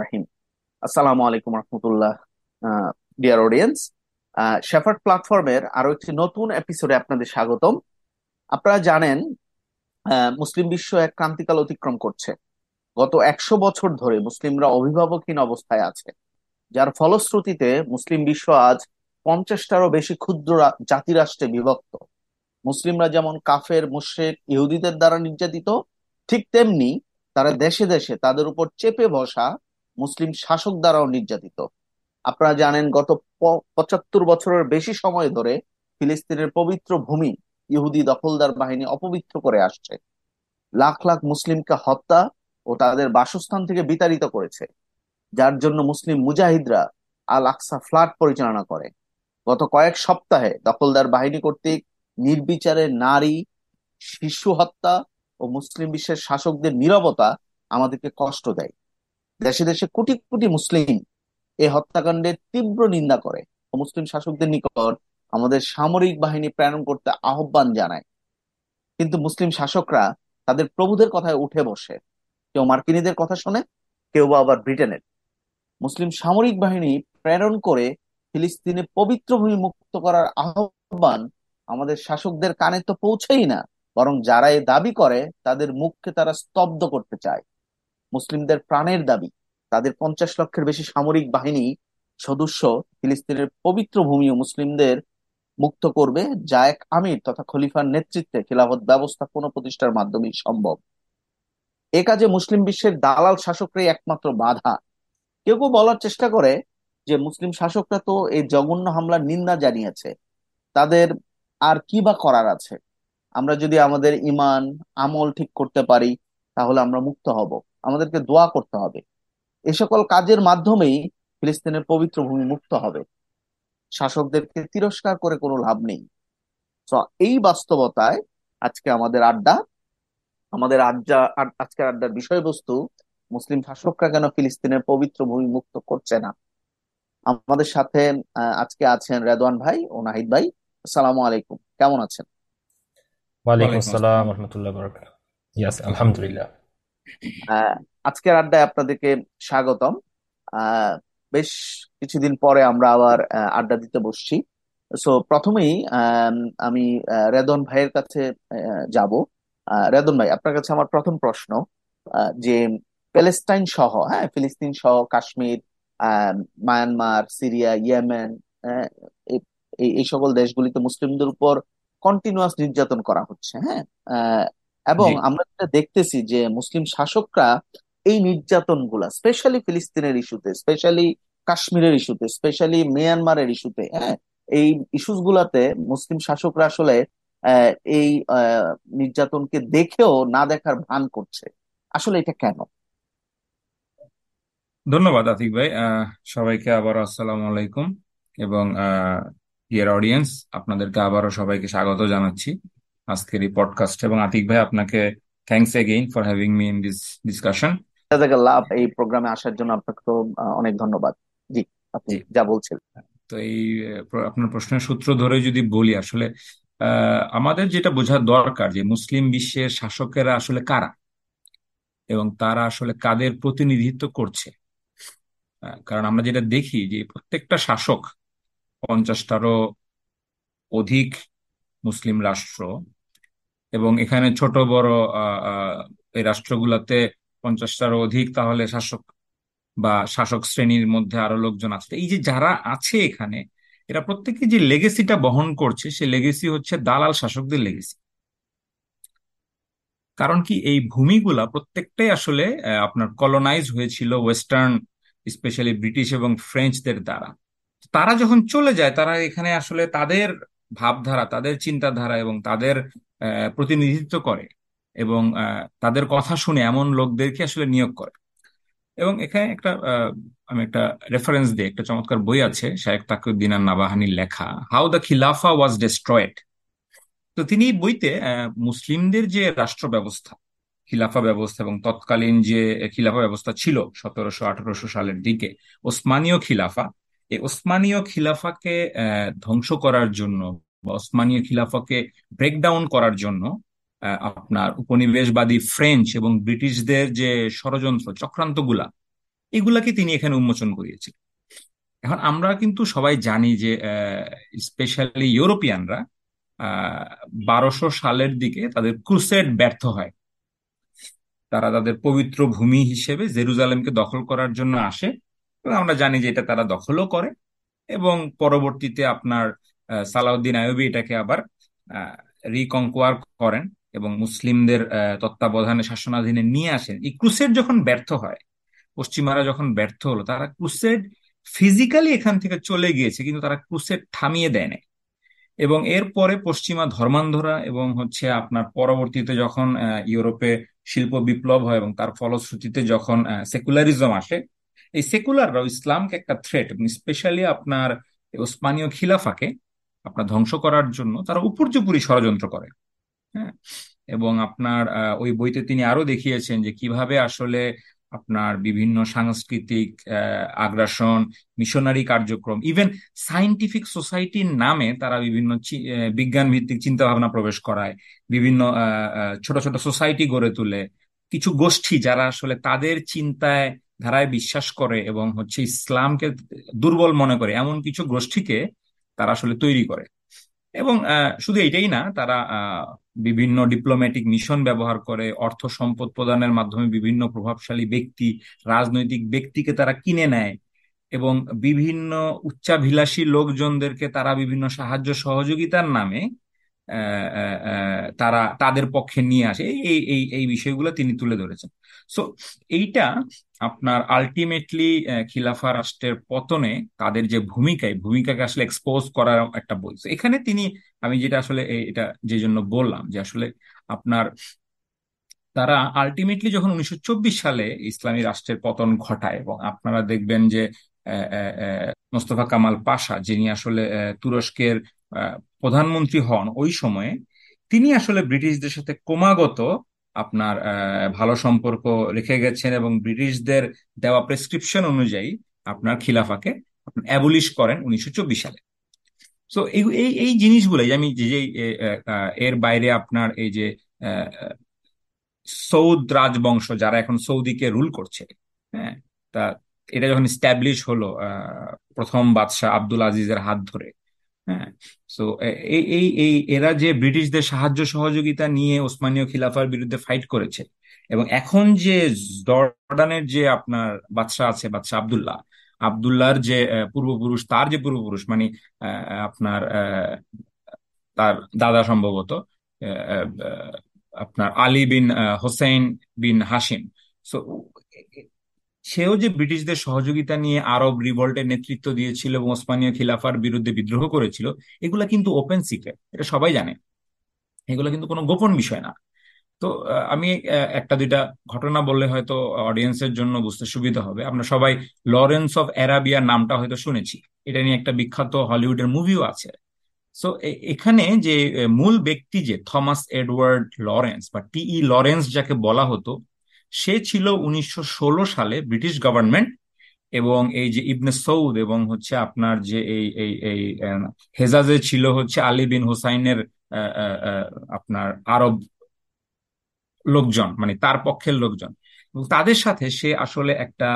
রহিম। আসসালামু আলাইকুম deer shepherd আরও একটি নতুন আপনাদের স্বাগতম। আপনারা জানেন মুসলিম বিশ্ব এক ক্রান্তিকাল অতিক্রম করছে। গত একশো বছর ধরে মুসলিমরা অভিভাবকহীন অবস্থায় আছে, যার ফলশ্রুতিতে মুসলিম বিশ্ব আজ পঞ্চাশটারও বেশি ক্ষুদ্র জাতিরাষ্ট্রে বিভক্ত। মুসলিমরা যেমন কাফের, মুশরিক, ইহুদিদের দ্বারা নির্যাতিত, ঠিক তেমনি তারা দেশে দেশে তাদের উপর চেপে বসা মুসলিম শাসক দ্বারাও নির্যাতিত। আপনারা জানেন, গত পঁচাত্তর বছরের বেশি সময় ধরে ফিলিস্তিনের পবিত্র ভূমি ইহুদি দখলদার বাহিনী অপবিত্র করে আসছে। লাখ লাখ মুসলিমকে হত্যা ও তাদের বাসস্থান থেকে বিতাড়িত করেছে, যার জন্য মুসলিম মুজাহিদরা আল আকসা ফ্লাড পরিচালনা করে। গত কয়েক সপ্তাহে দখলদার বাহিনী কর্তৃক নির্বিচারে নারী, শিশু হত্যা ও মুসলিম বিশ্বের শাসকদের নীরবতা আমাদেরকে কষ্ট দেয়। দেশে দেশে কোটি কোটি মুসলিম এই হত্যাকাণ্ডের তীব্র নিন্দা করে ও মুসলিম শাসকদের নিকট আমাদের সামরিক বাহিনী প্রেরণ করতে আহ্বান জানায়। কিন্তু মুসলিম শাসকরা তাদের প্রভুদের কথায় উঠে বসে। কেউ মার্কিনীদের কথা শোনে, কেউ বা আবার ব্রিটেনের। মুসলিম সামরিক বাহিনী প্রেরণ করে ফিলিস্তিনে পবিত্র ভূমি মুক্ত করার আহ্বান আমাদের শাসকদের কানে তো পৌঁছেই না। বরং যারা এ দাবি করে, তাদের মুখকে তারা স্তব্ধ করতে চায়। মুসলিমদের প্রাণের দাবি। তাদের পঞ্চাশ লক্ষের বেশি সামরিক বাহিনী, সদস্য ফিলিস্তিনের পবিত্র ভূমি ও মুসলিমদের মুক্ত করবে, যা এক আমির তথা খলিফার নেতৃত্বে খিলাফত ব্যবস্থা প্রতিষ্ঠার মাধ্যমেই সম্ভব। এ কাজে মুসলিম বিশ্বের দালাল শাসকরাই একমাত্র বাধা। কেউ কেউ বলার চেষ্টা করে যে, মুসলিম শাসকরা তো এই জঘন্য হামলার নিন্দা জানিয়েছে। তাদের আর কি বা করার আছে? আমরা যদি আমাদের ইমান, আমল ঠিক করতে পারি, তাহলে আমরা মুক্ত হব। আমাদেরকে দোয়া করতে হবে। এ সকল কাজের মাধ্যমেই ফিলিস্তিনের পবিত্র ভূমি মুক্ত হবে। শাসকদেরকে তিরস্কার করে কোনো লাভ নেই। এই বাস্তবতায় আজকে আমাদের আড্ডা আমাদের আড্ডা আজকের আড্ডার বিষয়বস্তু, মুসলিম শাসকরা কেন ফিলিস্তিনের পবিত্র ভূমি মুক্ত করছে না? আমাদের সাথে আজকে আছেন রেদওয়ান ভাই ও নাহিদ ভাই। আসসালামু আলাইকুম। কেমন আছেন? ওয়ালাইকুম আসসালাম রহমতুল্লাহ বরকাত ইয়াস আলহামদুলিল্লাহ। আজকের আড্ডায় আপনাদেরকে স্বাগতম। বেশ কিছুদিন পরে আমরা আবার আড্ডা দিতে বসছি। সো প্রথমেই আম, রেদন ভাইয়ের কাছে যাব। রেদন ভাই আপনার কাছে আমার প্রথম প্রশ্ন যে প্যালেস্টাইন সহ হ্যাঁ ফিলিস্তিন সহ কাশ্মীর আহ, মায়ানমার সিরিয়া ইয়েমেন এই সকল দেশগুলিতে মুসলিমদের উপর কন্টিনিউয়াস নির্যাতন করা হচ্ছে হ্যাঁ? এবং আমরা যেটা দেখতেছি যে মুসলিম শাসকরা এই নির্যাতনগুলা স্পেশালি ফিলিস্তিনের ইস্যুতে স্পেশালি কাশ্মীরের ইস্যুতে স্পেশালি মিয়ানমারের ইস্যুতে হ্যাঁ? এই ইস্যুস গুলাতে মুসলিম শাসকরা আসলে আহ, এই নির্যাতনকে দেখেও না দেখার ভান করছে। আসলে এটা কেন? ধন্যবাদ আতিক ভাই। আহ, সবাইকে আবার আসসালামু আলাইকুম এবং ডিয়ার অডিয়েন্স আপনাদেরকে আবারও সবাইকে স্বাগত জানাচ্ছি আজকের এই পডকাস্ট এবং আতিক ভাই আপনাকে thanks again for having me in this discussion লাভ এই প্রোগ্রামে আসার জন্য আপনাকে তো অনেক ধন্যবাদ। জি আপনি যা বলছিলেন তো এই আপনার প্রশ্নের সূত্র ধরে যদি বলি আসলে আহ, আমাদের যেটা বোঝার দরকার যে মুসলিম বিশ্বের শাসকেরা আসলে কারা? এবং তারা আসলে কাদের প্রতিনিধিত্ব করছে? কারণ আমরা যেটা দেখি যে প্রত্যেকটা শাসক পঞ্চাশটারও অধিক মুসলিম রাষ্ট্র এবং এখানে ছোট বড় এই রাষ্ট্রগুলোতে পঞ্চাশটারও অধিক তাহলে শাসক বা শাসক শ্রেণির মধ্যে আরও লোকজন আছে এই যে যারা আছে এখানে, এরা প্রত্যেকে যে লেগেসিটা বহন করছে, সে লেগেসি হচ্ছে দালাল শাসকদের লেগেসি। কারণ কি এই ভূমিগুলা প্রত্যেকটাই আসলে আপনার কলোনাইজ হয়েছিল ওয়েস্টার্ন স্পেশালি ব্রিটিশ এবং ফ্রেঞ্চদের দ্বারা। তারা যখন চলে যায়, তারা এখানে আসলে তাদের ভাবধারা, তাদের চিন্তাধারা এবং তাদের প্রতিনিধিত্ব করে এবং তাদের কথা শুনে এমন লোকদেরকে আসলে নিয়োগ করে। এবং এখানে একটা আমি একটা রেফারেন্স দিই, একটা চমৎকার বই আছে, শায়েখ তাকিউদ্দিন আন নাবাহানির লেখা হাউ দ্য খিলাফা ওয়াজ ডেস্ট্রয়েড তো তিনি বইতে মুসলিমদের যে রাষ্ট্র ব্যবস্থা, খিলাফা ব্যবস্থা এবং তৎকালীন যে খিলাফা ব্যবস্থা ছিল সতেরোশো আঠারোশো সালের দিকে, ওসমানীয় খিলাফা এই ওসমানীয় খিলাফাকে ধ্বংস করার জন্য বা ওসমানীয় খিলাফাকে ব্রেকডাউন করার জন্য আপনার উপনিবেশবাদী ফ্রেঞ্চ এবং ব্রিটিশদের যে ষড়যন্ত্র, চক্রান্তগুলা, এগুলাকে তিনি এখানে উন্মোচন করিয়েছেন। এখন আমরা কিন্তু সবাই জানি যে স্পেশালি ইউরোপিয়ানরা বারোশো সালের দিকে তাদের ক্রুসেড ব্যর্থ হয়। তারা তাদের পবিত্র ভূমি হিসেবে জেরুজালেমকে দখল করার জন্য আসে। আমরা জানি যে এটা তারা দখলও করে এবং পরবর্তীতে আপনার সালাউদ্দিন আইয়ুবী এটাকে আবার রিকনকোয়ার করেন এবং মুসলিমদের তত্ত্বাবধানে শাসনাধীনে নিয়ে আসেন। এই ক্রুসেড যখন ব্যর্থ হয়, পশ্চিমারা যখন ব্যর্থ হলো, তারা ক্রুসেড ফিজিক্যালি এখান থেকে চলে গিয়েছে, কিন্তু তারা ক্রুসেড থামিয়ে দেয় এবং এরপরে পশ্চিমা ধর্মান্ধরা এবং হচ্ছে আপনার পরবর্তীতে যখন ইউরোপে শিল্প বিপ্লব হয় এবং তার ফলশ্রুতিতে যখন সেকুলারিজম আসে এই সেকুলাররাও ইসলামকে একটা থ্রেট এবং স্পেশালি আপনার ওসমানীয় খিলাফাকে আপনার ধ্বংস করার জন্য তারা উপর্যুপুরি ষড়যন্ত্র করে। হ্যাঁ? এবং আপনার ওই বইতে তিনি আরও দেখিয়েছেন যে কীভাবে আসলে আপনার বিভিন্ন সাংস্কৃতিক আগ্রাসন, মিশনারি কার্যক্রম ইভেন সায়েন্টিফিক সোসাইটির নামে তারা বিভিন্ন বিজ্ঞান ভিত্তিক চিন্তা ভাবনা প্রবেশ করায়, বিভিন্ন ছোট ছোট সোসাইটি গড়ে তোলে। কিছু গোষ্ঠী যারা আসলে তাদের চিন্তায় ধারায় বিশ্বাস করে এবং হচ্ছে ইসলামকে দুর্বল মনে করে, এমন কিছু গোষ্ঠীকে তারা আসলে তৈরি করে। এবং শুধু এটাই না, তারা বিভিন্ন ডিপ্লোম্যাটিক মিশন ব্যবহার করে, অর্থ সম্পদ প্রদানের মাধ্যমে বিভিন্ন প্রভাবশালী ব্যক্তি, রাজনৈতিক ব্যক্তিকে তারা কিনে নেয় এবং বিভিন্ন উচ্চাভিলাষী লোকজনদেরকে তারা বিভিন্ন সাহায্য সহযোগিতার নামে তারা তাদের পক্ষে নিয়ে আসে। এই এই এই বিষয়গুলো তিনি তুলে ধরেছেন। সো এইটা আপনার আলটিমেটলি খিলাফা রাষ্ট্রের পতনে তাদের যে ভূমিকায় ভূমিকাকে আসলে এক্সপোজ করার একটা বই। এখানে তিনি, আমি যেটা আসলে এটা যে জন্য বললাম যে আসলে আপনার, তারা আলটিমেটলি যখন উনিশশো চব্বিশ সালে ইসলামী রাষ্ট্রের পতন ঘটায় এবং আপনারা দেখবেন যে মোস্তফা কামাল পাশা যিনি আসলে তুরস্কের প্রধানমন্ত্রী হন, ওই সময়ে তিনি আসলে ব্রিটিশদের সাথে ক্রমাগত আপনার ভালো সম্পর্ক রেখে গেছেন এবং ব্রিটিশদের দেওয়া প্রেসক্রিপশন অনুযায়ী আপনার খিলাফাকে অ্যাবলিশ করেন উনিশশো চব্বিশ সালে। সো এই এই জিনিসগুলোই আমি যে এর বাইরে আপনার এই যে সৌদ রাজবংশ যারা এখন সৌদিকে রুল করছে হ্যাঁ তা এটা যখন স্ট্যাবলিশ হলো প্রথম বাদশাহ আব্দুল আজিজের হাত ধরে হ্যাঁ সো এই এই এই, এরা যে ব্রিটিশদের সাহায্য সহযোগিতা নিয়ে ওসমানীয় খিলাফার বিরুদ্ধে ফাইট করেছে, এবং এখন যে জর্ডানের যে আপনার বাদশাহ আছে, বাদশাহ আবদুল্লাহ, আব্দুল্লাহর যে পূর্বপুরুষ, তার যে পূর্বপুরুষ মানে আপনার তার দাদা সম্ভবত আপনার Ali bin Hussein bin Hashim so সেও যে ব্রিটিশদের সহযোগিতা নিয়ে আরব রিভল্টের নেতৃত্ব দিয়েছিল এবং ওসমানীয় খিলাফার বিরুদ্ধে বিদ্রোহ করেছিল, এগুলা কিন্তু ওপেন সিক্রেট এটা সবাই জানে। এগুলো কিন্তু কোনো গোপন বিষয় না। তো আমি একটা দুইটা ঘটনা বললে হয়তো অডিয়েন্সের জন্য বুঝতে সুবিধা হবে। আমরা সবাই লরেন্স অফ অ্যারাবিয়া নামটা হয়তো শুনেছি। এটা নিয়ে একটা বিখ্যাত হলিউডের মুভিও আছে। সো এখানে যে মূল ব্যক্তি যে থমাস এডওয়ার্ড লরেন্স বা টিই লরেন্স যাকে বলা হতো সে ছিল উনিশশো ষোলো সালে ব্রিটিশ গভর্নমেন্ট এবং এই যে ইবনে সৌদ এবং হচ্ছে আপনার যে এই এই এই হেজাজে ছিল হচ্ছে আলী বিন হুসাইনের আপনার আরব লোকজন মানে তার পক্ষের লোকজন। এবং তাদের সাথে সে আসলে একটা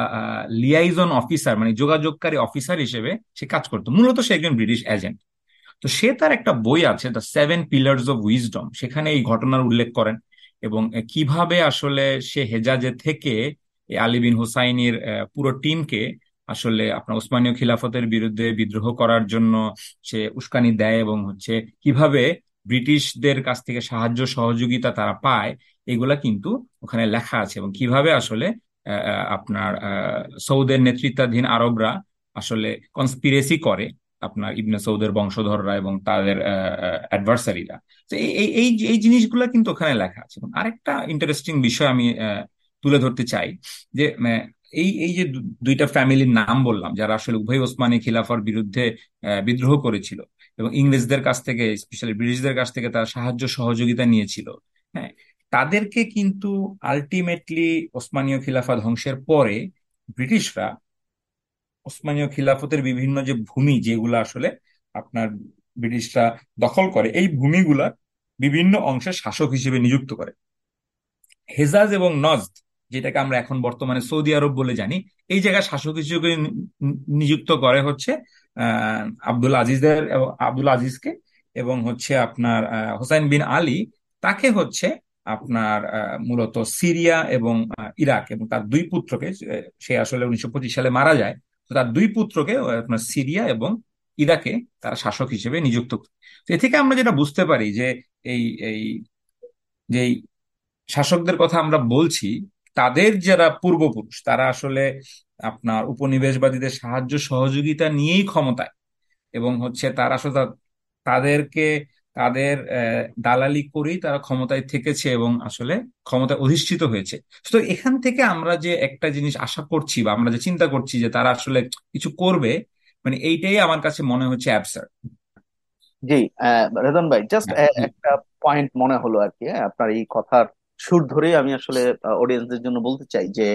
লিয়াইজন অফিসার মানে যোগাযোগকারী অফিসার হিসেবে সে কাজ করতো। মূলত সে একজন ব্রিটিশ এজেন্ট তো সে তার একটা বই আছে the Seven Pillars of Wisdom সেখানে এই ঘটনার উল্লেখ করেন। এবং কীভাবে আসলে সে হেজাজে থেকে আলী বিন হুসাইনের পুরো টিমকে আসলে আপনার ওসমানীয় খিলাফতের বিরুদ্ধে বিদ্রোহ করার জন্য সে উস্কানি দেয় এবং হচ্ছে কীভাবে ব্রিটিশদের কাছ থেকে সাহায্য সহযোগিতা তারা পায়, এগুলা কিন্তু ওখানে লেখা আছে এবং কীভাবে আসলে আপনার সৌদের নেতৃত্বাধীন আরবরা আসলে কনস্পিরেসি করে। আপনার ইবনে সৌদের বংশধররা এবং তাদের অ্যাডভার্সারিরা তো এই এই জিনিসগুলো কিন্তু ওখানে লেখা আছে। এবং আরেকটা ইন্টারেস্টিং বিষয় আমি তুলে ধরতে চাই যে আহ, এই এই যে দুইটা ফ্যামিলির নাম বললাম যারা আসলে উভয় ওসমানী খিলাফার বিরুদ্ধে বিদ্রোহ করেছিল এবং ইংরেজদের কাছ থেকে স্পেশালি ব্রিটিশদের কাছ থেকে তারা সাহায্য সহযোগিতা নিয়েছিল হ্যাঁ তাদেরকে কিন্তু আলটিমেটলি ওসমানীয় খিলাফা ধ্বংসের পরে ব্রিটিশরা ওসমানীয় খিলাফতের বিভিন্ন যে ভূমি যেগুলো আসলে আপনার ব্রিটিশরা দখল করে, এই ভূমিগুলা বিভিন্ন অংশের শাসক হিসেবে নিযুক্ত করে। হেজাজ এবং নজদ, যেটাকে আমরা এখন বর্তমানে সৌদি আরব বলে জানি, এই জায়গায় শাসক হিসেবে নিযুক্ত করে হচ্ছে আব্দুল আজিজের আব্দুল আজিজকে এবং হচ্ছে আপনার হোসাইন বিন আলী, তাকে হচ্ছে আপনার মূলত সিরিয়া এবং ইরাক এবং তার দুই পুত্রকে, সে আসলে উনিশশো পঁচিশ সালে মারা যায়। তার দুই পুত্রকে আপনার সিরিয়া এবং ইরাকে তারা শাসক হিসেবে নিযুক্ত করে এ থেকে আমরা যেটা বুঝতে পারি যে এই এই, যে শাসকদের কথা আমরা বলছি, তাদের যারা পূর্বপুরুষ, তারা আসলে আপনার উপনিবেশবাদীদের সাহায্য সহযোগিতা নিয়েই ক্ষমতায় এবং হচ্ছে তারা আসলে তাদেরকে তাদের দালালি করেই তারা ক্ষমতায় থেকেছে এবং আসলে ক্ষমতায় অধিষ্ঠিত হয়েছে। তো এখান থেকে আমরা যে একটা জিনিস আশা করছি বা আমরা যে চিন্তা করছি যে তারা আসলে কিছু করবে মানে এইটাই আমার কাছে মনে হচ্ছে অ্যাবসার জি রেদন ভাই জাস্ট হ্যাঁ, একটা পয়েন্ট মনে হলো আর কি হ্যাঁ, আপনার এই কথার সুর ধরেই আমি আসলে অডিয়েন্সদের জন্য বলতে চাই যে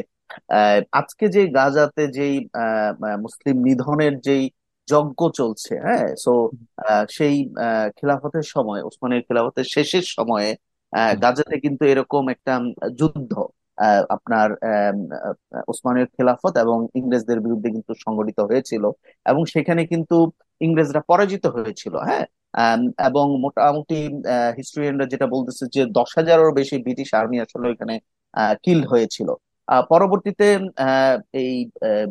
আজকে যে গাজাতে যেই মুসলিম নিধনের যেই যজ্ঞ চলছে হ্যাঁ? সো সেই খেলাফতের সময় ওসমানের খেলাফতের শেষের সময়ে গাজাতে কিন্তু এরকম একটা যুদ্ধ আপনার ওসমানের খেলাফত এবং ইংরেজদের বিরুদ্ধে কিন্তু সংগঠিত হয়েছিল এবং সেখানে কিন্তু ইংরেজরা পরাজিত হয়েছিল হ্যাঁ? এবং মোটামুটি হিস্ট্রিয়ানরা যেটা বলতেছে যে দশ হাজারেরও বেশি ব্রিটিশ আর্মি আসলে ওইখানে কিল হয়েছিল। পরবর্তীতে এই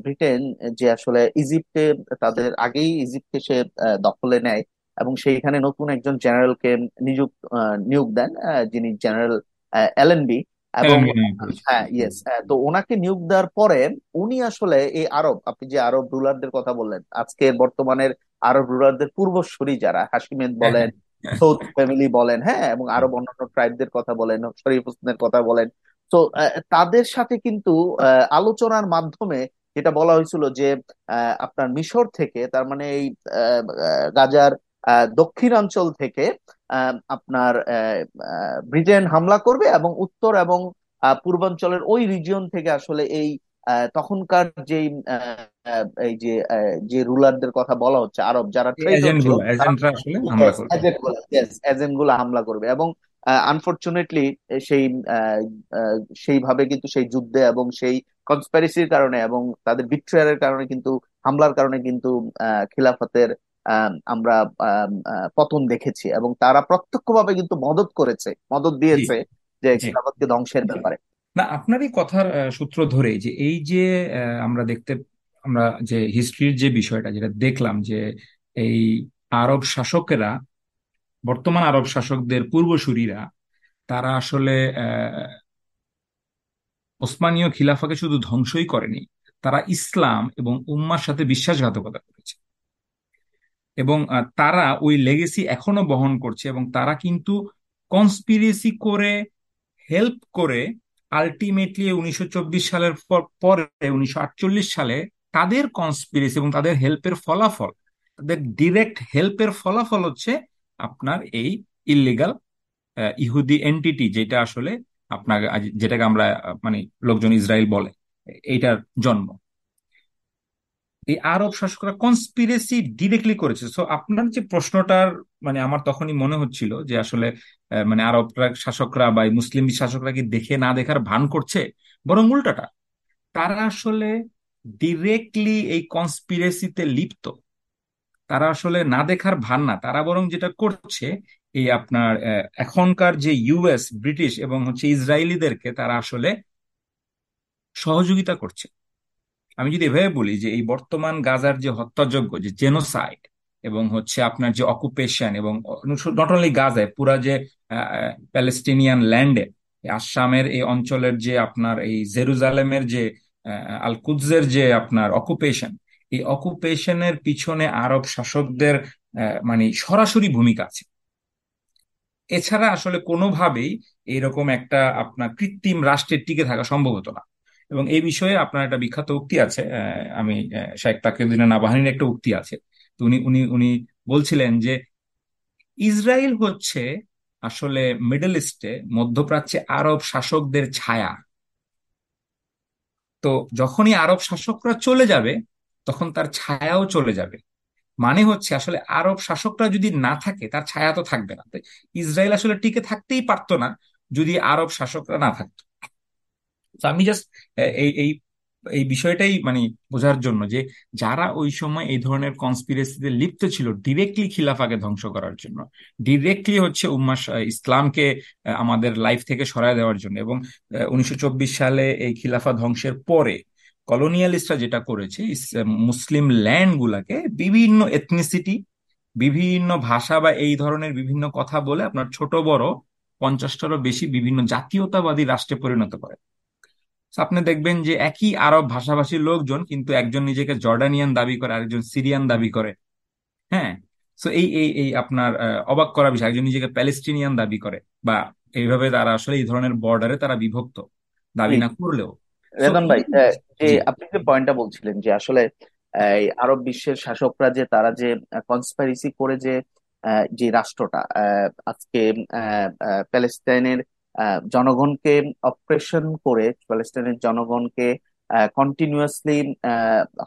ব্রিটেন যে আসলে ইজিপ্টে তাদের আগেই ইজিপ্টকে সে দখলে নেয় এবং সেইখানে নতুন একজন জেনারেলকে নিযুক্ত নিয়োগ দেন যিনি জেনারেল এলএনবি এবং হ্যাঁ ইয়েস তো ওনাকে নিয়োগ দেওয়ার পরে উনি আসলে এই আরব আপনি যে আরব রুলারদের কথা বললেন আজকের বর্তমানের আরব রুলারদের পূর্বসূরি যারা হাসিমেদ হ্যাঁ, বলেন সৌদ হ্যাঁ। ফ্যামিলি বলেন হ্যাঁ এবং আরব অন্যান্য ট্রাইবদের কথা বলেন শরীফ হোসেনের কথা বলেন তো তাদের সাথে কিন্তু আলোচনার মাধ্যমে যেটা বলা হয়েছিল যে আপনার মিশর থেকে তার মানে এই গাজার দক্ষিণাঞ্চল থেকে আপনার ব্রিটেন হামলা করবে এবং উত্তর এবং পূর্বাঞ্চলের ওই রিজিয়ন থেকে আসলে এই তখনকার যে এই যে যে রুলারদের কথা বলা হচ্ছে আরব যারা এজেন্টগুলো হামলা করবে এবং আনফর্চুনেটলি সেই সেইভাবে কিন্তু সেই যুদ্ধে এবং সেই কনস্পাইরেসির কারণে এবং তাদের বিট্রিয়ারের কারণে কিন্তু হামলার কারণে কিন্তু খিলাফতের আমরা পতন দেখেছি এবং তারা প্রত্যক্ষভাবে কিন্তু মদত করেছে মদত দিয়েছে যে খিলাফতকে ধ্বংসের ব্যাপারে। না আপনারই কথার সূত্র ধরে যে এই যে আমরা দেখতে আমরা যে হিস্ট্রির যে বিষয়টা যেটা দেখলাম যে এই আরব শাসকেরা বর্তমান আরব শাসকদের পূর্বসূরীরা, তারা আসলে ওসমানীয় খিলাফাকে শুধু ধ্বংসই করেনি, তারা ইসলাম এবং উম্মার সাথে বিশ্বাসঘাতকতা করেছে। এবং তারা ওই লেগেসি এখনও বহন করছে এবং তারা কিন্তু কনস্পিরেসি করে হেল্প করে আলটিমেটলি উনিশশো চব্বিশ সালের পরে উনিশশো আটচল্লিশ সালে তাদের কনস্পিরেসি এবং তাদের হেল্পের ফলাফল, তাদের ডিরেক্ট হেল্পের ফলাফল হচ্ছে আপনার এই ইলিগাল ইহুদি এন্টিটি যেটা আসলে আপনার যেটাকে আমরা মানে লোকজন ইসরায়েল বলে, এইটার জন্ম। এই আরব শাসকরা কনস্পিরেসি ডিরেক্টলি করেছে। সো আপনার যে প্রশ্নটার মানে আমার তখনই মনে হচ্ছিল যে আসলে মানে আরব শাসকরা বা মুসলিম শাসকরা কি দেখে না দেখার ভান করছে? বরং উল্টাটা, তারা আসলে ডিরেক্টলি এই কনস্পিরেসিতে লিপ্ত। তারা আসলে না দেখার ভান না, তারা বরং যেটা করছে, এই আপনার এখনকার যে ইউএস ব্রিটিশ এবং হচ্ছে ইসরায়েলিদেরকে তারা আসলে সহযোগিতা করছে। আমি যদি এভাবে বলি যে এই বর্তমান গাজার যে হত্যাযজ্ঞ, যে জেনোসাইড এবং হচ্ছে আপনার যে অকুপেশন এবং নট অনলি গাজায়, পুরা যে প্যালেস্টিনিয়ান ল্যান্ডে, আসামের এই অঞ্চলের যে আপনার এই জেরুজালেমের যে আল যে আপনার অকুপেশন এই অকুপেশনের পিছনে আরব শাসকদের মানে সরাসরি ভূমিকা আছে। এছাড়া আসলে কোনোভাবেই এরকম একটা আপনার কৃত্রিম রাষ্ট্রের টিকে থাকা সম্ভব হতো না। এবং এই বিষয়ে আপনার একটা বিখ্যাত উক্তি আছে আমি শেখ তাকিউদ্দিন নাবাহানির একটা উক্তি আছে। তো উনি উনি উনি বলছিলেন যে ইসরায়েল হচ্ছে আসলে মিডল ইস্টে মধ্যপ্রাচ্যে আরব শাসকদের ছায়া। তো যখনই আরব শাসকরা চলে যাবে তখন তার ছায়াও চলে যাবে। মানে হচ্ছে আসলে আরব শাসকরা যদি না থাকে, তার ছায়া তো থাকবে না। ইসরায়েল আসলে টিকে থাকতেই পারতো না যদি আরব শাসকরা না থাকতো। আমি জাস্ট এই এই এই বিষয়টাই মানে বোঝার জন্য যে যারা ওই সময় এই ধরনের কনস্পিরেসিতে লিপ্ত ছিল ডিরেক্টলি খিলাফাকে ধ্বংস করার জন্য ডিরেক্টলি হচ্ছে উম্মাস ইসলামকে আমাদের লাইফ থেকে সরায় দেওয়ার জন্য এবং উনিশশো চব্বিশ সালে এই খিলাফা ধ্বংসের পরে কলোনিয়ালিস্টরা যেটা করেছে মুসলিম ল্যান্ড গুলাকে বিভিন্ন এথনিসিটি বিভিন্ন ভাষা বা এই ধরনের বিভিন্ন কথা বলে আপনার ছোট বড় পঞ্চাশটারও বেশি বিভিন্ন জাতীয়তাবাদী রাষ্ট্রে পরিণত করে। আপনি দেখবেন যে একই আরব ভাষাভাষীর লোকজন কিন্তু একজন নিজেকে জর্ডানিয়ান দাবি করে আরেকজন সিরিয়ান দাবি করে। হ্যাঁ? তো এই এই এই আপনার অবাক করা বিষয় একজন নিজেকে প্যালেস্টিনিয়ান দাবি করে বা এইভাবে তারা আসলে এই ধরনের বর্ডারে তারা বিভক্ত দাবি না করলেও। রেদন ভাই যে আপনি যে পয়েন্টটা বলছিলেন যে আসলে এই আরব বিশ্বের শাসকরা যে তারা যে কনস্পাইরেসি করে যে যে রাষ্ট্রটা আজকে প্যালেস্টাইনের জনগণকে অপারেশন করে প্যালেস্টাইনের জনগণকে কন্টিনিউয়াসলি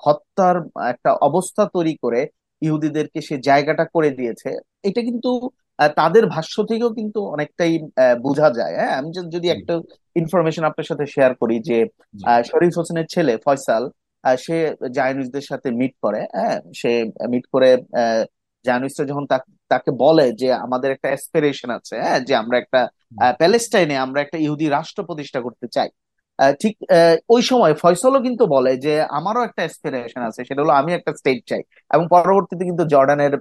হত্যার একটা অবস্থা তৈরি করে ইহুদিদেরকে সে জায়গাটা করে দিয়েছে এটা কিন্তু তাদের ভাষ্য থেকেও কিন্তু অনেকটাই বোঝা যায়। হ্যাঁ আমি যদি একটা ইনফরমেশন আপনার সাথে শেয়ার করি যে শরীফ হোসেনের ছেলে ফয়সাল সে জায়নুজদের সাথে মিট করে হ্যাঁ সে মিট করে জায়নুজরা যখন তাকে বলে যে আমাদের একটা অ্যাসপিরেশন আছে হ্যাঁ যে আমরা একটা প্যালেস্টাইনে আমরা একটা ইহুদি রাষ্ট্র প্রতিষ্ঠা করতে চাই। ঠিক ওই সময় ফয়সলও কিন্তু বলে যে আমারও একটা অ্যাসপিরেশন আছে সেটা হলো আমি একটা স্টেট চাই। এবং পরবর্তীতে কিন্তু জর্ডানের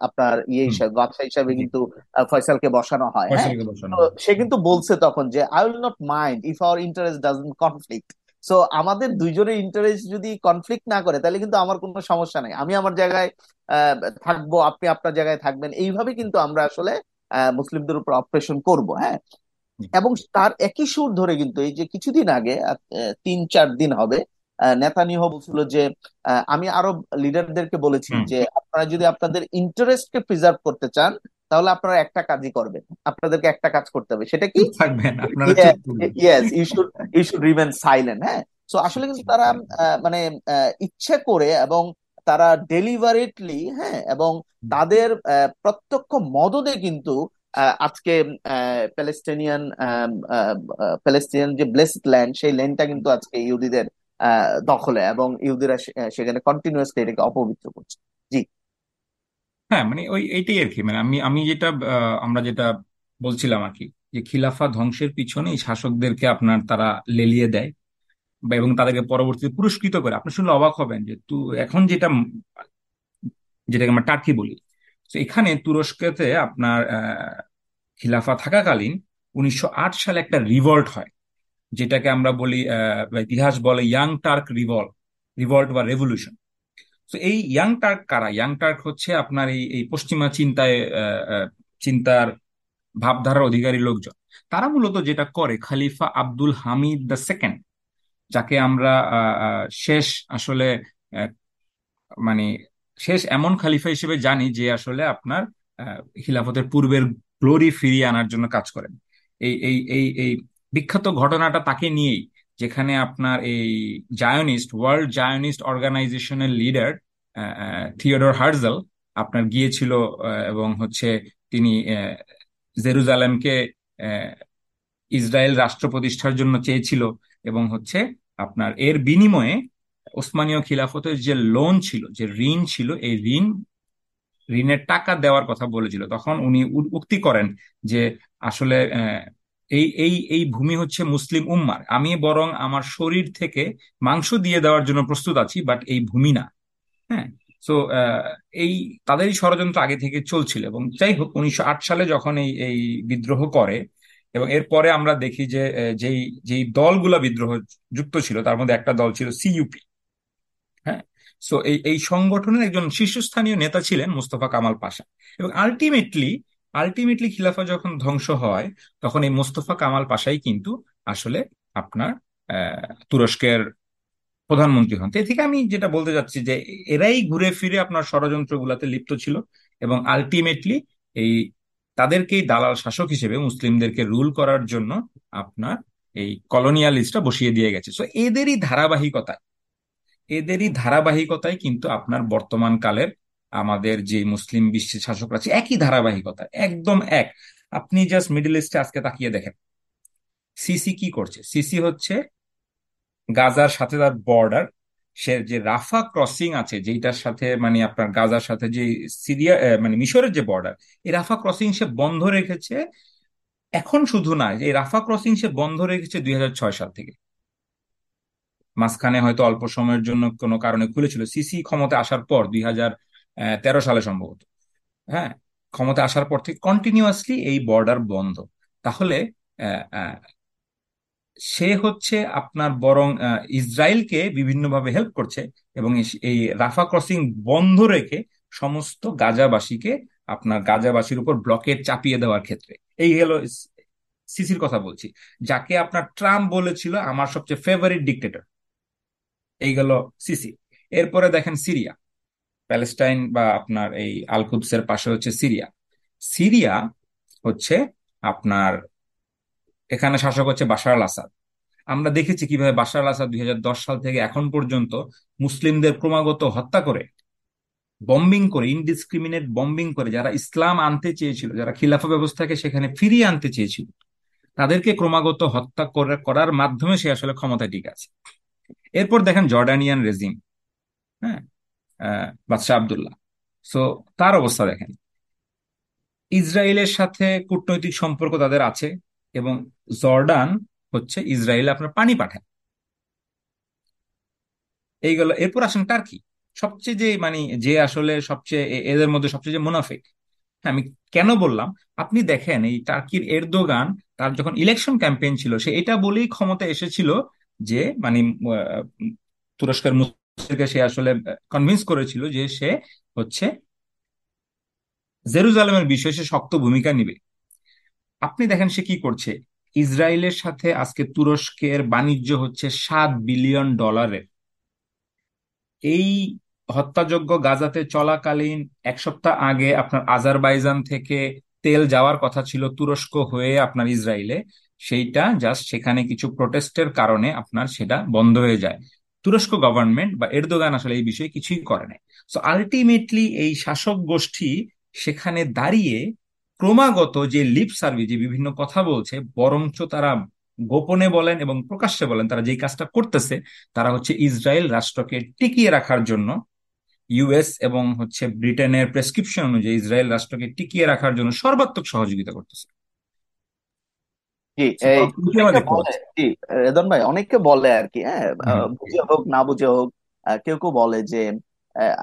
আপনার ইয়ে হিসাবে বাদশাহ হিসাবে কিন্তু ফয়সালকে বসানো হয় হ্যাঁ? সে কিন্তু বলছে তখন যে I will not mind if our interest doesn't conflict so আমাদের দুইজনের ইন্টারেস্ট যদি কনফ্লিক্ট না করে তাহলে কিন্তু আমার কোনো সমস্যা নাই। আমি আমার জায়গায় থাকব আপনি আপনার জায়গায় থাকবেন। এইভাবে কিন্তু আমরা আসলে মুসলিমদের উপর অপারেশন করব হ্যাঁ? এবং তার একই সুর ধরে কিন্তু এই যে কিছুদিন আগে তিন চার দিন হবে নেতানিয়াহ বলছিল যে আমি আরব লিডারদেরকে বলেছি যে আপনারা যদি আপনাদের ইন্টারেস্টকে প্রিজার্ভ করতে চান তাহলে আপনারা একটা কাজই করবেন। আপনাদেরকে একটা কাজ করতে হবে। সেটা কি? Yes you should you should remain silent হ্যাঁ? আসলে কিন্তু তারা মানে ইচ্ছে করে এবং তারা ডেলিভারেটলি হ্যাঁ? এবং তাদের প্রত্যক্ষ মদদে কিন্তু আজকে প্যালেস্টিনিয়ান প্যালেস্টিনিয়ান যে ব্লেসড ল্যান্ড সেই ল্যান্ডটা কিন্তু আজকে ইহুদিদের দখলে এবং ইহুদিরা সেখানে কন্টিনিউয়াসলি এটাকে অপবিত্র করছে। জি। হ্যাঁ মানে ওই, এইটাই আর কি মানে আমি আমি যেটা আমরা যেটা বলছিলাম আর কি যে খিলাফা ধ্বংসের পিছনে শাসকদেরকে আপনার তারা লেলিয়ে দেয় এবং তাদেরকে পরবর্তীতে পুরস্কৃত করে। আপনি শুনলে অবাক হবেন যে তু, এখন যেটা, যেটাকে আমরা টার্কি বলি তো এখানে তুরস্কতে আপনার খিলাফা থাকাকালীন উনিশশো আট সালে একটা রিভল্ট হয়, যেটাকে আমরা বলি ইতিহাস বলে ইয়াং টার্ক রিভল্ট রিভল্ট বা রেভলিউশন তো এই ইয়াং টার্ক কারা? ইয়াং টার্ক হচ্ছে আপনার এই এই পশ্চিমা চিন্তায় চিন্তার ভাবধারার অধিকারী লোকজন। তারা মূলত যেটা করে, খালিফা আব্দুল হামিদ দ্য সেকেন্ড, যাকে আমরা শেষ আসলে মানে শেষ এমন খালিফা হিসেবে জানি যে আসলে আপনার খিলাফতের পূর্বের গ্লোরি ফিরিয়ে আনার জন্য কাজ করেন। এই এই এই এই বিখ্যাত ঘটনাটা তাকে নিয়েই যেখানে আপনার এই জায়নিস্ট ওয়ার্ল্ড জায়নিস্ট অর্গানাইজেশনের লিডার থিওডর হার্জেল আপনার গিয়েছিল এবং হচ্ছে তিনি জেরুজালেমকে ইসরায়েল রাষ্ট্র প্রতিষ্ঠার জন্য চেয়েছিল এবং হচ্ছে আপনার এর বিনিময়ে ওসমানীয় খিলাফতের যে লোন ছিল, যে ঋণ ছিল, এই ঋণ, ঋণের টাকা দেওয়ার কথা বলেছিল। তখন উনি উক্তি করেন যে আসলে এই এই এই ভূমি হচ্ছে মুসলিম উম্মার। আমি বরং আমার শরীর থেকে মাংস দিয়ে দেওয়ার জন্য প্রস্তুত আছি বাট এই ভূমি না। হ্যাঁ? তো এই, তাদেরই ষড়যন্ত্র আগে থেকে চলছিল এবং যাই হোক, উনিশশো আট সালে যখন এই এই বিদ্রোহ করে এবং এরপরে আমরা দেখি যে যেই যেই দলগুলা বিদ্রোহ যুক্ত ছিল, তার মধ্যে একটা দল ছিল সিইউপি হ্যাঁ? সো এই এই সংগঠনের একজন শীর্ষস্থানীয় নেতা ছিলেন মুস্তফা কামাল পাশা। এবং আলটিমেটলি আলটিমেটলি খিলাফা যখন ধ্বংস হয়, তখন এই মোস্তফা কামাল পাশাই কিন্তু আসলে আপনার তুরস্কের প্রধানমন্ত্রী হন। এ থেকে আমি যেটা বলতে যাচ্ছি যে, এরাই ঘুরে ফিরে আপনার ষড়যন্ত্র গুলাতে লিপ্ত ছিল এবং আলটিমেটলি এই তাদেরকেই দালাল শাসক হিসেবে মুসলিমদেরকে রুল করার জন্য আপনার এই কলোনিয়ালিস্টটা বসিয়ে দিয়ে গেছে। সো এদেরই ধারাবাহিকতায় এদেরই ধারাবাহিকতায় কিন্তু আপনার বর্তমান কালের আমাদের যে মুসলিম বিশ্বের শাসকরা আছে, একই ধারাবাহিকতা, একদম এক। আপনি জাস্ট মিডল ইস্টে আজকে তাকিয়ে দেখেন। সিসি কি করছে? সিসি হচ্ছে গাজার সাথে তার বর্ডার সে যে রাফা ক্রসিং আছে যেটার সাথে মানে আপনার গাজার সাথে যে সিরিয়া মানে মিশরের যে বর্ডার এই রাফা ক্রসিং সে বন্ধ রেখেছে। এখন শুধু না, এই রাফা ক্রসিং সে বন্ধ রেখেছে দুই হাজার ছয় সাল থেকে। মাঝখানে হয়তো অল্প সময়ের জন্য কোনো কারণে খুলেছিল। সিসি ক্ষমতা আসার পর দুই তেরো সালে সম্ভবত। হ্যাঁ ক্ষমতা আসার পর থেকে কন্টিনিউয়াসলি এই বর্ডার বন্ধ। তাহলে সে হচ্ছে আপনার বরং ইসরায়েলকে বিভিন্নভাবে হেল্প করছে এবং এই রাফা ক্রসিং বন্ধ রেখে সমস্ত গাজাবাসীকে আপনার গাজাবাসীর উপর ব্লকেট চাপিয়ে দেওয়ার ক্ষেত্রে। এই হলো সিসির কথা বলছি। যাকে আপনার ট্রাম্প বলেছিল, আমার সবচেয়ে ফেভারিট ডিক্টেটর এই গেল সিসি। এরপরে দেখেন সিরিয়া। প্যালেস্টাইন বা আপনার এই আল কুদসের পাশে হচ্ছে সিরিয়া। সিরিয়া হচ্ছে আপনার, এখানে শাসক হচ্ছে বাশার আল আসাদ। আমরা দেখেছি কীভাবে বাশার আল আসাদ দুই সাল থেকে এখন পর্যন্ত মুসলিমদের ক্রমাগত হত্যা করে বম্বিং করে ইনডিসক্রিমিনেট বম্বিং করে, যারা ইসলাম আনতে চেয়েছিল, যারা খিলাফা ব্যবস্থাকে সেখানে ফিরিয়ে আনতে চেয়েছিল, তাদেরকে ক্রমাগত হত্যা করে, করার মাধ্যমে সে আসলে ক্ষমতায় ঠিক আছে। এরপর দেখেন জর্ডানিয়ান রেজিম হ্যাঁ বাদশাহ আবদুল্লাহ। সো তার অবস্থা দেখেন। ইসরায়েলের সাথে কূটনৈতিক সম্পর্ক তাদের আছে এবং জর্ডান হচ্ছে ইসরায়েলে আপনার পানি পাঠায়। এইগুলো এরপর আসেন টার্কি। সবচেয়ে যে মানে যে আসলে সবচেয়ে এদের মধ্যে সবচেয়ে যে মুনাফিক। হ্যাঁ আমি কেন বললাম? আপনি দেখেন এই টার্কির এরদোগান, তার যখন ইলেকশন ক্যাম্পেইন ছিল, সে এটা বলেই ক্ষমতা এসেছিল যে মানে তুরস্কের মুসলিমকে সে আসলে কনভিন্স করেছিল যে সে হচ্ছে জেরুজালেমের বিষয়ে সে শক্ত ভূমিকা নিবে। আপনি দেখেন সে কি করছে। ইসরায়েলের সাথে আজকে তুরস্কের বাণিজ্য হচ্ছে সাত বিলিয়ন ডলারের। এই হত্যাযজ্ঞ গাজাতে চলাকালীন এক সপ্তাহ আগে আপনার আজারবাইজান থেকে তেল যাওয়ার কথা ছিল তুরস্ক হয়ে আপনার ইসরায়েলে। সেইটা জাস্ট সেখানে কিছু প্রোটেস্টের কারণে আপনার সেটা বন্ধ হয়ে যায়। তুরস্ক গভর্নমেন্ট বা এরদোগান আসলে এই বিষয়ে কিছুই করে নাই। সো আলটিমেটলি এই শাসক গোষ্ঠী সেখানে দাঁড়িয়ে ক্রমাগত যে লিপ সার্ভিস যে বিভিন্ন কথা বলছে, বরঞ্চ তারা গোপনে বলেন এবং প্রকাশ্যে বলেন, তারা যেই কাজটা করতেছে, তারা হচ্ছে ইসরায়েল রাষ্ট্রকে টিকিয়ে রাখার জন্য ইউএস এবং হচ্ছে ব্রিটেনের প্রেসক্রিপশন অনুযায়ী ইসরায়েল রাষ্ট্রকে টিকিয়ে রাখার জন্য সর্বাত্মক সহযোগিতা করতেছে। জি এই অনেকে বলে পাচ্ছেন জি রেদন ভাই অনেকে বলে আর কি হ্যাঁ বুঝে হোক না বুঝে হোক কেউ কেউ বলে যে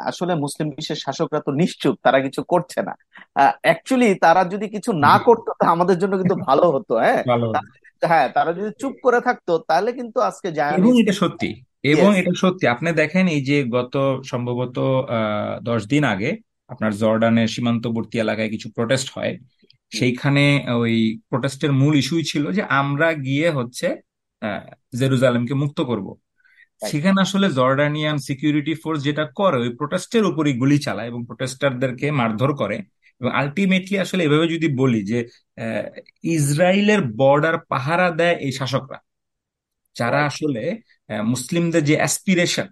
আসলে মুসলিম বিশ্বের শাসকরা তো নিশ্চুপ তারা কিছু করছে না। অ্যাকচুয়ালি তারা যদি কিছু না করতো তা আমাদের জন্য কিন্তু ভালো হতো হ্যাঁ। হ্যাঁ তারা যদি চুপ করে থাকতো তাহলে কিন্তু আজকে এবং এটা সত্যি এবং এটা সত্যি। আপনি দেখেন এই যে গত সম্ভবত আহ দশ দিন আগে আপনার জর্ডানের সীমান্তবর্তী এলাকায় কিছু প্রটেস্ট হয়। সেইখানে ওই প্রোটেস্টের মূল ইস্যুই ছিল যে আমরা গিয়ে হচ্ছে জেরুজালেমকে মুক্ত করব। সেখানে আসলে জর্ডানিয়ান সিকিউরিটি ফোর্স যেটা করে ওই প্রোটেস্টের উপরই গুলি চালায় এবং প্রোটেস্টারদেরকে মারধর করে। এবং আলটিমেটলি আসলে এভাবে যদি বলি যে আহ, ইসরায়েলের বর্ডার পাহারা দেয় এই শাসকরা। যারা আসলে মুসলিমদের যে অ্যাসপিরেশন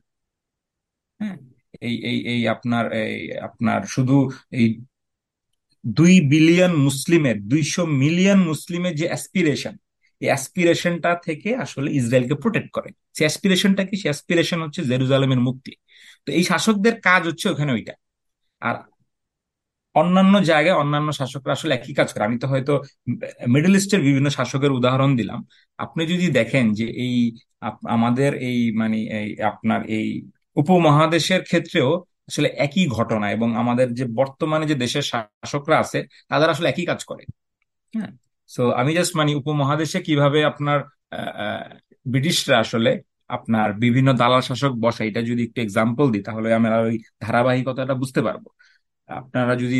হ্যাঁ এই এই এই আপনার এই আপনার শুধু এই দুই বিলিয়ন মুসলিমের, দুইশো মিলিয়ন মুসলিমের যে অ্যাসপিরেশন এই অ্যাসপিরেশনটা থেকে আসলে ইসরায়েলকে প্রোটেক্ট করে। সেই অ্যাসপিরেশনটা কি? সেই অ্যাসপিরেশন হচ্ছে জেরুজালেমের মুক্তি। তো এই শাসকদের কাজ হচ্ছে ওখানে ওইটা। আর অন্যান্য জায়গায় অন্যান্য শাসকরা আসলে একই কাজ করে। আমি তো হয়তো মিডল ইস্টের বিভিন্ন শাসকের উদাহরণ দিলাম। আপনি যদি দেখেন যে এই আমাদের এই মানে আপনার এই উপমহাদেশের ক্ষেত্রেও আসলে একই ঘটনা এবং আমাদের যে বর্তমানে যে দেশের শাসকরা আছে, তাদের আসলে একই কাজ করে। হ্যাঁ? সো আমি জাস্ট মানে উপমহাদেশে কীভাবে আপনার ব্রিটিশরা আসলে আপনার বিভিন্ন দালাল শাসক বসে এটা যদি একটু এক্সাম্পল দিই, তাহলে আমরা ওই ধারাবাহিকতাটা বুঝতে পারব। আপনারা যদি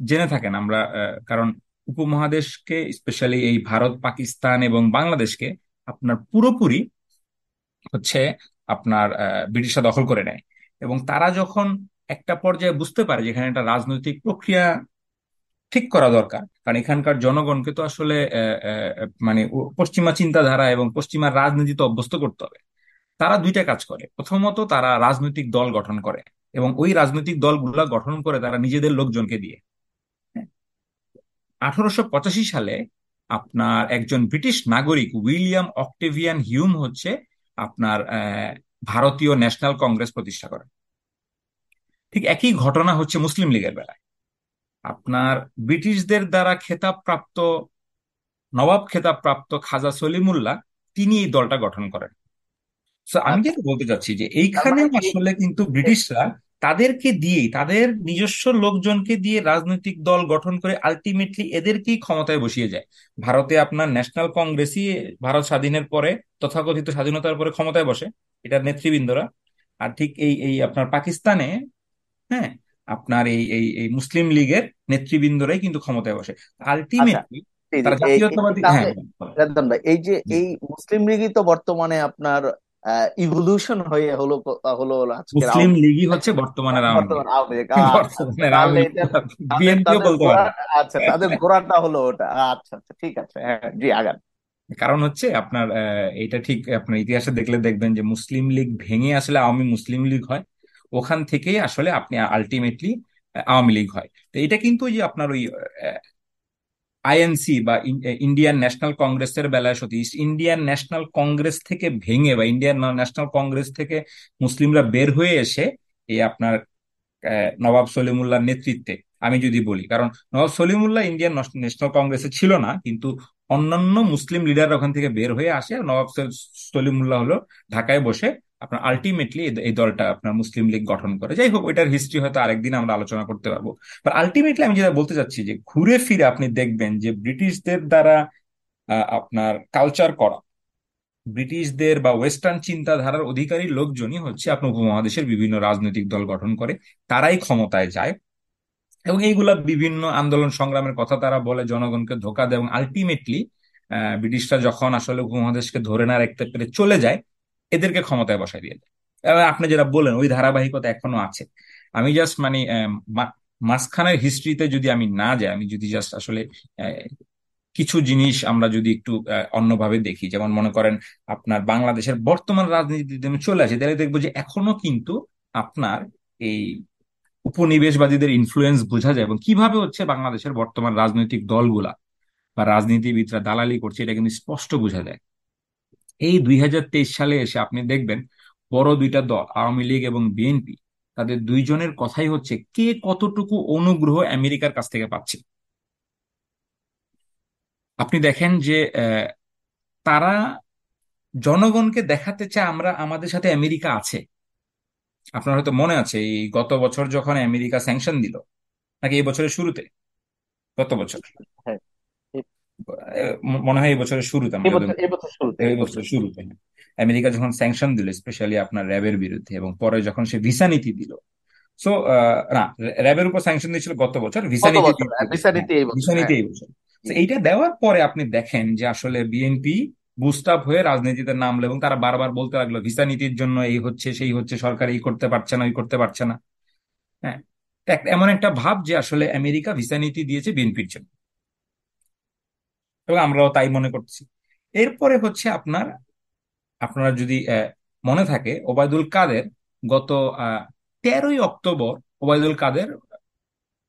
জেনে থাকেন, আমরা কারণ উপমহাদেশকে স্পেশালি এই ভারত, পাকিস্তান এবং বাংলাদেশকে আপনার পুরোপুরি হচ্ছে আপনার ব্রিটিশরা দখল করে নেয়। এবং তারা যখন একটা পর্যায়ে বুঝতে পারে যেখানে একটা রাজনৈতিক প্রক্রিয়া ঠিক করা দরকার, কারণ এখানকার জনগণকে তো আসলে মানে পশ্চিমা চিন্তাধারা এবং পশ্চিমা রাজনীতিতে অভ্যস্ত করতে হবে। তারা দুইটা কাজ করে। প্রথমত তারা রাজনৈতিক দল গঠন করে এবং ওই রাজনৈতিক দলগুলা গঠন করে তারা নিজেদের লোকজনকে দিয়ে। আঠারোশো পঁচাশি সালে আপনার একজন ব্রিটিশ নাগরিক উইলিয়াম অক্টেভিয়ান হিউম হচ্ছে আপনার ভারতীয় ন্যাশনাল কংগ্রেস প্রতিষ্ঠা করেন ঠিক একই ঘটনা হচ্ছে মুসলিম লীগের বেলায়। আপনার ব্রিটিশদের দ্বারা খেতাবপ্রাপ্ত নবাব খেতাবপ্রাপ্ত খাজা সলিমুল্লাহ তিনি এই দলটা গঠন করেন। আমি আচ্ছা। যেটা বলতে চাচ্ছি যে এইখানে মানে আসলে কিন্তু ব্রিটিশরা তাদেরকে দিয়েই তাদের নিজস্ব লোকজনকে দিয়ে রাজনৈতিক দল গঠন করে আলটিমেটলি এদেরকেই ক্ষমতায় বসিয়ে যায়। ভারতে আপনার ন্যাশনাল কংগ্রেসই ভারত স্বাধীনের পরে তথাকথিত স্বাধীনতার পরে ক্ষমতায় বসে। এটার নেতৃবৃন্দরা। আর ঠিক এই এই আপনার পাকিস্তানে হ্যাঁ আপনার এই এই এই মুসলিম লীগের নেতৃবৃন্দরাই কিন্তু ক্ষমতায় বসে। আচ্ছা আলটিমেটলি জি তারা এই এই যে জাতীয়তাবাদী হ্যাঁ এই যে এই মুসলিম লীগই তো বর্তমানে আপনার ইভলিউশন হয়ে হলো হলো মুসলিম লীগই হচ্ছে বর্তমান আওয়ামী লীগ। আচ্ছা আচ্ছা এটা তাদের বলতে আচ্ছা গোড়াটা হলো ওটা। আচ্ছা আচ্ছা ঠিক আছে হ্যাঁ জি আগান। কারণ হচ্ছে আপনার এটা ঠিক আপনার ইতিহাসে দেখলে দেখবেন যে মুসলিম লীগ ভেঙে আসলে আওয়ামী মুসলিম লীগ হয়। ওখান থেকেই আসলে আপনি আলটিমেটলি আওয়ামী লীগ হয়। তো এটা কিন্তু ওই যে আপনার ওই আইএনসি বা ইন্ডিয়ান ন্যাশনাল কংগ্রেসের বেলায় সত্যি ইন্ডিয়ান ন্যাশনাল কংগ্রেস থেকে ভেঙে বা ইন্ডিয়ান ন্যাশনাল কংগ্রেস থেকে মুসলিমরা বের হয়ে এসে এই আপনার নবাব সলিমুল্লাহর নেতৃত্বে আমি যদি বলি, কারণ নবাব সলিমুল্লাহ ইন্ডিয়ান ন্যাশনাল কংগ্রেসে ছিল না, কিন্তু অন্যান্য মুসলিম লিডার ওখান থেকে বের হয়ে আসে। আর সলিমুল্লাহ হলো ঢাকায় বসে আপনার আলটিমেটলি এই দলটা আপনার মুসলিম লীগ গঠন করে। যাই হোক, ওইটার হিস্ট্রি হয়তো আরেকদিন আমরা আলোচনা করতে পারব। বাট আলটিমেটলি আমি যেটা বলতে চাচ্ছি যে, ঘুরে ফিরে আপনি দেখবেন যে, ব্রিটিশদের দ্বারা আপনার কালচার করা, ব্রিটিশদের বা ওয়েস্টার্ন চিন্তাধারার অধিকারী লোকজনই হচ্ছে আপনার উপমহাদেশের বিভিন্ন রাজনৈতিক দল গঠন করে। তারাই ক্ষমতায় যায়। এবং এইগুলা বিভিন্ন আন্দোলন সংগ্রামের কথা তারা বলে, জনগণকে ধোকা দেয় এবং আলটিমেটলি ব্রিটিশরা যখন আসলে উপমহাদেশকে ধরে না রাখতে পেরে চলে যায়, এদেরকে ক্ষমতায় বসায় দিয়ে দেয়। আপনি যেটা বলেন ওই ধারাবাহিকতা এখনও আছে। আমি জাস্ট মানে মাঝখানের হিস্ট্রিতে যদি আমি না যাই, আমি যদি জাস্ট আসলে কিছু জিনিস আমরা যদি একটু অন্যভাবে দেখি, যেমন মনে করেন আপনার বাংলাদেশের বর্তমান রাজনীতিতে চলে আসে, তাহলে দেখব যে এখনও কিন্তু আপনার এই উপনিবেশবাদীদের ইনফ্লুয়েন্স বোঝা যায় এবং কীভাবে হচ্ছে বাংলাদেশের বর্তমান রাজনৈতিক দলগুলা বা রাজনীতিবিদরা দালালি করছে এটা কিন্তু স্পষ্ট বোঝা যায়। এই দুই হাজার তেইশ সালে এসে আপনি দেখবেন বড় দুইটা দল, আওয়ামী লীগ এবং বিএনপি, তাদের দুইজনের কথাই হচ্ছে কে কতটুকু অনুগ্রহ আমেরিকার কাছ থেকে পাচ্ছে। আপনি দেখেন যে তারা জনগণকে দেখাতে চায় আমরা আমাদের সাথে আমেরিকা আছে। আপনার হয়তো মনে আছে এই গত বছর যখন আমেরিকা স্যাংশন দিল নাকি এই বছরের শুরুতে? গত বছর। হ্যাঁ। মনে হয় এই বছরের শুরুতে এই বছরের শুরুতে হ্যাঁ। আমেরিকা যখন স্যাংশন দিল স্পেশালি আপনার র্যাবের বিরুদ্ধে এবং পরে যখন সে ভিসা নীতি দিল সো না র্যাবের উপর স্যাংশন দিয়েছিল গত বছর ভিসা নীতি ভিসা হ্যাঁ নীতি এই বছর এইটা দেওয়ার পরে আপনি দেখেন যে আসলে বিএনপি বুস্ট আপ হয়ে রাজনীতিতে নামলো এবং তারা বারবার বলতে লাগল, ভিসা নীতির জন্য এই হচ্ছে, সেই হচ্ছে, সরকার এই করতে পারছে না, ওই করতে পারছে না। হ্যাঁ এমন একটা ভাব যে আসলে আমেরিকা ভিসা নীতি দিয়েছে বিএনপির জন্য। এবং আমরাও তাই মনে করছি। এরপরে হচ্ছে আপনার, আপনারা যদি মনে থাকে, ওবায়দুল কাদের গত তেরোই অক্টোবর ওবায়দুল কাদের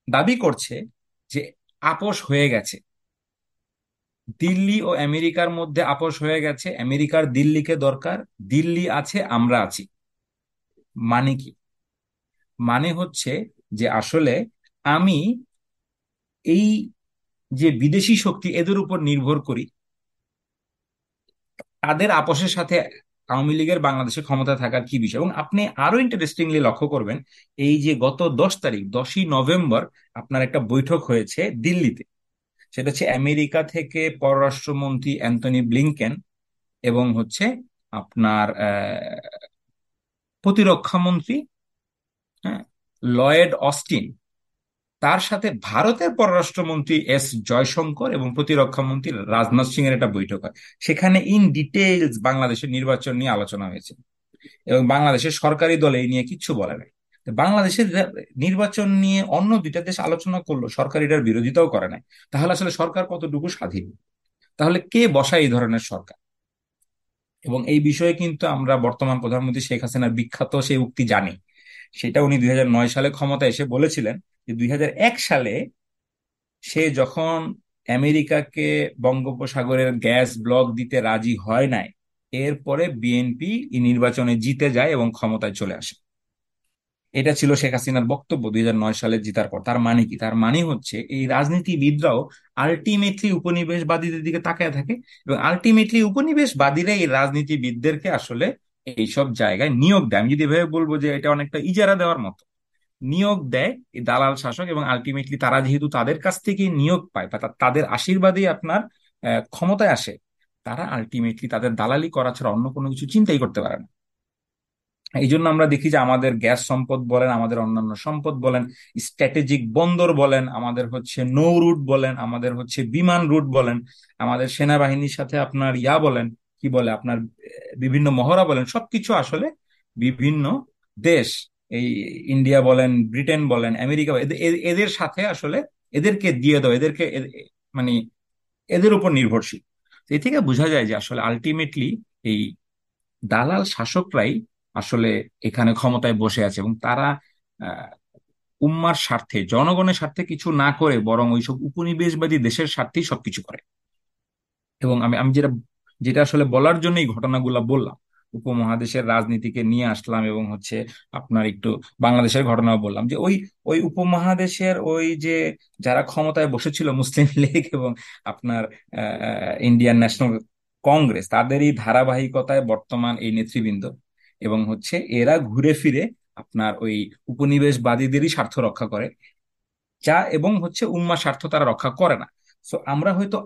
দাবি করছে যে আপোষ হয়ে গেছে। দিল্লি ও আমেরিকার মধ্যে আপোষ হয়ে গেছে। আমেরিকার দিল্লিকে দরকার। দিল্লি আছে, আমরা আছি। মানে কি? মানে হচ্ছে যে আসলে আমি এই যে বিদেশি শক্তি এদের উপর নির্ভর করি, তাদের আপোষের সাথে আওয়ামী লীগের বাংলাদেশে ক্ষমতা থাকার কি বিষয়? এবং আপনি আরও ইন্টারেস্টিংলি লক্ষ্য করবেন, এই যে গত দশ তারিখ, দশই নভেম্বর আপনার একটা বৈঠক হয়েছে দিল্লিতে। সেটা হচ্ছে আমেরিকা থেকে পররাষ্ট্রমন্ত্রী অ্যান্টনি ব্লিংকেন এবং হচ্ছে আপনার আহ, প্রতিরক্ষা মন্ত্রী হ্যাঁ লয়েড অস্টিন। তার সাথে ভারতের পররাষ্ট্রমন্ত্রী এস জয়শঙ্কর এবং প্রতিরক্ষা মন্ত্রী রাজনাথ সিং এর একটা বৈঠক হয়। সেখানে ইন ডিটেইলস বাংলাদেশের নির্বাচন নিয়ে আলোচনা হয়েছে এবং বাংলাদেশের সরকারি দল এই নিয়ে কিচ্ছু বলে নাই। বাংলাদেশের নির্বাচন নিয়ে অন্য দুইটা দেশ আলোচনা করল, সরকার এটার বিরোধিতাও করে নাই। তাহলে আসলে সরকার কতটুকু স্বাধীন? তাহলে কে বসায় এই ধরনের সরকার? এবং এই বিষয়ে কিন্তু আমরা বর্তমান প্রধানমন্ত্রী শেখ হাসিনার বিখ্যাত সেই উক্তি জানি। সেটা উনি দুই হাজার নয় সালে ক্ষমতা এসে বলেছিলেন যে দুই হাজার এক সালে সে যখন আমেরিকাকে বঙ্গোপসাগরের গ্যাস ব্লক দিতে রাজি হয় নাই, এরপরে বিএনপি নির্বাচনে জিতে যায় এবং ক্ষমতায় চলে আসে। এটা ছিল শেখ হাসিনার বক্তব্য দুই সালে জিতার পর। তার মানে কি? তার মানে হচ্ছে এই রাজনীতিবিদরাও আলটিমেটলি উপনিবেশবাদীদের দিকে তাকায় থাকে এবং আলটিমেটলি উপনিবেশবাদীরা এই রাজনীতিবিদদেরকে আসলে এইসব জায়গায় নিয়োগ দেয়। আমি যদি এভাবে বলব যে এটা অনেকটা ইজারা দেওয়ার মতো। নিয়োগ দেয় এই দালাল শাসক এবং আলটিমেটলি তারা যেহেতু তাদের কাছ থেকে নিয়োগ পায় বা তাদের আশীর্বাদেই আপনার ক্ষমতায় আসে, তারা আলটিমেটলি তাদের দালালি করা ছাড়া অন্য কোনো কিছু চিন্তাই করতে পারে না। এই জন্য আমরা দেখি যে আমাদের গ্যাস সম্পদ বলেন, আমাদের অন্যান্য সম্পদ বলেন, স্ট্র্যাটেজিক বন্দর বলেন, আমাদের হচ্ছে নৌ রুট বলেন, আমাদের হচ্ছে বিমান রুট বলেন, আমাদের সেনাবাহিনীর সাথে আপনার ইয়া বলেন, কি বলে, আপনার বিভিন্ন মহড়া বলেন, সবকিছু আসলে বিভিন্ন দেশ, এই ইন্ডিয়া বলেন, ব্রিটেন বলেন, আমেরিকা এদের সাথে আসলে এদেরকে দিয়ে দাও এদেরকে মানে এদের উপর নির্ভরশীল। এ থেকে বোঝা যায় যে আসলে আলটিমেটলি এই দালাল শাসকরাই আসলে এখানে ক্ষমতায় বসে আছে এবং তারা উম্মার স্বার্থে, জনগণের স্বার্থে কিছু না করে বরং ওইসব উপনিবেশবাদী দেশের স্বার্থেই সবকিছু করে। এবং আমি আমি যেটা যেটা আসলে বলার জন্য এই ঘটনাগুলো বললাম, উপমহাদেশের রাজনীতিকে নিয়ে আসলাম এবং হচ্ছে আপনার একটু বাংলাদেশের ঘটনাও বললাম যে ওই ওই উপমহাদেশের ওই যে যারা ক্ষমতায় বসেছিল মুসলিম লীগ এবং আপনার ইন্ডিয়ান ন্যাশনাল কংগ্রেস, তাদেরই ধারাবাহিকতায় বর্তমান এই নেতৃবৃন্দ। এবং হচ্ছে এরা ঘুরে ফিরে আপনার ওই উপনিবেশবাদীদেরই স্বার্থ রক্ষা করে, যা এবং হচ্ছে উম্মার স্বার্থ তারা রক্ষা করে না। সো আমরা হয়তো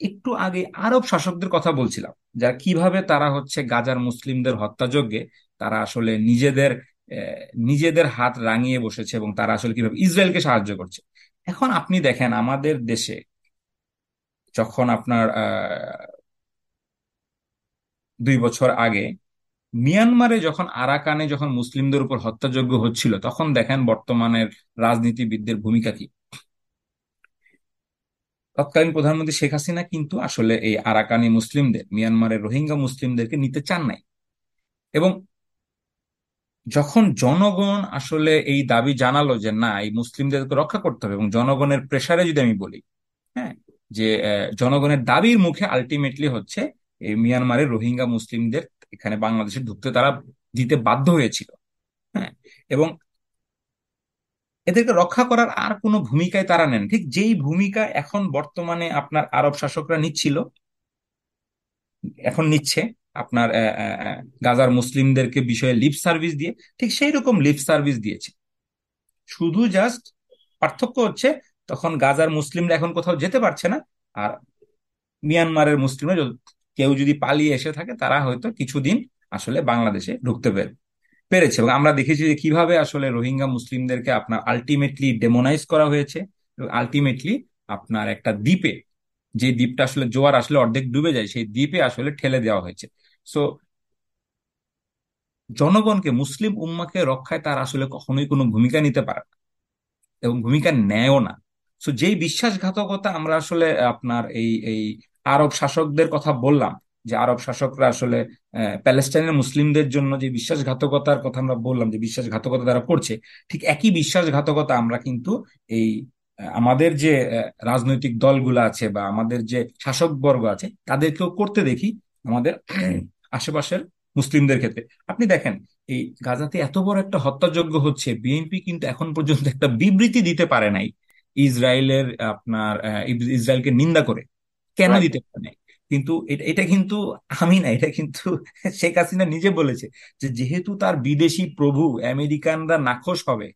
একটু আগে আরব শাসকদের কথা বলছিলাম, যারা কীভাবে তারা হচ্ছে গাজার মুসলিমদের হত্যাযজ্ঞে তারা আসলে নিজেদের নিজেদের হাত রাঙিয়ে বসেছে এবং তারা আসলে কীভাবে ইসরায়েলকে সাহায্য করছে। এখন আপনি দেখেন আমাদের দেশে যখন আপনার দুই বছর আগে মিয়ানমারে যখন আরাকানে যখন মুসলিমদের উপর হত্যাযজ্ঞ হচ্ছিল, তখন দেখেন বর্তমানের রাজনীতিবিদদের ভূমিকা কি। তৎকালীন প্রধানমন্ত্রী শেখ হাসিনা কিন্তু আসলে এই আরাকানি মুসলিমদের, মিয়ানমারের রোহিঙ্গা মুসলিমদেরকে নিতে চান নাই। এবং যখন জনগণ আসলে এই দাবি জানালো যে না, এই মুসলিমদেরকে রক্ষা করতে হবে এবং জনগণের প্রেসারে যদি আমি বলি হ্যাঁ যে জনগণের দাবির মুখে আলটিমেটলি হচ্ছে এই মিয়ানমারের রোহিঙ্গা মুসলিমদের এখানে বাংলাদেশে ঢুকতে তারা দিতে বাধ্য হয়েছিল। হ্যাঁ? এবং এদেরকে রক্ষা করার আর কোনো ভূমিকায় তারা নেন। ঠিক যেই ভূমিকা এখন বর্তমানে আপনার আরব শাসকরা নিচ্ছিল, এখন নিচ্ছে আপনার গাজার মুসলিমদেরকে বিষয়ে লিপ সার্ভিস দিয়ে, ঠিক সেই রকম লিপ সার্ভিস দিয়েছে। শুধু জাস্ট পার্থক্য হচ্ছে তখন গাজার মুসলিমরা এখন কোথাও যেতে পারছে না, আর মিয়ানমারের মুসলিমরা কেউ যদি পালিয়ে এসে থাকে, তারা হয়তো কিছুদিন আসলে বাংলাদেশে ঢুকতে পেরে, পেরেছে। এবং আমরা দেখেছি যে কীভাবে আসলে রোহিঙ্গা মুসলিমদেরকে আপনার আলটিমেটলি ডেমোনাইজ করা হয়েছে আলটিমেটলি আপনার একটা দ্বীপে, যে দ্বীপটা আসলে জোয়ার আসলে অর্ধেক ডুবে যায়, সেই দ্বীপে আসলে ঠেলে দেওয়া হয়েছে। সো জনগণকে, মুসলিম উম্মাকে রক্ষায় তার আসলে কখনোই কোনো ভূমিকা নিতে পারে না এবং ভূমিকা নেয়ও না। সো যেই বিশ্বাসঘাতকতা আমরা আসলে আপনার এই এই আরব শাসকদের কথা বললাম, যে আরব শাসকরা আসলে প্যালেস্টাইনের মুসলিমদের জন্য যে বিশ্বাসঘাতকতার কথা আমরা বললাম, যে বিশ্বাসঘাতকতা তারা করছে, ঠিক একই বিশ্বাসঘাতকতা আমরা কিন্তু এই আমাদের যে রাজনৈতিক দলগুলো আছে বা আমাদের যে শাসকবর্গ আছে, তাদেরকেও করতে দেখি আমাদের আশেপাশের মুসলিমদের ক্ষেত্রে। আপনি দেখেন, এই গাজাতে এত বড় একটা হত্যাযজ্ঞ হচ্ছে, বিএনপি কিন্তু এখন পর্যন্ত একটা বিবৃতি দিতে পারে নাই, ইসরায়েলের আপনার ইসরায়েলকে নিন্দা করে। কেন দিতে পারে কিন্তু এটা কিন্তু আমি না এটা কিন্তু শেখ হাসিনা নিজে বলেছে যে যেহেতু তার বিদেশি প্রভু আমেরিকানরা নাখোশ হবে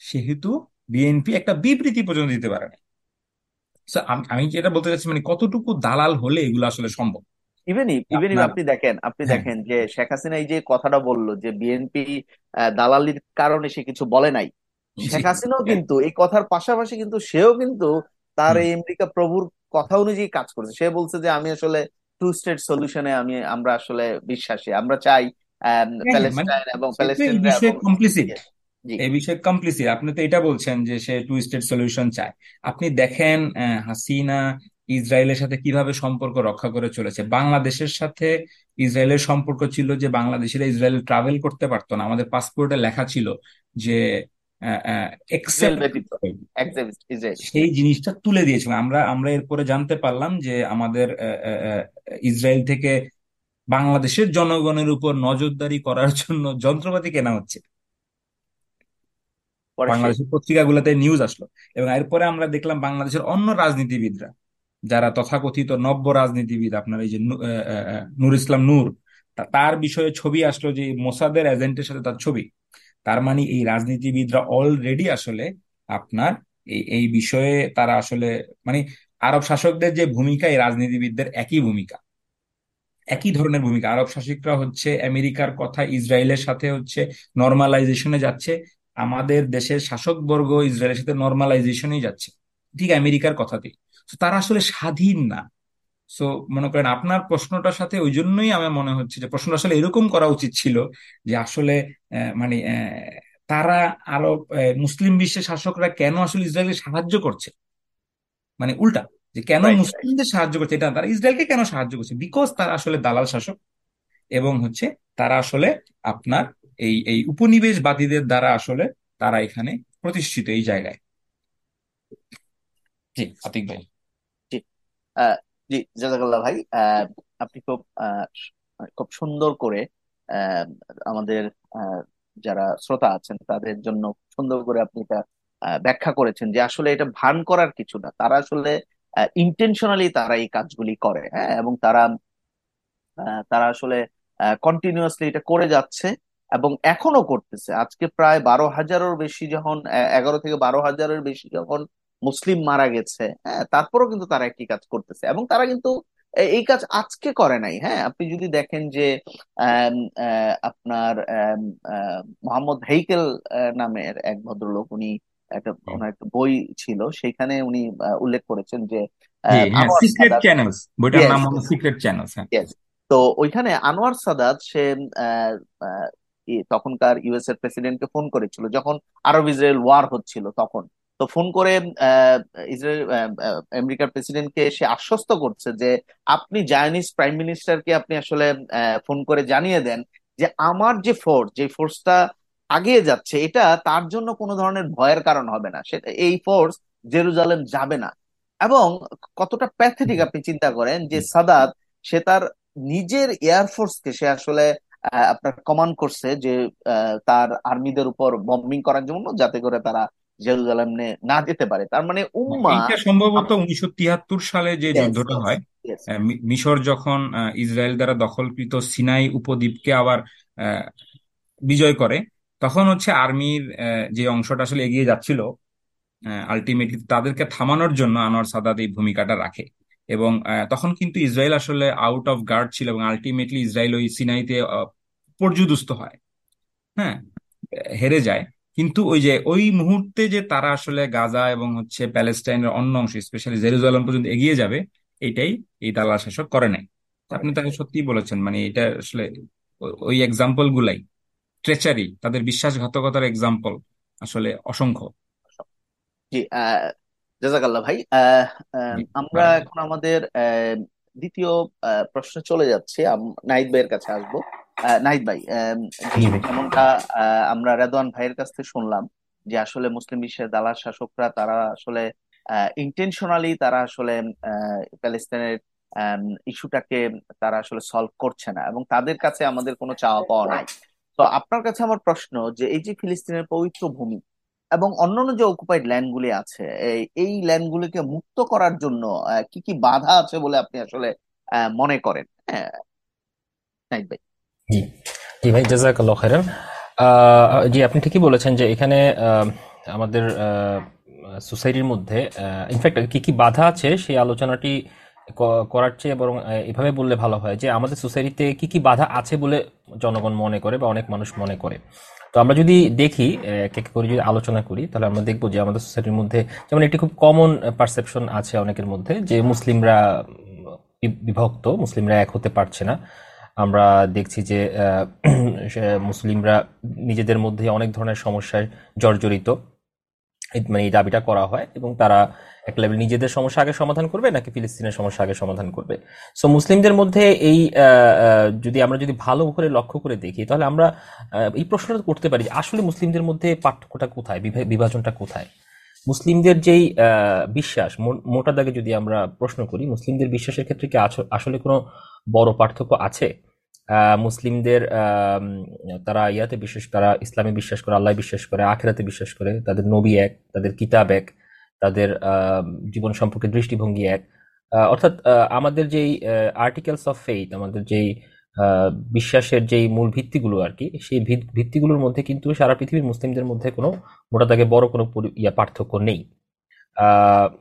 সেহেতু বিএনপি একটা বিবৃতি পর্যন্ত দিতে পারে না আমি যেটা বলতে চাচ্ছি? মানে কতটুকু দালাল হলে এগুলো আসলে সম্ভব? ইভেন ইভেন আপনি দেখেন আপনি হ্যাঁ। দেখেন যে শেখ হাসিনা এই যে কথাটা বলল যে বিএনপি দালালির কারণে সে কিছু বলে নাই। শেখ হাসিনাও কিন্তু এই কথার পাশাপাশি কিন্তু সেও কিন্তু তার এই আমেরিকা প্রভুর কথা অনুযায়ী কাজ করেছে। সে বলছে যে আমি আসলে টু স্টেট সলিউশনে আমি আমরা আসলে বিশ্বাসী। আমরা চাই আহ, হ্যাঁ মানে প্যালেস্টাইন এবং এই বিষয়ে কমপ্লিসিট আপনি তো এটা বলছেন যে সে টু স্টেট সলিউশন চায়। আপনি দেখেন আহ, হাসিনা ইসরায়েলের সাথে কীভাবে সম্পর্ক রক্ষা করে চলেছে। বাংলাদেশের সাথে ইসরায়েলের সম্পর্ক ছিল যে বাংলাদেশিরা ইসরায়েল ট্রাভেল করতে পারতো না। আমাদের পাসপোর্টে লেখা ছিল যে সেই জিনিসটা তুলে দিয়েছিল আমরা আমরা এরপরে জানতে পারলাম যে আমাদের ইসরায়েল থেকে বাংলাদেশের জনগণের উপর নজরদারি করার জন্য যন্ত্রপাতি কেনা হচ্ছে। বাংলাদেশের পত্রিকাগুলোতে নিউজ আসলো। এবং এরপরে আমরা দেখলাম বাংলাদেশের অন্য রাজনীতিবিদরা যারা তথাকথিত নব্য রাজনীতিবিদ আপনার এই যে নূর ইসলাম নূর তার বিষয়ে ছবি আসলো যে মোসাদের এজেন্টের সাথে তার ছবি। তার মানে এই রাজনীতিবিদরা অলরেডি আসলে আপনার এই বিষয়ে তারা আসলে মানে আরব শাসকদের যে ভূমিকা, এই রাজনীতিবিদদের একই ভূমিকা। একই ধরনের ভূমিকা। আরব শাসকরা হচ্ছে আমেরিকার কথা, ইসরায়েলের সাথে হচ্ছে নর্মালাইজেশনে যাচ্ছে। আমাদের দেশের শাসকবর্গ ইসরায়েলের সাথে নর্মালাইজেশনেই যাচ্ছে। ঠিক আমেরিকার কথাতেই। তারা আসলে স্বাধীন না। সো মনে করেন আপনার প্রশ্নটার সাথে ওই জন্যই আমার মনে হচ্ছে যে প্রশ্নটা আসলে এরকম করা উচিত ছিল যে আসলে আহ, মানে তারা আরও মুসলিম বিশ্বের শাসকরা কেন আসলে ইসরায়েলকে সাহায্য করছে? মানে উল্টা যে কেন মুসলিমদের সাহায্য করছে? এটা তারা ইসরায়েলকে কেন সাহায্য করছে? বিকজ তারা আসলে দালাল শাসক এবং হচ্ছে তারা আসলে আপনার এই এই উপনিবেশবাদীদের দ্বারা আসলে তারা এখানে প্রতিষ্ঠিত এই জায়গায়। জি আতিক ভাই। জি জি জাজাকাল্লাহ ভাই আপনি খুব আহ, খুব সুন্দর করে আহ, আমাদের আহ, যারা শ্রোতা আছেন তাদের জন্য সুন্দর করে আপনি এটা ব্যাখ্যা করেছেন যে আসলে এটা ভান করার কিছু না। তারা আসলে ইন্টেনশনালি তারা এই কাজগুলি করে হ্যাঁ? এবং তারা তারা আসলে কন্টিনিউয়াসলি এটা করে যাচ্ছে এবং এখনও করতেছে। আজকে প্রায় বারো হাজারের বেশি যখন এগারো থেকে বারো হাজারের বেশি যখন মুসলিম মারা গেছে হ্যাঁ তারপরেও কিন্তু তারা একই কাজ করতেছে এবং তারা কিন্তু এই কাজ আজকে করে নাই হ্যাঁ আপনি যদি দেখেন যে আপনার মোহাম্মদ হেইকেল নামের এক ভদ্রলোক উনি একটা ওনার একটা বই ছিল সেখানে উনি উল্লেখ করেছেন যে হ্যাঁ আনোয়ার সিক্রেট সাদাত চ্যানেলস বইটার নাম হলো সিক্রেট চ্যানেলস হ্যাঁ। তো ওইখানে আনোয়ার সাদাত সে তখনকার ইউএস এর প্রেসিডেন্টকে ফোন করেছিল যখন আরব ইসরায়েল ওয়ার হচ্ছিল তখন। তো ফোন করে ইসরায়েল আমেরিকার প্রেসিডেন্টকে সে আশ্বস্ত করছে যে আপনি জায়নিজ প্রাইম মিনিস্টারকে আপনি আসলে ফোন করে জানিয়ে দেন যে আমার যে ফোর্স, যে ফোর্সটা আগিয়ে যাচ্ছে, এটা তার জন্য কোনো ধরনের ভয়ের কারণ হবে না। সেটা, এই ফোর্স জেরুজালেম যাবে না। এবং কতটা প্যাথেটিক আপনি চিন্তা করেন যে সাদাত, সে তার নিজের এয়ারফোর্সকে সে আসলে আপনার কমান্ড করছে যে তার আর্মিদের উপর বম্বিং করার জন্য, যাতে করে তারা জেরুজালেমে না যেতে পারে। তার মানে উম্মা এইটা সম্ভবত উনিশশো তিয়াত্তর সালে যে যুদ্ধটা হয় মিশর যখন ইসরায়েল দ্বারা দখলকৃত সিনাই উপদ্বীপকে আবার বিজয় করে তখন হচ্ছে আর্মির যে অংশটা আসলে এগিয়ে যাচ্ছিল আলটিমেটলি তাদেরকে থামানোর জন্য আনোয়ার সাদাত এই ভূমিকাটা রাখে। এবং তখন কিন্তু ইসরায়েল আসলে আউট অফ গার্ড ছিল এবং আলটিমেটলি ইসরায়েল ওই সিনাইতে পর্যুদস্ত হয়। হ্যাঁ হেরে যায়। কিন্তু ওই যে ওই মুহূর্তে যে তারা আসলে গাজা এবং হচ্ছে প্যালেস্টাইনের অন্য অংশ স্পেশালি জেরুজালাম পর্যন্ত এগিয়ে যাবে এটাই এই দালাল শাসক করে নাই। আপনি তাকে সত্যিই বলেছেন মানে এটা আসলে ওই এক্সাম্পল গুলাই ট্রেচারি তাদের বিশ্বাসঘাতকতার এক্সাম্পল আসলে অসংখ্য। জি জাজাকাল্লাহ ভাই আমরা এখন আমাদের দ্বিতীয় প্রশ্নে চলে যাচ্ছি নাহিদ ভাইয়ের কাছে আসব। নাহিদ ভাই যেমনটা আহ, আমরা রেদওয়ান ভাইয়ের কাছ থেকে শুনলাম যে আসলে মুসলিম বিশ্বের দালাল শাসকরা তারা আসলে ইন্টেনশনালি তারা আসলে আহ, প্যালেস্তাইনের ইস্যুটাকে তারা আসলে সলভ করছে না এবং তাদের কাছে আমাদের কোনো চাওয়া পাওয়া নাই। তো আপনার কাছে আমার প্রশ্ন যে এই যে ফিলিস্তিনের পবিত্র ভূমি এবং অন্যান্য যে অকুপাইড ল্যান্ড গুলি আছে এই ল্যান্ড গুলিকে মুক্ত করার জন্য আহ, কি কি বাধা আছে বলে আপনি আসলে আহ, মনে করেন? হ্যাঁ। ভাই। জি। জি ভাই জাজাকাল্লাহ খাইরান জি, আপনি ঠিকই বলেছেন যে এখানে আমাদের সোসাইটির মধ্যে ইনফ্যাক্ট কি কি বাধা আছে সেই আলোচনাটি করার চেয়ে বরং এভাবে বললে ভালো হয় যে আমাদের সোসাইটিতে কি কি বাধা আছে বলে জনগণ মনে করে বা অনেক মানুষ মনে করে। তো আমরা যদি দেখি এক এক করে যদি আলোচনা করি, তাহলে আমরা দেখব যে আমাদের সোসাইটির মধ্যে যেমন একটি খুব কমন পারসেপশন আছে অনেকের মধ্যে যে মুসলিমরা বিভক্ত, মুসলিমরা এক হতে পারছে না। আমরা দেখছি যে মুসলিমরা নিজেদের মধ্যে অনেক ধরনের সমস্যায় জর্জরিত। মানে এই দাবিটা করা হয় এবং তারা এক লেভেল নিজেদের সমস্যা আগে সমাধান করবে নাকি ফিলিস্তিনের সমস্যা আগে সমাধান করবে? সো মুসলিমদের মধ্যে এই যদি আমরা যদি ভালো করে লক্ষ্য করে দেখি, তাহলে আমরা এই প্রশ্নটা করতে পারি আসলে মুসলিমদের মধ্যে পার্থক্যটা কোথায় বিভাজনটা কোথায়? মুসলিমদের যেই বিশ্বাস মোটা দাগে যদি আমরা প্রশ্ন করি, মুসলিমদের বিশ্বাসের ক্ষেত্রে কি আসলে কোনো বড় পার্থক্য আছে? মুসলিমদের তারা ইয়াতে বিশ্বাস তারা ইসলামে বিশ্বাস করে আল্লাহ বিশ্বাস করে, আখেরাতে বিশ্বাস করে, তাদের নবী এক, তাদের কিতাব এক, তাদের জীবন সম্পর্কে দৃষ্টিভঙ্গি এক। অর্থাৎ আমাদের যেই আর্টিকেলস অফ ফেইথ আমাদের যেই বিশ্বাসের যেই মূল ভিত্তিগুলো আর কি, সেই ভিত্তিগুলোর মধ্যে কিন্তু সারা পৃথিবীর মুসলিমদের মধ্যে কোনো মোটা দাগে বড় কোনো ইয়া পার্থক্য নেই।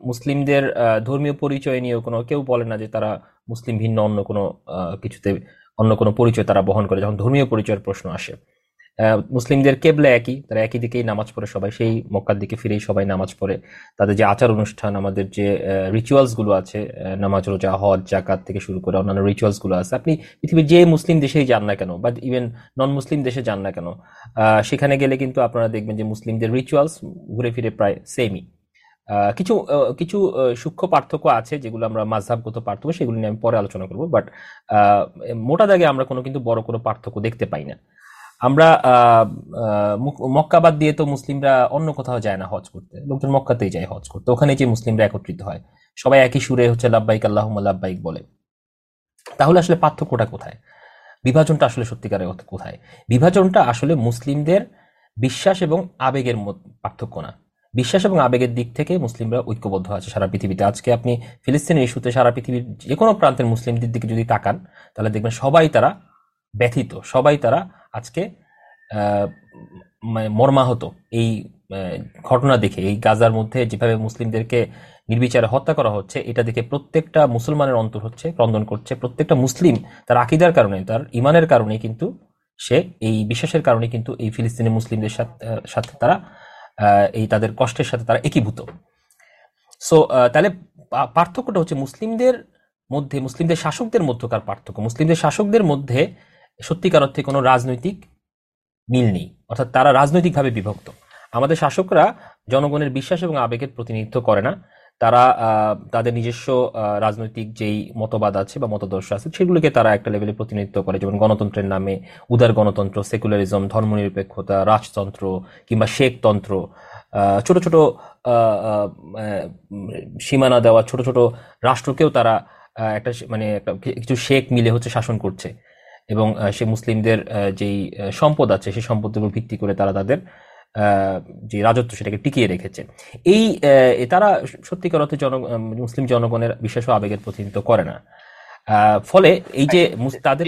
মুসলিমদের ধর্মীয় পরিচয় নিয়েও কোনো, কেউ বলে না যে তারা মুসলিম ভিন্ন, অন্য কোনো কিছুতে অন্য কোনো পরিচয় তারা বহন করে, যখন ধর্মীয় পরিচয়ের প্রশ্ন আসে। মুসলিমদের কেবলা একই, তারা একই দিকেই নামাজ পড়ে, সবাই সেই মক্কার দিকে ফিরেই সবাই নামাজ পড়ে। তাদের যে আচার অনুষ্ঠান, আমাদের যে রিচুয়ালসগুলো আছে নামাজ, রোজা, হজ জাকাত থেকে শুরু করে অন্যান্য রিচুয়ালসগুলো আছে, আপনি পৃথিবীর যে মুসলিম দেশেই যান না কেন, বা ইভেন নন মুসলিম দেশে যান না কেন সেখানে গেলে কিন্তু আপনারা দেখবেন যে মুসলিমদের রিচুয়ালস ঘুরে ফিরে প্রায় সেমই কিছু কিছু সূক্ষ্ম পার্থক্য আছে যেগুলো আমরা মাঝহাবগত পার্থক্য, সেগুলো নিয়ে আমি পরে আলোচনা করব বাট মোটা দাগে আমরা কোনো কিন্তু বড় কোনো পার্থক্য দেখতে পাই না। আমরা মক্কাবাদ দিয়ে তো মুসলিমরা অন্য কোথাও যায় না হজ করতে। লোকজন মক্কাতেই যায় হজ করতে। ওখানে যে মুসলিমরা একত্রিত হয়। সবাই একই সুরে হচ্ছে লাভবাইক আল্লাহ লাভবাইক বলে। তাহলে আসলে পার্থক্যটা কোথায়? বিভাজনটা আসলে সত্যিকারের কোথায়? বিভাজনটা আসলে মুসলিমদের বিশ্বাস এবং আবেগের পার্থক্য না। বিশ্বাস এবং আবেগের দিক থেকে মুসলিমরা ঐক্যবদ্ধ আছে সারা পৃথিবীতে। আজকে আপনি ফিলিস্তিনের ইস্যুতে সারা পৃথিবীর যে কোনো প্রান্তের মুসলিমদের দিকে যদি তাকান, তাহলে দেখবেন সবাই তারা ব্যথিত। সবাই তারা আজকে মানে মর্মাহত এই ঘটনা দেখে, এই গাজার মধ্যে যেভাবে মুসলিমদেরকে নির্বিচারে হত্যা করা হচ্ছে, এটা দেখে প্রত্যেকটা মুসলমানের অন্তর হচ্ছে, ক্রন্দন করছে। প্রত্যেকটা মুসলিম তার আকিদার কারণে, তার ইমানের কারণে কিন্তু সে এই বিশ্বাসের কারণে কিন্তু এই ফিলিস্তিনি মুসলিমদের সাথে তারা এই তাদের কষ্টের সাথে তারা একীভূত। সো তাহলে পার্থক্যটা হচ্ছে মুসলিমদের মধ্যে, মুসলিমদের শাসকদের মধ্যকার পার্থক্য। মুসলিমদের শাসকদের মধ্যে সত্যিকার অর্থে কোনো রাজনৈতিক মিল নেই। অর্থাৎ তারা রাজনৈতিকভাবে বিভক্ত। আমাদের শাসকরা জনগণের বিশ্বাস এবং আবেগের প্রতিনিধিত্ব করে না। তারা তাদের নিজস্ব রাজনৈতিক যেই মতবাদ আছে বা মতদর্শ আছে, সেগুলোকে তারা একটা লেভেলে প্রতিনিধিত্ব করে। যেমন গণতন্ত্রের নামে উদার গণতন্ত্র সেকুলারিজম ধর্মনিরপেক্ষতা, রাজতন্ত্র কিংবা শেখতন্ত্র ছোট ছোট সীমানা দেওয়া ছোট ছোট রাষ্ট্রকেও তারা একটা মানে কিছু শেখ মিলে হচ্ছে শাসন করছে। এবং সে মুসলিমদের যেই সম্পদ আছে সেই সম্পদের উপর ভিত্তি করে তারা তাদের যে রাজত্ব সেটাকে টিকিয়ে রেখেছে। এই তারা সত্যিকার অর্থে জন মুসলিম জনগণের বিশ্বাস ও আবেগের প্রতিনিধিত্ব করে না। ফলে এই যে তাদের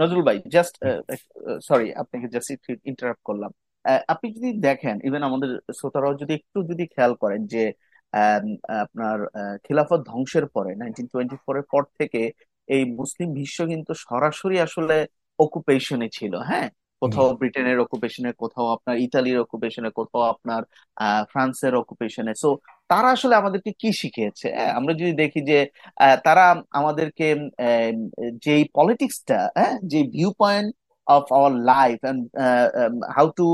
নজরুল ভাই জাস্ট সরি আপনাকে জাস্ট ইন্টারাপ্ট করলাম। আপনি যদি দেখেন ইভেন আমাদের শ্রোতারাও যদি একটু যদি খেয়াল করেন যে আপনার খিলাফত ধ্বংসের পরে নাইনটিন টোয়েন্টি ফোর এর পর থেকে এই মুসলিম বিশ্ব কিন্তু সরাসরি আসলে অকুপেশনে ছিল হ্যাঁ? কোথাও ব্রিটেনের অকুপেশনে কোথাও আপনার ইতালির অকুপেশনে কোথাও আপনার ফ্রান্সের অকুপেশনে সো তারা আসলে আমাদেরকে কি শিখিয়েছে হ্যাঁ, আমরা যদি দেখি যে তারা আমাদেরকে যেই পলিটিক্সটা হ্যাঁ? যে view point of our life and how to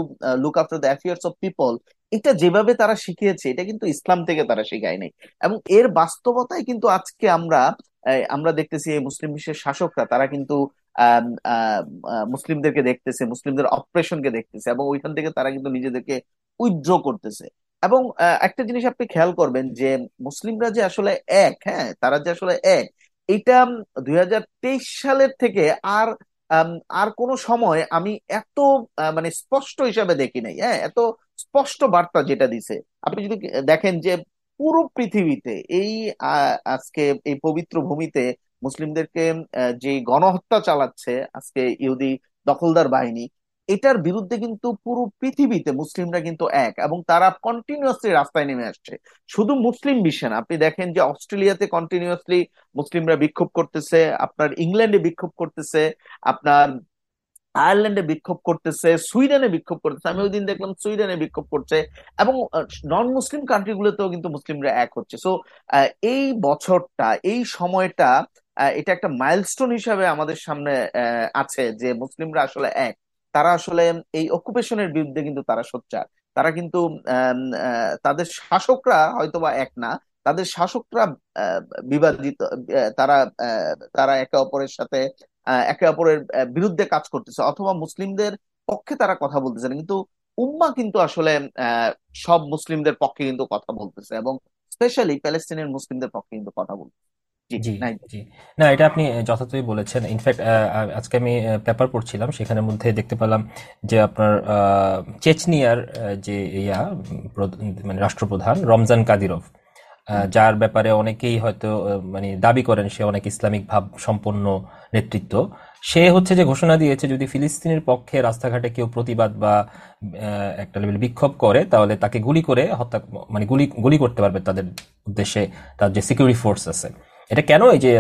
look after the affairs of people এটা যেভাবে তারা শিখিয়েছে, এটা কিন্তু ইসলাম থেকে তারা শেখায় নাই। এবং এর বাস্তবতায় কিন্তু আজকে আমরা আমরা দেখতেছি মুসলিম বিশ্বের শাসকরা, তারা কিন্তু মুসলিমদেরকে দেখতেছে, মুসলিমদের অপারেশনকে দেখতেছে এবং ওইখান থেকে তারা কিন্তু নিজেদেরকে উইথড্র করতেছে। এবং একটা জিনিস আপনি খেয়াল করবেন যে মুসলিমরা যে আসলে এক হ্যাঁ তারা যে আসলে এক, এটা দুই হাজার তেইশ সালের থেকে আর আর কোন সময় আমি এত মানে স্পষ্ট হিসাবে দেখি নাই হ্যাঁ এত স্পষ্ট বার্তা যেটা দিছে, আপনি যদি দেখেন যে পুরো পৃথিবীতে এই আজকে এই পবিত্র ভূমিতে মুসলিমদেরকে যে গণহত্যা চালাচ্ছে আজকে ইহুদি দখলদার বাহিনী, এটার বিরুদ্ধে কিন্তু পুরো পৃথিবীতে মুসলিমরা কিন্তু এক এবং তারা কন্টিনিউয়াসলি রাস্তায় নেমে আসছে। শুধু মুসলিম বিশ্বে না, আপনি দেখেন যে অস্ট্রেলিয়াতে কন্টিনিউয়াসলি মুসলিমরা বিক্ষোভ করতেছে, আপনার ইংল্যান্ডে বিক্ষোভ করতেছে, আপনার আয়ারল্যান্ডে বিক্ষোভ করতেছে, সুইডেনে বিক্ষোভ করতেছে আমি ওই দিন দেখলাম সুইডেনে বিক্ষোভ করছে, এবং নন মুসলিম কান্ট্রি গুলোতেও কিন্তু মুসলিমরা এক হচ্ছে। সো এই বছরটা, এই সময়টা এটা একটা মাইলস্টোন হিসাবে আমাদের সামনে আছে যে মুসলিমরা আসলে এক। তারা আসলে এই অকুপেশনের বিরুদ্ধে কিন্তু তারা সোচ্চার। তারা কিন্তু তাদের শাসকরা হয়তোবা এক না, তাদের শাসকরা বিবাদিত তারা তারা একে অপরের সাথে একে অপরের বিরুদ্ধে কাজ করতেছে। অথবা মুসলিমদের পক্ষে তারা কথা বলতেছে না। কিন্তু উম্মা কিন্তু আসলে সব মুসলিমদের পক্ষে কিন্তু কথা বলতেছে এবং স্পেশালি প্যালেস্টিনের মুসলিমদের পক্ষে কিন্তু কথা বলতেছে। জি জি জি। না এটা আপনি যথার্থই বলেছেন। ইনফ্যাক্ট আজকে আমি পেপার পড়ছিলাম। সেখানের মধ্যে দেখতে পেলাম যে আপনার আহ, চেচনিয়ার যে ইয়া মানে রাষ্ট্রপ্রধান রমজান কাদিরভ। যার ব্যাপারে অনেকেই হয়তো মানে দাবি করেন সে অনেক ইসলামিক ভাব সম্পন্ন নেতৃত্ব। সে হচ্ছে যে ঘোষণা দিয়েছে, যদি ফিলিস্তিনের পক্ষে রাস্তাঘাটে কেউ প্রতিবাদ বা একটা লেভেল বিক্ষোভ করে, তাহলে তাকে গুলি করে হত্যা মানে গুলি গুলি করতে পারবে তাদের উদ্দেশ্যে তার যে সিকিউরিটি ফোর্স আছে। এটা কেন এই যে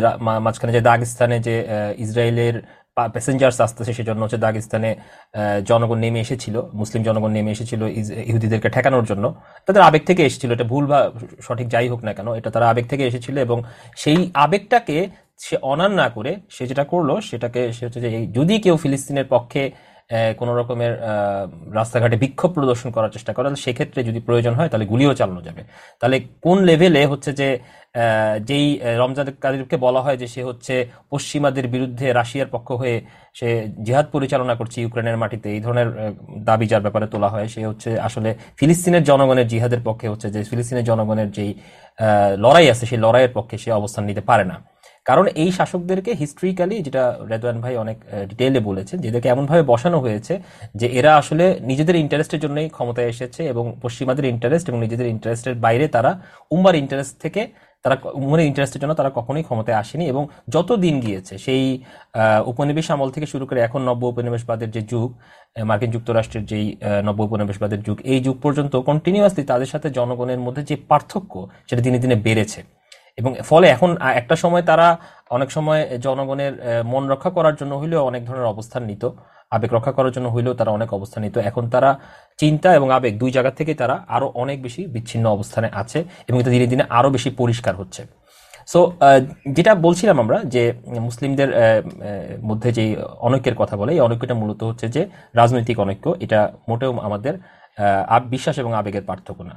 মাঝখানে যে দাগিস্তানে যে ইসরায়েলের প্যাসেঞ্জার্স আসতেছে সেজন্য হচ্ছে দাগিস্তানে জনগণ নেমে এসেছিল, মুসলিম জনগণ নেমে এসেছিল ইহুদিদেরকে ঠেকানোর জন্য। তাদের আবেগ থেকে এসেছিল, এটা ভুল বা সঠিক যাই হোক না কেন, এটা তারা আবেগ থেকে এসেছিল এবং সেই আবেগটাকে সে অনার না করে, সে যেটা করল সেটাকে সে হচ্ছে যে যদি কেউ ফিলিস্তিনের পক্ষে কোনো রকমের রাস্তাঘাটে বিক্ষোভ প্রদর্শন করার চেষ্টা করে সেক্ষেত্রে যদি প্রয়োজন হয়, তাহলে গুলিও চালানো যাবে। তাহলে কোন লেভেলে হচ্ছে যে যেই রমজান কাদিরকে বলা হয় যে, সে হচ্ছে পশ্চিমাদের বিরুদ্ধে রাশিয়ার পক্ষ হয়ে সে জিহাদ পরিচালনা করছে ইউক্রেনের মাটিতে, এই ধরনের দাবি যার ব্যাপারে তোলা হয়, সে হচ্ছে আসলে ফিলিস্তিনের জনগণের জিহাদের পক্ষে হচ্ছে যে, ফিলিস্তিনের জনগণের যেই লড়াই আছে, সেই লড়াইয়ের পক্ষে সে অবস্থান নিতে পারে না। কারণ এই শাসকদেরকে হিস্ট্রিক্যালি যেটা রেদওয়ান ভাই অনেক ডিটেইলে বলেছেন যেদেরকে এমনভাবে বসানো হয়েছে যে এরা আসলে নিজেদের ইন্টারেস্টের জন্যই ক্ষমতায় এসেছে এবং পশ্চিমাদের ইন্টারেস্ট এবং নিজেদের ইন্টারেস্টের বাইরে তারা উম্মার ইন্টারেস্ট থেকে তারা উম্মার ইন্টারেস্টের জন্য তারা কখনোই ক্ষমতায় আসেনি এবং যত দিন গিয়েছে, সেই উপনিবেশ আমল থেকে শুরু করে এখন নব্য উপনিবেশবাদের যে যুগ মার্কিন যুক্তরাষ্ট্রের যেই নব্য উপনিবেশবাদের যুগ, এই যুগ পর্যন্ত কন্টিনিউয়াসলি তাদের সাথে জনগণের মধ্যে যে পার্থক্য সেটা দিনে দিনে বেড়েছে। এবং ফলে এখন একটা সময় তারা অনেক সময় জনগণের মন রক্ষা করার জন্য হইলেও অনেক ধরনের অবস্থান নিত। আবেগ রক্ষা করার জন্য হইলেও তারা অনেক অবস্থান নিত। এখন তারা চিন্তা এবং আবেগ দুই জায়গা থেকে তারা আরও অনেক বেশি বিচ্ছিন্ন অবস্থানে আছে এবং এটা দিনে দিনে আরও বেশি পরিষ্কার হচ্ছে। সো যেটা বলছিলাম আমরা যে, মুসলিমদের মধ্যে যে অনৈক্যের কথা বলে, এই অনৈক্যটা মূলত হচ্ছে যে রাজনৈতিক অনৈক্য। এটা মোটেও আমাদের বিশ্বাস এবং আবেগের পার্থক্য না।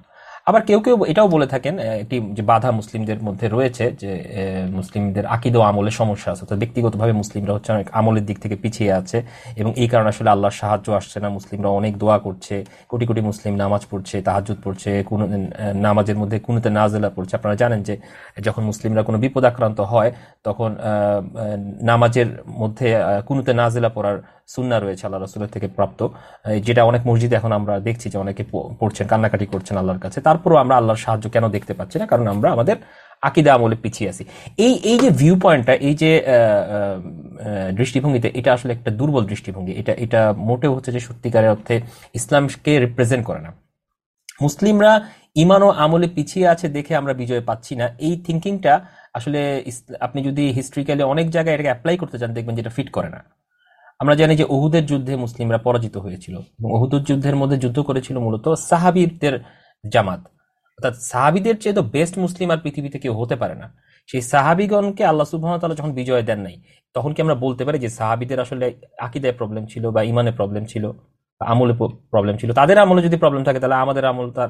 আবার কেউ কেউ এটাও বলে থাকেন একটি যে বাধা মুসলিমদের মধ্যে রয়েছে যে মুসলিমদের আকিদ আমলে সমস্যা আছে, অর্থাৎ ব্যক্তিগতভাবে মুসলিমরা হচ্ছে অনেক আমলের দিক থেকে পিছিয়ে আছে এবং এই কারণে আসলে আল্লাহর সাহায্য আসছে না। মুসলিমরা অনেক দোয়া করছে, কোটি কোটি মুসলিম নামাজ পড়ছে, তাহাজ্জুদ পড়ছে, কোন নামাজের মধ্যে কুনুতে নাজেলা পড়ছে। আপনারা জানেন যে, যখন মুসলিমরা কোনো বিপদ আক্রান্ত হয়, তখন নামাজের মধ্যে কুনুতে নাজেলা পড়ার সুন্না রয়েছে আল্লাহ রসুলের থেকে প্রাপ্ত। যেটা অনেক মসজিদে এখন আমরা দেখছি যে অনেকে পড়ছেন, কান্নাকাটি করছেন আল্লাহর কাছে। তারপরও আমরা আল্লাহর সাহায্য কেন দেখতে পাচ্ছি না? কারণ আমরা আমাদের আকিদা আমলে পিছিয়ে আছি। এই এই যে ভিউ পয়েন্টটা এই যে দৃষ্টিভঙ্গিতে, এটা আসলে একটা দুর্বল দৃষ্টিভঙ্গি। এটা এটা মোটেও হচ্ছে যে সত্যিকারের অর্থে ইসলামকে রিপ্রেজেন্ট করে না। মুসলিমরা ইমান ও আমলে পিছিয়ে আছে দেখে আমরা বিজয় পাচ্ছি না। এই থিঙ্কিংটা আসলে আপনি যদি হিস্ট্রিক্যালি অনেক জায়গায় এটাকে অ্যাপ্লাই করতে চান, দেখবেন যেটা ফিট করে না। আমরা জানি যে ওহুদের যুদ্ধে মুসলিমরা পরাজিত হয়েছিল এবং ওহুদের যুদ্ধের মধ্যে যুদ্ধ করেছিল মূলত সাহাবিদের জামাত। অর্থাৎ সাহাবিদের চেয়ে তো বেস্ট মুসলিম আর পৃথিবীতে কেউ হতে পারে না। সেই সাহাবিগণকে আল্লাহ তাআলা যখন বিজয় দেন নাই, তখন কি আমরা বলতে পারি যে সাহাবিদের আসলে আকিদায় প্রবলেম ছিল বা ইমানে প্রবলেম ছিল আমলে প্রবলেম ছিল? তাদের আমলে যদি প্রবলেম থাকে, তাহলে আমাদের আমল তার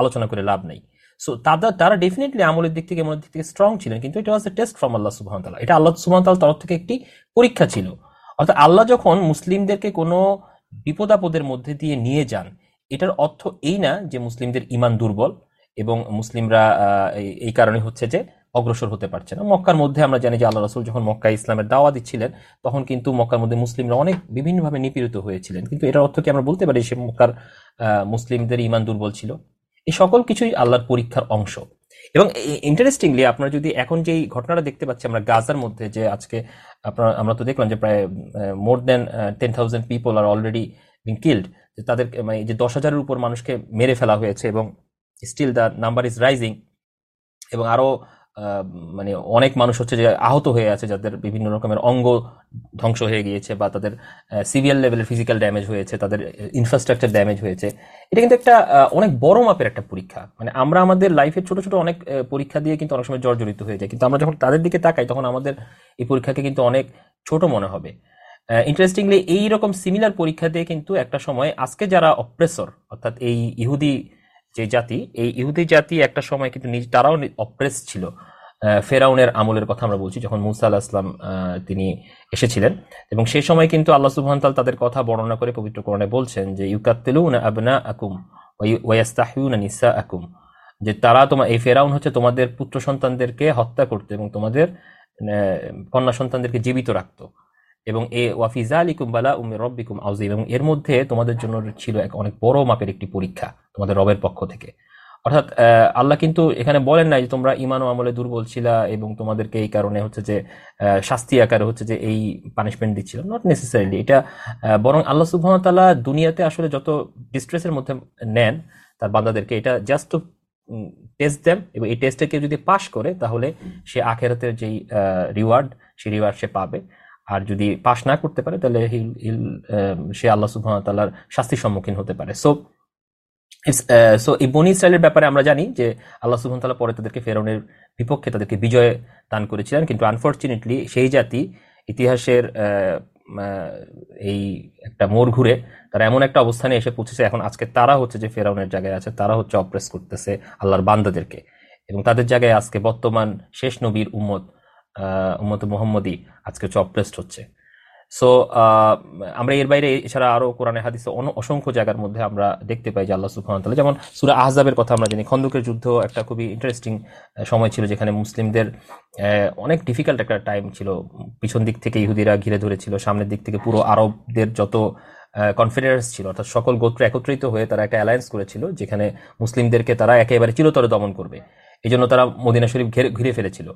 আলোচনা করে লাভ নেই। সো তারা তারা ডেফিনেটলি আমলের দিক থেকে মনের দিক থেকে স্ট্রং ছিলেন, কিন্তু এটা এ টেস্ট ফ্রম আল্লাহ সুবহান তাআলা। এটা আল্লাহ সুবহান তাআলার তরফ থেকে একটি পরীক্ষা ছিল। অর্থাৎ আল্লাহ যখন মুসলিমদেরকে কোনো বিপদাপদের মধ্যে দিয়ে নিয়ে যান, এটার অর্থ এই না যে মুসলিমদের ইমান দুর্বল এবং মুসলিমরা এই- কারণে হচ্ছে যে অগ্রসর হতে পারছে না। মক্কার মধ্যে আমরা জানি যে আল্লাহ রসুল যখন মক্কা ইসলামের দাওয়া দিচ্ছিলেন, তখন কিন্তু মক্কার মধ্যে মুসলিমরা অনেক বিভিন্নভাবে নিপীড়িত হয়েছিলেন। কিন্তু এটার অর্থ কি আমরা বলতে পারি সে মক্কার মুসলিমদের ইমান দুর্বল ছিল? এই সকল কিছুই আল্লাহর পরীক্ষার অংশ। এবং ইন্টারেস্টিংলি আপনারা যদি এখন যেই ঘটনাটা দেখতে পাচ্ছি আমরা গাজার মধ্যে যে আজকে আপনারা আমরা তো দেখলাম যে প্রায় more than ten thousand people are already being killed তাদের মানে যে দশ হাজারের উপর মানুষকে মেরে ফেলা হয়েছে এবং still the number is rising এবং আরও আহ, মানে অনেক মানুষ হচ্ছে যে আহত হয়ে আছে যাদের বিভিন্ন রকমের অঙ্গ ধ্বংস হয়ে গিয়েছে বা তাদের সিভিয়াল লেভেলের ফিজিক্যাল ড্যামেজ হয়েছে, তাদের ইনফ্রাস্ট্রাকচার ড্যামেজ হয়েছে। এটা কিন্তু একটা অনেক বড় মাপের একটা পরীক্ষা। মানে আমরা আমাদের লাইফের ছোট ছোট অনেক পরীক্ষা দিয়ে কিন্তু অনেক সময় জর্জরিত হয়ে যায়। কিন্তু আমরা যখন তাদের দিকে তাকাই, তখন আমাদের এই পরীক্ষাকে কিন্তু অনেক ছোট মনে হবে। ইন্টারেস্টিংলি এই রকম সিমিলার পরীক্ষা দিয়ে কিন্তু একটা সময় আজকে যারা অপ্রেসর অর্থাৎ এই ইহুদি যে জাতি, এই ইহুদি জাতি একটা সময় কিন্তু নিজ, তারাও অপ্রেস ছিল। ফেরাউনের আমলের কথা আমরা বলছি, যখন মুসা আল্লাহ ইসলাম তিনি এসেছিলেন। এবং সেই সময় কিন্তু আল্লাহ সুবহান তাআলা তাদের কথা বর্ণনা করে পবিত্র কোরআনে বলছেন যে, ইউকাত্তিলুনা আবনা আকুম ওয়াস্তাহিউনা নিসা আকুম যে তারা তোমার এই ফেরাউন হচ্ছে তোমাদের পুত্র সন্তানদেরকে হত্যা করতে এবং তোমাদের কন্যা সন্তানদেরকে জীবিত রাখতো। এবং এ ওয়াফিজা আলিকুম বালা উমে রব্বিকুম আউজিম এবং এর মধ্যে তোমাদের জন্য ছিল এক অনেক বড় মাপের একটি পরীক্ষা তোমাদের রবের পক্ষ থেকে। অর্থাৎ আল্লাহ কিন্তু এখানে বলেন নাই যে তোমরা ইমান ও আমলে দুর্বল ছিলা এবং তোমাদেরকে এই কারণে হচ্ছে যে শাস্তি আকারে হচ্ছে যে এই পানিশমেন্ট দিচ্ছিল। নট নেসেসারিলি এটা বরং আল্লাহ ওয়া দুনিয়াতে আসলে যত ডিস্ট্রেসের মধ্যে নেন তার বান্দাদেরকে এটা জাস্ট টেস্ট দেন এবং এই টেস্টে কেউ যদি পাশ করে তাহলে সে আখেরাতের যেই রিওয়ার্ড সেই রিওয়ার্ড সে পাবে। আর যদি পাশ না করতে পারে তাহলে হিল হিল সে আল্লাহ ওয়া শাস্তির সম্মুখীন হতে পারে। সো সো এই বনি ইসরায়েলের ব্যাপারে আমরা জানি যে আল্লাহ সুবহান তাআলা পরে তাদেরকে ফেরাউনের বিপক্ষে তাদেরকে বিজয় দান করেছিলেন কিন্তু আনফরচুনেটলি সেই জাতি ইতিহাসের আহ, এই একটা মোড় ঘুরে তারা এমন একটা অবস্থানে এসে পৌঁছেছে এখন আজকে তারা হচ্ছে যে ফেরাউনের জায়গায় আছে তারা হচ্ছে অপ্রেস করতেছে আল্লাহর বান্দাদেরকে। এবং তাদের জায়গায় আজকে বর্তমান শেষ নবীর উম্মত উম্মত মোহাম্মদী আজকে অপ্রেসড হচ্ছে। সো আমরা এর বাইরে এছাড়া আরও কোরআনে, হাদিসে অসংখ্য জায়গার মধ্যে আমরা দেখতে পাই যে আল্লাহ ওয়া যেমন সূরা আহজাবের কথা আমরা জানি, খন্দকের যুদ্ধ একটা খুবই ইন্টারেস্টিং সময় ছিল যেখানে মুসলিমদের অনেক ডিফিকাল্ট একটা টাইম ছিল। পিছন দিক থেকে ইহুদিরা ঘিরে ধরেছিল, সামনের দিক থেকে পুরো আরবদের যত কনফিডেন্স ছিল। অর্থাৎ সকল গোত্র একত্রিত হয়ে তারা একটা অ্যালায়েন্স করেছিল, যেখানে মুসলিমদেরকে তারা একেবারে চিরতরে দমন করবে। এই জন্য তারা মদিনা শরীফ ঘিরে ঘিরে ফেলেছিল।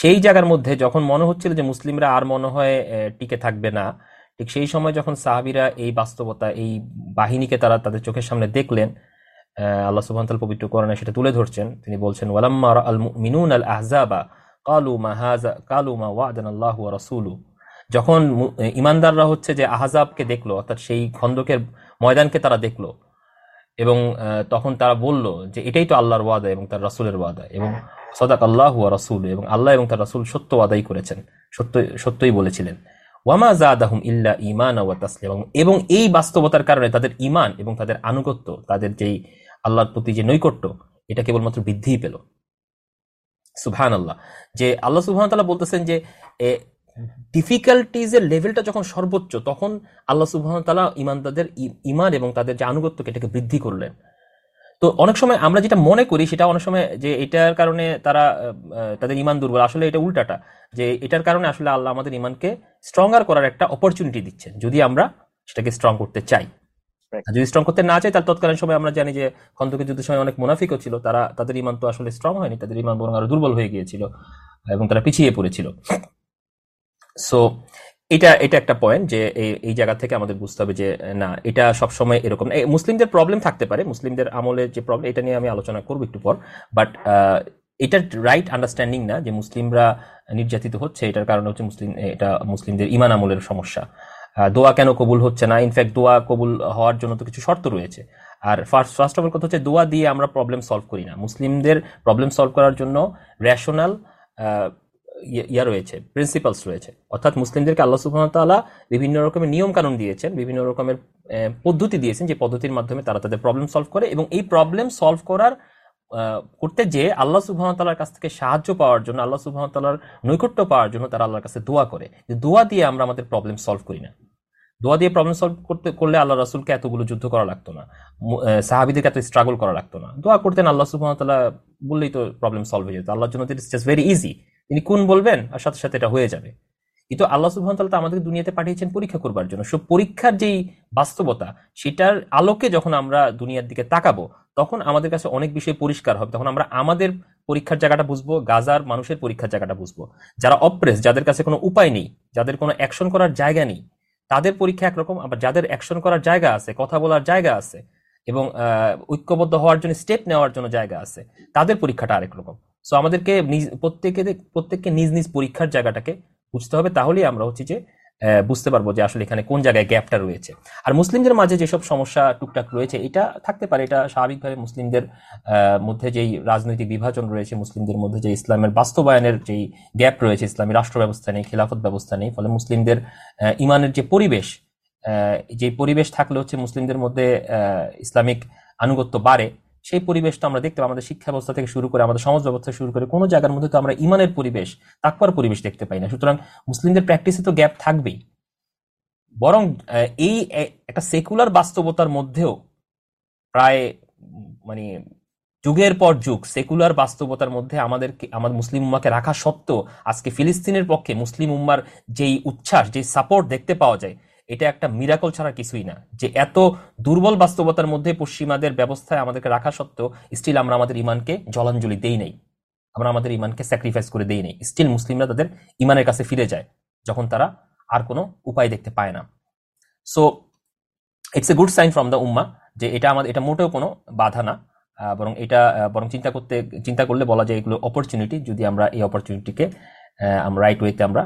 সেই জায়গার মধ্যে যখন মনে হচ্ছিল যে মুসলিমরা আর মনে হয় টিকে থাকবে না, ঠিক সেই সময় যখন সাহাবিরা এই বাস্তবতা, এই বাহিনীকে তারা তাদের চোখের সামনে দেখলেন আল্লাহ সুবহান পবিত্র কোরআনে সেটা তুলে ধরছেন। তিনি বলছেন, ওয়ালাম্মা আল মিনুন আল আহজাবা কালু মা হাযা, কালু মা ওয়াদানাল্লাহু ওয়া রাসূলু যখন ইমানদাররা হচ্ছে যে আহজাবকে দেখল, অর্থাৎ সেই খন্দকের ময়দানকে তারা দেখল এবং তখন তারা বলল যে এটাই তো আল্লাহর ওয়াদা এবং তার রাসূলের ওয়াদা এবং সদাক আল্লাহ ওয়া রাসূল এবং আল্লাহ এবং তার রাসূল সত্য ওয়াদাই করেছেন, সত্য, সত্যই বলেছিলেন। ওয়ামা জাদাহুম ইল্লা ঈমান ওয়া এবং- এই বাস্তবতার কারণে তাদের ইমান এবং তাদের আনুগত্য, তাদের যেই আল্লাহর প্রতি যে নৈকট্য, এটা কেবলমাত্র বৃদ্ধিই পেল। সুবহান আল্লাহ যে আল্লাহ সুবহান তাআলা বলতেছেন যে ডিফিকাল্টিজ এর লেভেলটা যখন সর্বোচ্চ তখন আল্লাহ সুবহান তাআলা ইমানদারদের ই- ঈমান এবং তাদের যে আনুগত্যকে এটাকে বৃদ্ধি করলেন। তো অনেক সময় আমরা যেটা মনে করি সেটা অনেক সময় যে এটার কারণে তারা তাদের ইমান দুর্বল। আসলে এটা উল্টাটা যে এটার কারণে আসলে আল্লাহ আমাদের ইমানকে স্ট্রঙ্গার করার একটা অপরচুনিটি দিচ্ছেন যদি আমরা সেটাকে স্ট্রং করতে চাই। যদি স্ট্রং করতে না চাই তার তৎকালীন সময় আমরা জানি যে খন্দকের যুদ্ধের সময় অনেক মুনাফিকও ছিল তারা তাদের ইমান তো আসলে স্ট্রং হয়নি তাদের ইমান বরং আরও দুর্বল হয়ে গিয়েছিল এবং তারা পিছিয়ে পড়েছিল। সো এটা এটা একটা পয়েন্ট যে এই জায়গা থেকে আমাদের বুঝতে হবে যে, না, এটা সবসময় এরকম মুসলিমদের প্রবলেম থাকতে পারে। মুসলিমদের আমলে যে প্রবলেম এটা নিয়ে আমি আলোচনা করব একটু পর। বাট এটা রাইট আন্ডারস্ট্যান্ডিং না যে মুসলিমরা নির্যাতিত হচ্ছে, এটার কারণে হচ্ছে মুসলিম, এটা মুসলিমদের ইমান আমলের সমস্যা। দোয়া কেন কবুল হচ্ছে না? ইনফ্যাক্ট দোয়া কবুল হওয়ার জন্য তো কিছু শর্ত রয়েছে। আর ফার্স্ট ফার্স্ট অফ অল কথা হচ্ছে, দোয়া দিয়ে আমরা প্রবলেম সলভ করি না। মুসলিমদের প্রবলেম সলভ করার জন্য রেশনাল ইয়া রয়েছে প্রিন্সিপালস রয়েছে। অর্থাৎ মুসলিমদেরকে আল্লাহ ওয়া বিভিন্ন রকমের নিয়ম কানুন দিয়েছেন, বিভিন্ন রকমের পদ্ধতি দিয়েছেন যে পদ্ধতির মাধ্যমে তারা তাদের প্রবলেম সলভ করে এবং এই প্রবলেম সলভ করার করতে যে আল্লাহ ওয়া কাছ থেকে সাহায্য পাওয়ার জন্য, আল্লাহ ওয়া নৈকট্য পাওয়ার জন্য তারা আল্লাহর কাছে দোয়া করে। যে দোয়া দিয়ে আমরা আমাদের প্রবলেম সলভ করি না। দোয়া দিয়ে প্রবলেম সলভ করতে, করলে আল্লাহ রাসূলকে এতগুলো যুদ্ধ করা লাগতো না। সাহাবীদেরকে এত স্ট্রাগল করা লাগতো না। দোয়া করতেন আল্লাহ ওয়া বললেই তো প্রবলেম সলভ হয়ে যেত। আল্লাহর জন্য ইটস জাস্ট ভেরি ইজি তিনি কোন বলবেন? আর সাথে সাথে এটা হয়ে যাবে। কিন্তু আল্লাহ সুবহান তাআলা দুনিয়াতে পাঠিয়েছেন পরীক্ষা করবার জন্য। সব পরীক্ষার যেই বাস্তবতা, সেটার আলোকে যখন আমরা দুনিয়ার দিকে তাকাবো, তখন আমাদের কাছে অনেক বিষয় পরিষ্কার হবে। তখন আমরা আমাদের পরীক্ষার জায়গাটা বুঝব, গাজার মানুষের পরীক্ষার জায়গাটা বুঝব। যারা অপ্রেস যাদের কাছে কোনো উপায় নেই, যাদের কোনো অ্যাকশন করার জায়গা নেই, তাদের পরীক্ষা একরকম, আবার যাদের অ্যাকশন করার জায়গা আছে, কথা বলার জায়গা আছে, এবং ঐক্যবদ্ধ হওয়ার জন্য স্টেপ নেওয়ার জন্য জায়গা আছে, তাদের পরীক্ষাটা আরেক রকম। সো আমাদেরকে নিজ প্রত্যেকে প্রত্যেককে নিজ নিজ পরীক্ষার জায়গাটাকে বুঝতে হবে। তাহলেই আমরা হচ্ছে যে বুঝতে পারব যে আসলে এখানে কোন জায়গায় গ্যাপটা রয়েছে। আর মুসলিমদের মাঝে যেসব সমস্যা টুকটাক রয়েছে, এটা থাকতে পারে, এটা স্বাভাবিকভাবে মুসলিমদের মধ্যে যেই রাজনৈতিক বিভাজন রয়েছে, মুসলিমদের মধ্যে যে ইসলামের বাস্তবায়নের যেই গ্যাপ রয়েছে, ইসলামী রাষ্ট্র ব্যবস্থা নেই, খিলাফত ব্যবস্থা নেই, ফলে মুসলিমদের ইমানের যে পরিবেশ যে পরিবেশ থাকলে হচ্ছে মুসলিমদের মধ্যে ইসলামিক আনুগত্য বাড়ে। সেই পরিবেশটা আমরা দেখতে পাই, আমাদের শিক্ষা ব্যবস্থা থেকে শুরু করে, আমাদের সমাজ ব্যবস্থা শুরু করে, কোনো জায়গার মধ্যে তো আমরা ইমানের পরিবেশ, তাকওয়ার পরিবেশ দেখতে পাই না। সুতরাং মুসলিমদের প্র্যাকটিসে তো গ্যাপ থাকবেই। বরং এই একটা সেকুলার বাস্তবতার মধ্যেও প্রায় মানে যুগের পর যুগ সেকুলার বাস্তবতার মধ্যে আমাদেরকে, আমাদের মুসলিম উম্মাকে রাখা সত্ত্বেও, আজকে ফিলিস্তিনের পক্ষে মুসলিম উম্মার যেই উচ্ছ্বাস, যেই সাপোর্ট দেখতে পাওয়া যায় এটা একটা মিরাকল ছাড়া কিছুই না। যে এত দুর্বল বাস্তবতার মধ্যে পশ্চিমাদের ব্যবস্থায় আমাদেরকে রাখা সত্ত্বেও স্টিল আমরা আমাদের ইমানকে জলাঞ্জলি দেই নাই। আমরা আমাদের ইমানকে স্যাক্রিফাইস করে দেই নাই। স্টিল মুসলিমরা তাদের ইমানের কাছে ফিরে যায়, যখন তারা আর কোনো উপায় দেখতে পায় না। So it's a good sign from the উম্মা যে এটা আমাদের, এটা মোটেও কোনো বাধা না। বরং এটা বরং চিন্তা করতে, চিন্তা করলে বলা যায় এগুলো অপরচুনিটি যদি আমরা এই অপরচুনিটিকে আমরা রাইট ওয়েতে আমরা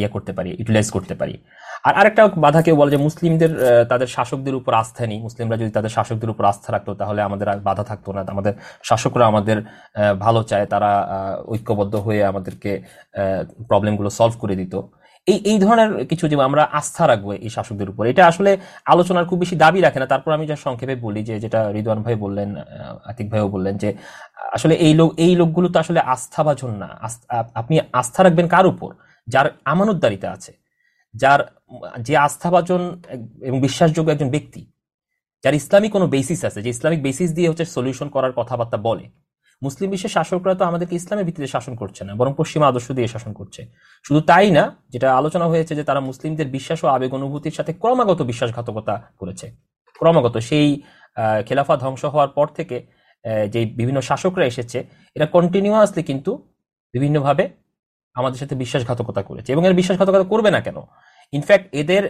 ইয়ে করতে পারি ইউটিলাইজ করতে পারি। আর আরেকটা বাধা কেউ বলে যে মুসলিমদের তাদের শাসকদের উপর আস্থা নেই। মুসলিমরা যদি তাদের শাসকদের উপর আস্থা রাখতো, তাহলে আমাদের আর বাধা থাকতো না। আমাদের শাসকরা আমাদের ভালো চায়। তারা ঐক্যবদ্ধ হয়ে আমাদেরকে প্রবলেমগুলো সলভ করে দিত। এই এই ধরনের কিছু যে আমরা আস্থা রাখব এই শাসকদের উপর, এটা আসলে আলোচনার খুব বেশি দাবি রাখে না। তারপর আমি যা সংক্ষেপে বলি যে, যেটা রিদওয়ান ভাই বললেন আতিক ভাইও বললেন যে, আসলে এই লোক, এই লোকগুলো তো আসলে আস্থাভাজন না। আপনি আস্থা রাখবেন কার উপর? যার আমানতদারিতা আছে। যার যে আস্থাভাজন এবং বিশ্বাসযোগ্য একজন ব্যক্তি, যার ইসলামিক কোনো বেসিস আছে, যে ইসলামিক বেসিস দিয়ে হচ্ছে সলিউশন করার কথাবার্তা বলে। মুসলিম বিশ্বের শাসকরা তো আমাদেরকে ইসলামের ভিত্তিতে শাসন করছে না, বরং পশ্চিমা আদর্শ দিয়ে শাসন করছে। শুধু তাই না, যেটা আলোচনা হয়েছে যে তারা মুসলিমদের বিশ্বাস ও আবেগ অনুভূতির সাথে ক্রমাগত বিশ্বাসঘাতকতা করেছে। ক্রমাগত সেই খেলাফা ধ্বংস হওয়ার পর থেকে যে বিভিন্ন শাসকরা এসেছে, এরা কন্টিনিউয়াসলি কিন্তু বিভিন্নভাবে আমাদের সাথে বিশ্বাসঘাতকতা করেছে। এবং এর বিশ্বাসঘাতকতা করবে না কেন? ইনফ্যাক্ট এদের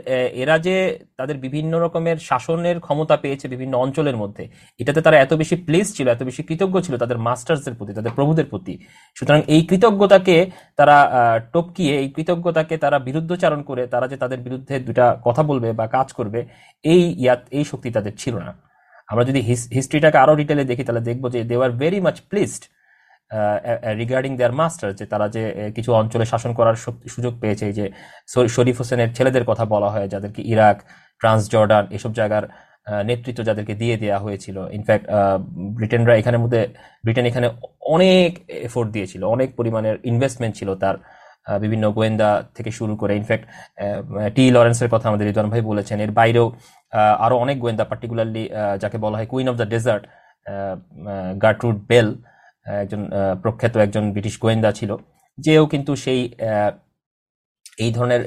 এরা যে তাদের বিভিন্ন রকমের শাসনের ক্ষমতা পেয়েছে বিভিন্ন অঞ্চলের মধ্যে, এটাতে তারা এত বেশি প্লেস ছিল, এত বেশি কৃতজ্ঞ ছিল তাদের মাস্টার্সদের প্রতি, তাদের প্রভুদের প্রতি। সুতরাং এই কৃতজ্ঞতাকে তারা টপকিয়ে, এই কৃতজ্ঞতাকে তারা বিরুদ্ধচারণ করে, তারা যে তাদের বিরুদ্ধে দুটা কথা বলবে বা কাজ করবে, এই ইয়াত, এই শক্তি তাদের ছিল না। আমরা যদি হিস্ট্রিটাকে আরও ডিটেলে দেখি, তাহলে দেখব যে they are very much pleased regarding their master যে তারা যে কিছু অঞ্চলে শাসন করার সুযোগ পেয়েছে যে শরীফ হোসেনের ছেলেদের কথা বলা হয়, যাদেরকে ইরাক ট্রান্স জর্ডান এসব জায়গার নেতৃত্ব যাদেরকে দিয়ে দেওয়া হয়েছিল। ইনফ্যাক্ট ব্রিটেনরা এখানের মধ্যে, ব্রিটেন এখানে অনেক এফোর্ট দিয়েছিল, অনেক পরিমাণের ইনভেস্টমেন্ট ছিল তার বিভিন্ন গোয়েন্দা থেকে শুরু করে। ইনফ্যাক্ট টি লরেন্সের কথা আমাদের রিদওয়ান ভাই বলেছেন, এর বাইরেও আরও অনেক গোয়েন্দা পার্টিকুলারলি যাকে বলা হয় Queen of the Desert Gertrude Bell একজন প্রখ্যাত একজন ব্রিটিশ গোয়েন্দা ছিল, যেও কিন্তু সেই এই ধরনের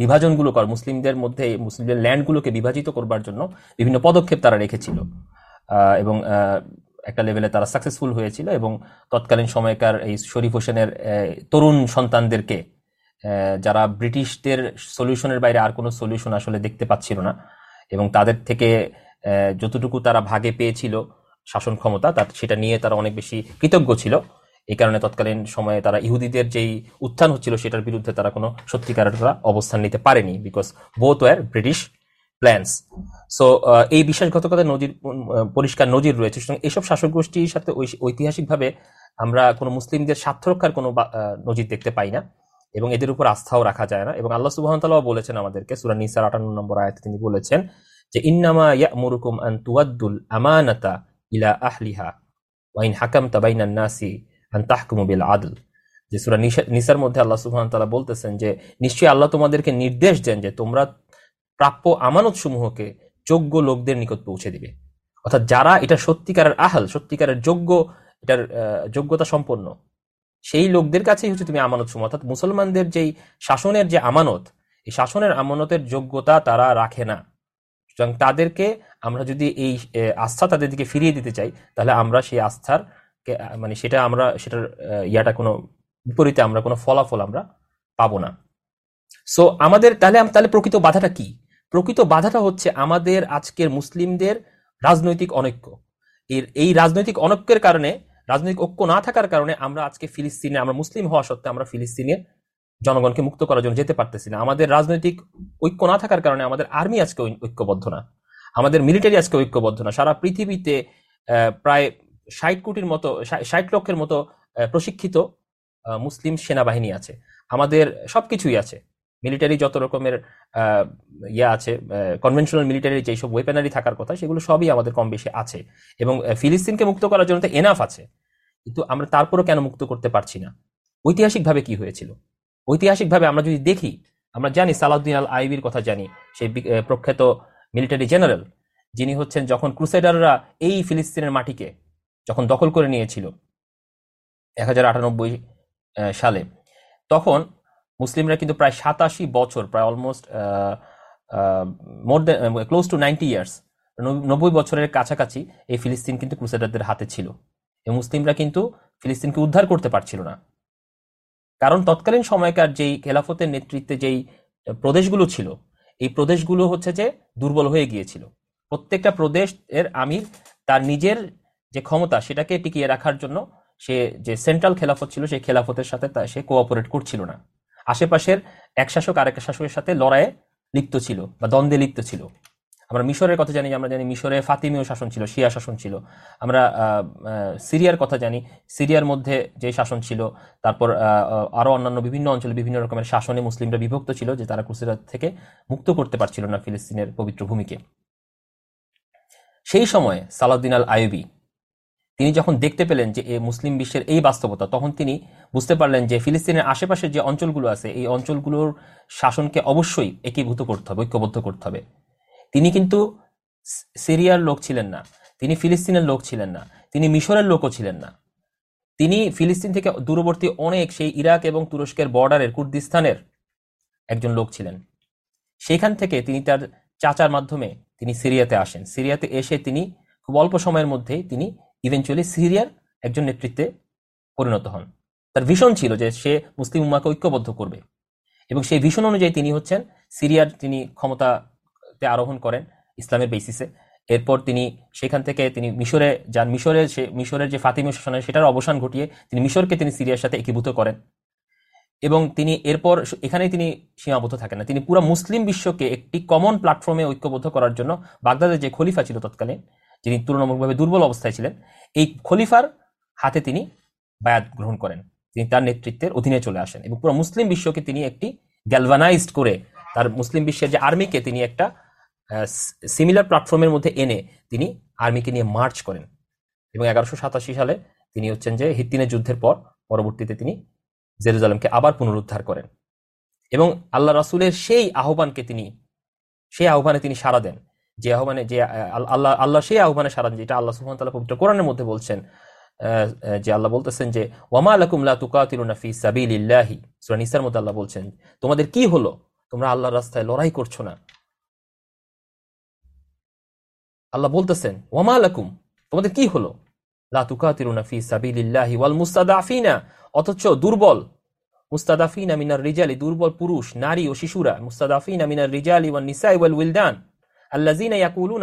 বিভাজনগুলো কর মুসলিমদের মধ্যে, মুসলিমদের ল্যান্ডগুলোকে বিভাজিত করবার জন্য বিভিন্ন পদক্ষেপ তারা রেখেছিল। এবং একটা লেভেলে তারা সাকসেসফুল হয়েছিল এবং তৎকালীন সময়কার এই শরীফ হোসেনের তরুণ সন্তানদেরকে যারা ব্রিটিশদের সলিউশনের বাইরে আর কোনো সলিউশন আসলে দেখতে পাচ্ছিল না এবং তাদের থেকে যতটুকু তারা ভাগে পেয়েছিল শাসন ক্ষমতা, তার সেটা নিয়ে তারা অনেক বেশি কৃতজ্ঞ ছিল। এই কারণে তৎকালীন সময়ে তারা ইহুদিদের যেই উত্থান হচ্ছিল, সেটার বিরুদ্ধে তারা কোনো সত্যিকারের তারা অবস্থান নিতে পারেনি because both were British plans so এই বিশ্বাসঘাতকতার নজির পরিষ্কার নজির রয়েছে। সুতরাং এইসব শাসক গোষ্ঠীর সাথে ঐতিহাসিকভাবে আমরা কোনো মুসলিমদের স্বার্থ রক্ষার কোনো নজির দেখতে পাই না এবং এদের উপর আস্থাও রাখা যায় না। এবং আল্লাহ সুবাহ বলেছেন আমাদেরকে, সুরা নিসার আটান্ন নম্বর আয়াতে তিনি বলেছেন যে, ইন্নামা ইয়ামুরুকুম আন তুয়াদ্দুল আমানাতা ইলা আহলিহা ওয়াইন হাকামতা বাইনান নাসি আন তাহকুমু বিল আদল যে সূরা নিসা- নিসার মধ্যে আল্লাহ সুবহানাহু ওয়া তাআলা বলতেছেন যে, নিশ্চয়ই আল্লাহ তোমাদেরকে নির্দেশ দেন যে তোমরা প্রাপ্য আমানত সমূহকে যোগ্য লোকদের নিকট পৌঁছে দিবে। অর্থাৎ যারা এটা সত্যিকারের আহাল, সত্যিকারের যোগ্য, এটার যোগ্যতা সম্পন্ন, সেই লোকদের কাছেই হচ্ছে তুমি আমানত সমূহ অর্থাৎ মুসলমানদের যেই শাসনের যে আমানত, এই শাসনের আমানতের যোগ্যতা তারা রাখে না। সুতরাং তাদেরকে আমরা যদি এই আস্থা তাদের দিকে ফিরিয়ে দিতে চাই, তাহলে আমরা সেই আস্থার মানে সেটা আমরা, সেটার ইয়াটা কোনো, বিপরীতে আমরা কোনো ফলাফল আমরা পাবো না। সো আমাদের, তাহলে তাহলে প্রকৃত বাধাটা কি? প্রকৃত বাধাটা হচ্ছে আমাদের আজকের মুসলিমদের রাজনৈতিক অনৈক্য। এর, এই রাজনৈতিক অনৈক্যের কারণে, রাজনৈতিক ঐক্য না থাকার কারণে আমরা আজকে ফিলিস্তিনে, আমরা মুসলিম হওয়া সত্ত্বে আমরা ফিলিস্তিনের জনগণকে মুক্ত করার জন্য যেতে পারতেছি না। আমাদের রাজনৈতিক ঐক্য না থাকার কারণে আমাদের আর্মি আজকে ঐক্যবদ্ধ না। আমাদের মিলিটারি আজকে ঐক্যবদ্ধ না। সারা পৃথিবীতে প্রায় ষাট কোটির মতো ষাট লক্ষের মতো প্রশিক্ষিত মুসলিম সেনাবাহিনী আছে। আমাদের সবকিছুই আছে। মিলিটারি যত রকমের ইয়ে আছে কনভেনশনাল মিলিটারি যেসব ওয়েপেনারি থাকার কথা, সেগুলো সবই আমাদের কম বেশি আছে। এবং ফিলিস্তিনকে মুক্ত করার জন্য তো এনাফ আছে। কিন্তু আমরা তারপরও কেন মুক্ত করতে পারছি না? ঐতিহাসিকভাবে কি হয়েছিল? ঐতিহাসিকভাবে আমরা যদি দেখি আমরা জানি সালাউদ্দিন আল আইবির কথা জানি, সেই প্রখ্যাত মিলিটারি জেনারেল, যিনি হচ্ছেন যখন ক্রুসেডাররা এই ফিলিস্তিনের মাটিকে যখন দখল করে নিয়েছিল এক হাজার আটানব্বই সালে, তখন মুসলিমরা কিন্তু প্রায় সাতাশি বছর, প্রায় almost more than close to ninety years নব্বই বছরের কাছাকাছি এই ফিলিস্তিন কিন্তু ক্রুসেডারদের হাতে ছিল। এই মুসলিমরা কিন্তু ফিলিস্তিনকে উদ্ধার করতে পারছিল না। কারণ তৎকালীন সময়কার যেই খেলাফতের নেতৃত্বে যেই প্রদেশগুলো ছিল, এই প্রদেশগুলো হচ্ছে যে দুর্বল হয়ে গিয়েছিল। প্রত্যেকটা প্রদেশ এর আমির তার নিজের যে ক্ষমতা সেটাকে টিকিয়ে রাখার জন্য সে যে সেন্ট্রাল খেলাফত ছিল সেই খেলাফতের সাথে তা সে কোঅপারেট করছিল না। আশেপাশের এক শাসক আরেক শাসকের সাথে লড়াইয়ে লিপ্ত ছিল বা দ্বন্দ্বে লিপ্ত ছিল। আমরা মিশরের কথা জানি আমরা জানি মিশরে ফাতিমীয় শাসন ছিল শিয়া শাসন ছিল। আমরা সিরিয়ার কথা জানি। সিরিয়ার মধ্যে যে শাসন ছিল তারপর আহ, আহ, আরও অন্যান্য বিভিন্ন অঞ্চলে বিভিন্ন রকমের শাসনে মুসলিমরা বিভক্ত ছিল যে তারা ক্রুসেডার থেকে মুক্ত করতে পারছিল না ফিলিস্তিনের পবিত্র ভূমিকে। সেই সময়ে সালাউদ্দিন আল আইবি তিনি যখন দেখতে পেলেন যে এ মুসলিম বিশ্বের এই বাস্তবতা তখন তিনি বুঝতে পারলেন যে ফিলিস্তিনের আশেপাশে যে অঞ্চলগুলো আছে এই অঞ্চলগুলোর শাসনকে অবশ্যই একীভূত করতে হবে ঐক্যবদ্ধ করতে হবে। তিনি কিন্তু সিরিয়ার লোক ছিলেন না। তিনি ফিলিস্তিনের লোক ছিলেন না। তিনি মিশরের লোকও ছিলেন না। তিনি ফিলিস্তিন থেকে দূরবর্তী অনেক সেই ইরাক এবং তুরস্কের বর্ডারের কুর্দিস্তানের একজন লোক ছিলেন। সেখান থেকে তিনি তার চাচার মাধ্যমে তিনি সিরিয়াতে আসেন। সিরিয়াতে এসে তিনি খুব অল্প সময়ের মধ্যেই তিনি ইভেনচুয়ালি সিরিয়ার একজন নেতৃত্বে পরিণত হন। তার ভীষণ ছিল যে সে মুসলিম উম্মাকে ঐক্যবদ্ধ করবে। এবং সেই ভীষণ অনুযায়ী তিনি হচ্ছেন সিরিয়ার তিনি ক্ষমতাতে আরোহণ করেন ইসলামের বেসিসে এরপর তিনি সেখান থেকে তিনি মিশরে যান। মিশরের সে, মিশরের যে ফাতিমীয় শাসন, সেটার অবসান ঘটিয়ে তিনি মিশরকে তিনি সিরিয়ার সাথে একীভূত করেন। এবং তিনি এরপর এখানেই তিনি সীমাবদ্ধ থাকেন না। তিনি পুরো মুসলিম বিশ্বকে একটি কমন প্ল্যাটফর্মে ঐক্যবদ্ধ করার জন্য বাগদাদের যে খলিফা ছিল তৎকালীন, যিনি তুলনামূলকভাবে দুর্বল অবস্থায় ছিলেন, এই খলিফার হাতে তিনি বায়াত গ্রহণ করেন। তিনি তার নেতৃত্বের অধীনে চলে আসেন এবং পুরো মুসলিম বিশ্বকে তিনি একটি গ্যালভানাইজড করে, তার মুসলিম বিশ্বের যে আর্মিকে তিনি একটা সিমিলার প্ল্যাটফর্মের মধ্যে এনে তিনি আর্মিকে নিয়ে মার্চ করেন। এবং এগারোশো সাতাশি সালে তিনি হচ্ছেন যে হিত্তিনের যুদ্ধের পর পরবর্তীতে তিনি জেরুজালেমকে আবার পুনরুদ্ধার করেন। এবং আল্লাহ রাসুলের সেই আহ্বানকে তিনি, সেই আহ্বানে তিনি সাড়া দেন। যে আহ্বানে, যে আল্লাহ আল্লাহ সেই আহ্বানে সাড়া দেন যেটা আল্লাহ ওয়া তাআলা পবিত্র কোরআনের মধ্যে বলছেন যে আল্লাহ বলতেছেন যে, ওয়ামা লাকুম লা তুকাতিলুনা ফি সাবিলিল্লাহি। সূরা নিসার মধ্যে আল্লাহ বলছেন, তোমাদের কি হলো? তোমরা আল্লাহর রাস্তায় লড়াই করছ না। আল্লাহ বলতেছেন, ওয়ামা লাকুম? তোমাদের কি হলো? মুস্তাদাফিনা। অথচ দুর্বল। মিনার দুর্বল পুরুষ, নারী ও শিশুরা। মুস্তাদাফিনা মিনার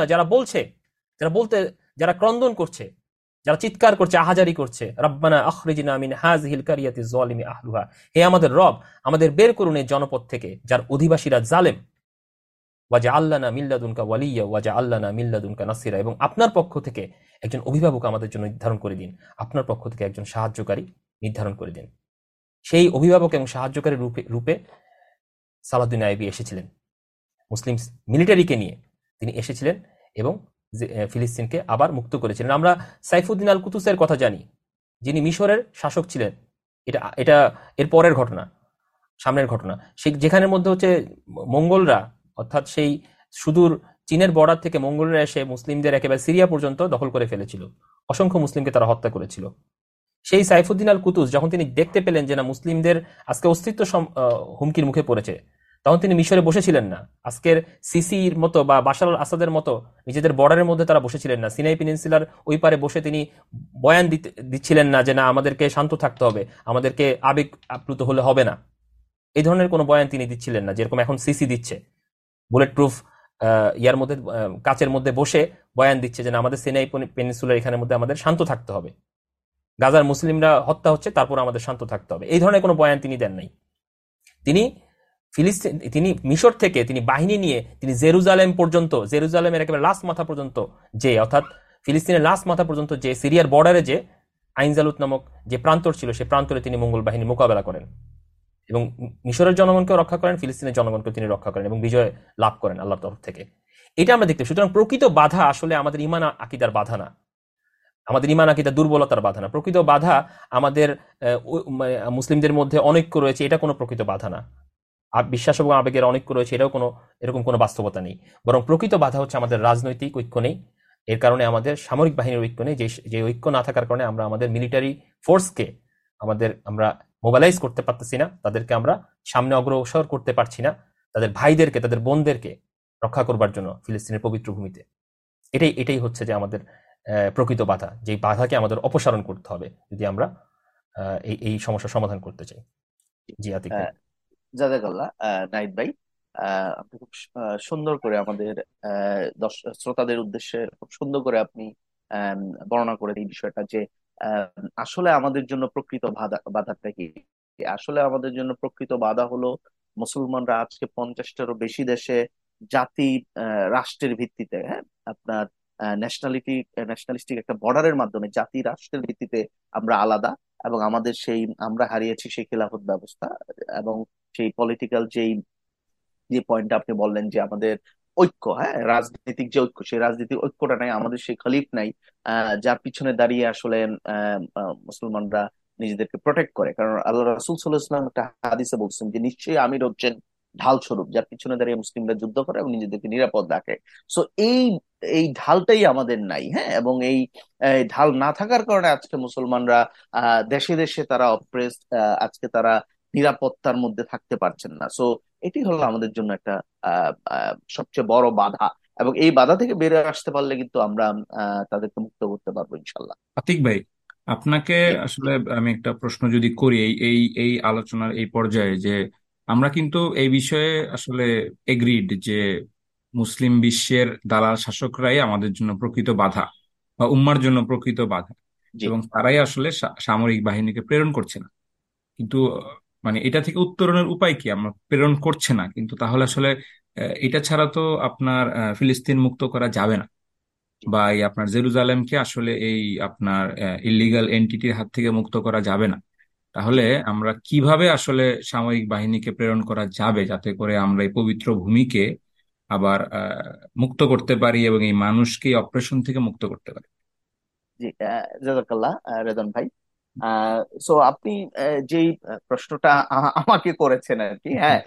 যারা বলছে, যারা বলতে, যারা ক্রন্দন করছে, যারা চিৎকার করছে, আহাজারি করছে, রব্বানা আখরিজনা হে আমাদের রব, আমাদের বের করুন এই জনপদ থেকে, যার অধিবাসীরা জালেম। ওয়াজা আল্লানা মিল্লাদুনকা ওয়ালিয়া ওয়াজা আল্লানা মিল্লাদুনকা নাসিরা। এবং আপনার পক্ষ থেকে একজন অভিভাবক আমাদের জন্য নির্ধারণ করে দিন। আপনার পক্ষ থেকে একজন সাহায্যকারী নির্ধারণ করে দিন। সেই অভিভাবক এবং সাহায্যকারী রূপে রূপে সালাউদ্দিন আইবি এসেছিলেন। মুসলিম মিলিটারিকে নিয়ে তিনি এসেছিলেন এবং ফিলিস্তিনকে আবার মুক্ত করেছিলেন। আমরা সাইফুদ্দিন আল কুতুসের কথা জানি। যিনি মিশরের শাসক ছিলেন। এটা এটা এর পরের ঘটনা, সামনের ঘটনা। সে, যেখানের মধ্যে হচ্ছে মঙ্গলরা অর্থাৎ সেই সুদূর চীনের বর্ডার থেকে মঙ্গলরা এসে মুসলিমদের একেবারে সিরিয়া পর্যন্ত দখল করে ফেলেছিল। অসংখ্য মুসলিমকে তারা হত্যা করেছিল। সেই সাইফুদ্দিন আল কুতুস যখন তিনি দেখতে পেলেন যে না, মুসলিমদের আজকে অস্তিত্ব হুমকির মুখে পড়েছে, তখন তিনি মিশরে বসেছিলেন না। আজকের সিসির মতো বা বাশার আসাদের মতো নিজেদের বর্ডারের মধ্যে তারা বসেছিলেন না। সিনাই পেনিনসুলার ওই পারে বসে তিনি বয়ান দিচ্ছিলেন না যে না, আমাদেরকে শান্ত থাকতে হবে, আমাদেরকে আবেগ আপ্লুত হলে হবে না। এই ধরনের কোনো বয়ান তিনি দিচ্ছিলেন না, যেরকম এখন সিসি দিচ্ছে। বুলেট প্রুফ ইয়ার মধ্যে কাচের মধ্যে বসে বয়ান দিচ্ছে যে আমাদের সিনাই পেনিসুলার এখানের মধ্যে আমাদের শান্ত থাকতে হবে। গাজার মুসলিমরা হত্যা হচ্ছে, তারপর আমাদের শান্ত থাকতে হবে। এই ধরনের কোনো বয়ান তিনি দেন নাই। তিনি ফিলিস্তিন, তিনি মিশর থেকে তিনি বাহিনী নিয়ে তিনি জেরুজালেম পর্যন্ত, জেরুজালেমের একেবারে লাস্ট মাথা পর্যন্ত যে, অর্থাৎ ফিলিস্তিনের লাস্ট মাথা পর্যন্ত যে, সিরিয়ার বর্ডারে যে আইনজালুত নামক যে প্রান্তর ছিল সেই প্রান্তরে তিনি মঙ্গল বাহিনী মোকাবেলা করেন। এবং মিশরের জনগণকেও রক্ষা করেন, ফিলিস্তিনের জনগণকে তিনি রক্ষা করেন এবং বিজয় লাভ করেন আল্লাহর তরফ থেকে। এটা আমরা দেখতে সুতরাং প্রকৃত বাধা আসলে আমাদের ইমান আকিদার বাধা না। আমাদের ইমান আকিদা দুর্বলতার বাধা না। প্রকৃত বাধা আমাদের মানে মুসলিমদের মধ্যে অনৈক্য রয়েছে, এটা কোনো প্রকৃত বাধা না। বিশ্বাস এবং আবেগের অনৈক্য রয়েছে, এটাও কোনো, এরকম কোনো বাস্তবতা নেই। বরং প্রকৃত বাধা হচ্ছে আমাদের রাজনৈতিক ঐক্য নেই। এর কারণে আমাদের সামরিক বাহিনীর ঐক্য নেই। যে ঐক্য না থাকার কারণে আমরা আমাদের মিলিটারি ফোর্সকে আমাদের, আমরা মোবাইলাইজ করতে পারতেছি না, তাদেরকে আমরা সামনে অগ্রসর করতে পারছি না, তাদের ভাইদেরকে, তাদের বোনদেরকে রক্ষা করবার জন্য ফিলিস্তিনের পবিত্র ভূমিতে। এটাই এটাই হচ্ছে যে আমাদের প্রকৃত বাধা যে বাধাকে আমাদের অপসারণ করতে হবে যদি আমরা এই এই সমস্যার সমাধান করতে চাই। জি, আতিক নাইট ভাই খুব সুন্দর করে আমাদের শ্রোতাদের উদ্দেশ্যে খুব সুন্দর করে আপনি বর্ণনা করে এই বিষয়টা যে আসলে আমাদের জন্য প্রকৃত বাধা, বাধাটা কি? আসলে আমাদের জন্য প্রকৃত বাধা হলো মুসলমানরা আজকে পঞ্চাশটারও বেশি দেশে জাতি রাষ্ট্রের ভিত্তিতে হ্যাঁ? আপনার ন্যাশনালিটি ন্যাশনালিস্টিক একটা বর্ডারের মাধ্যমে জাতি, রাষ্ট্রের ভিত্তিতে আমরা আলাদা এবং আমাদের সেই, আমরা হারিয়েছি সেই খেলাফত ব্যবস্থা এবং সেই পলিটিক্যাল যেই, যে পয়েন্টটা আপনি বললেন যে আমাদের ঐক্য হ্যাঁ? রাজনৈতিক যে ঐক্য, সেই রাজনীতিক ঐক্যটা নাই, আমাদের সেই খলিফ নাই যার পিছনে দাঁড়িয়ে আসলে মুসলমানরা নিজেদেরকে প্রোটেক্ট করে। কারণ আল্লাহ রাসুল সাল্লাহ ইসলাম একটা হাদিসে বলছেন যে, নিশ্চয়ই আমির হচ্ছেন ঢাল স্বরূপ যার পিছনে দাঁড়িয়ে মুসলিমরা যুদ্ধ করে এবং নিজেদেরকে নিরাপদ রাখে। সো এই এই ঢালটাই আমাদের নাই হ্যাঁ? এবং এই ঢাল না থাকার কারণে আজকে মুসলমানরা দেশে দেশে তারা অপ্রেস আজকে তারা নিরাপত্তার মধ্যে থাকতে পারছেন না। সো এটি হলো আমাদের জন্য একটা সবচেয়ে বড় বাধা। এবং এই বাধা থেকে বেড়ে আসতে পারলে কিন্তু আমরা তাদেরকে মুক্ত করতে পারব ইনশাল্লাহ আতিক ভাই আপনাকে আসলে আমি একটা প্রশ্ন যদি করি এই এই এই আলোচনার এই পর্যায়ে যে আমরা কিন্তু এই বিষয়ে আসলে এগ্রিড যে মুসলিম বিশ্বের দালাল শাসকরাই আমাদের জন্য প্রকৃত বাধা বা উম্মার জন্য প্রকৃত বাধা। এবং তারাই আসলে সামরিক বাহিনীকে প্রেরণ করছে না। কিন্তু মানে এটা থেকে উত্তরণের উপায় কি? আমরা প্রেরণ করছে না, কিন্তু তাহলে আসলে এটা ছাড়া তো আপনার ফিলিস্তিন মুক্ত করা যাবে না। বা এই আপনার জেরুজালেমকে আসলে এই আপনার ইলিগাল এন্টিটির হাত থেকে মুক্ত করা যাবে না। তাহলে আমরা কীভাবে আসলে সামরিক বাহিনীকে প্রেরণ করা যাবে যাতে করে আমরা এই পবিত্র ভূমিকে আবার মুক্ত করতে পারি এবং এই মানুষকে অপারেশন থেকে মুক্ত করতে পারি? জি জাজাকাল্লাহ রেদন ভাই। সো আপনি যেই প্রশ্নটা আমাকে করেছেন আর কি হ্যাঁ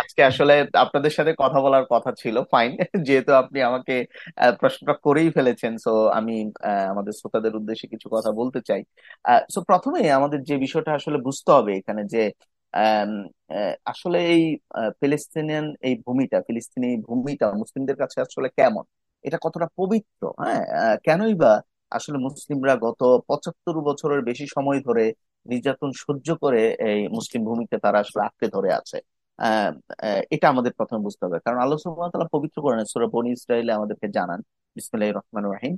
আজকে আসলে আপনাদের সাথে কথা বলার কথা ছিল ফাইন যেহেতু আপনি আমাকে প্রশ্নটা করেই ফেলেছেন সো আমি আমাদের শ্রোতাদের উদ্দেশ্যে কিছু কথা বলতে চাই। সো প্রথমে আমাদের যে বিষয়টা আসলে বুঝতে হবে এখানে যে আসলে এই ফিলিস্তিনিয়ান এই ভূমিটা ফিলিস্তিনি ভূমিটা মুসলিমদের কাছে আসলে কেমন? এটা কতটা পবিত্র হ্যাঁ কেনই বা আসলে মুসলিমরা গত পঁচাত্তর বছরের বেশি সময় ধরে নির্যাতন সহ্য করে এই মুসলিম ভূমিকে তারা আসলে আঁকড়ে ধরে আছে। এটা আমাদের প্রথমে বুঝতে হবে। কারণ আল্লাহ সুবহানাহু পবিত্র করেন সূরা বনি ইসরাইলে আমাদেরকে জানান, বিসমিল্লাহির রহমানির রহিম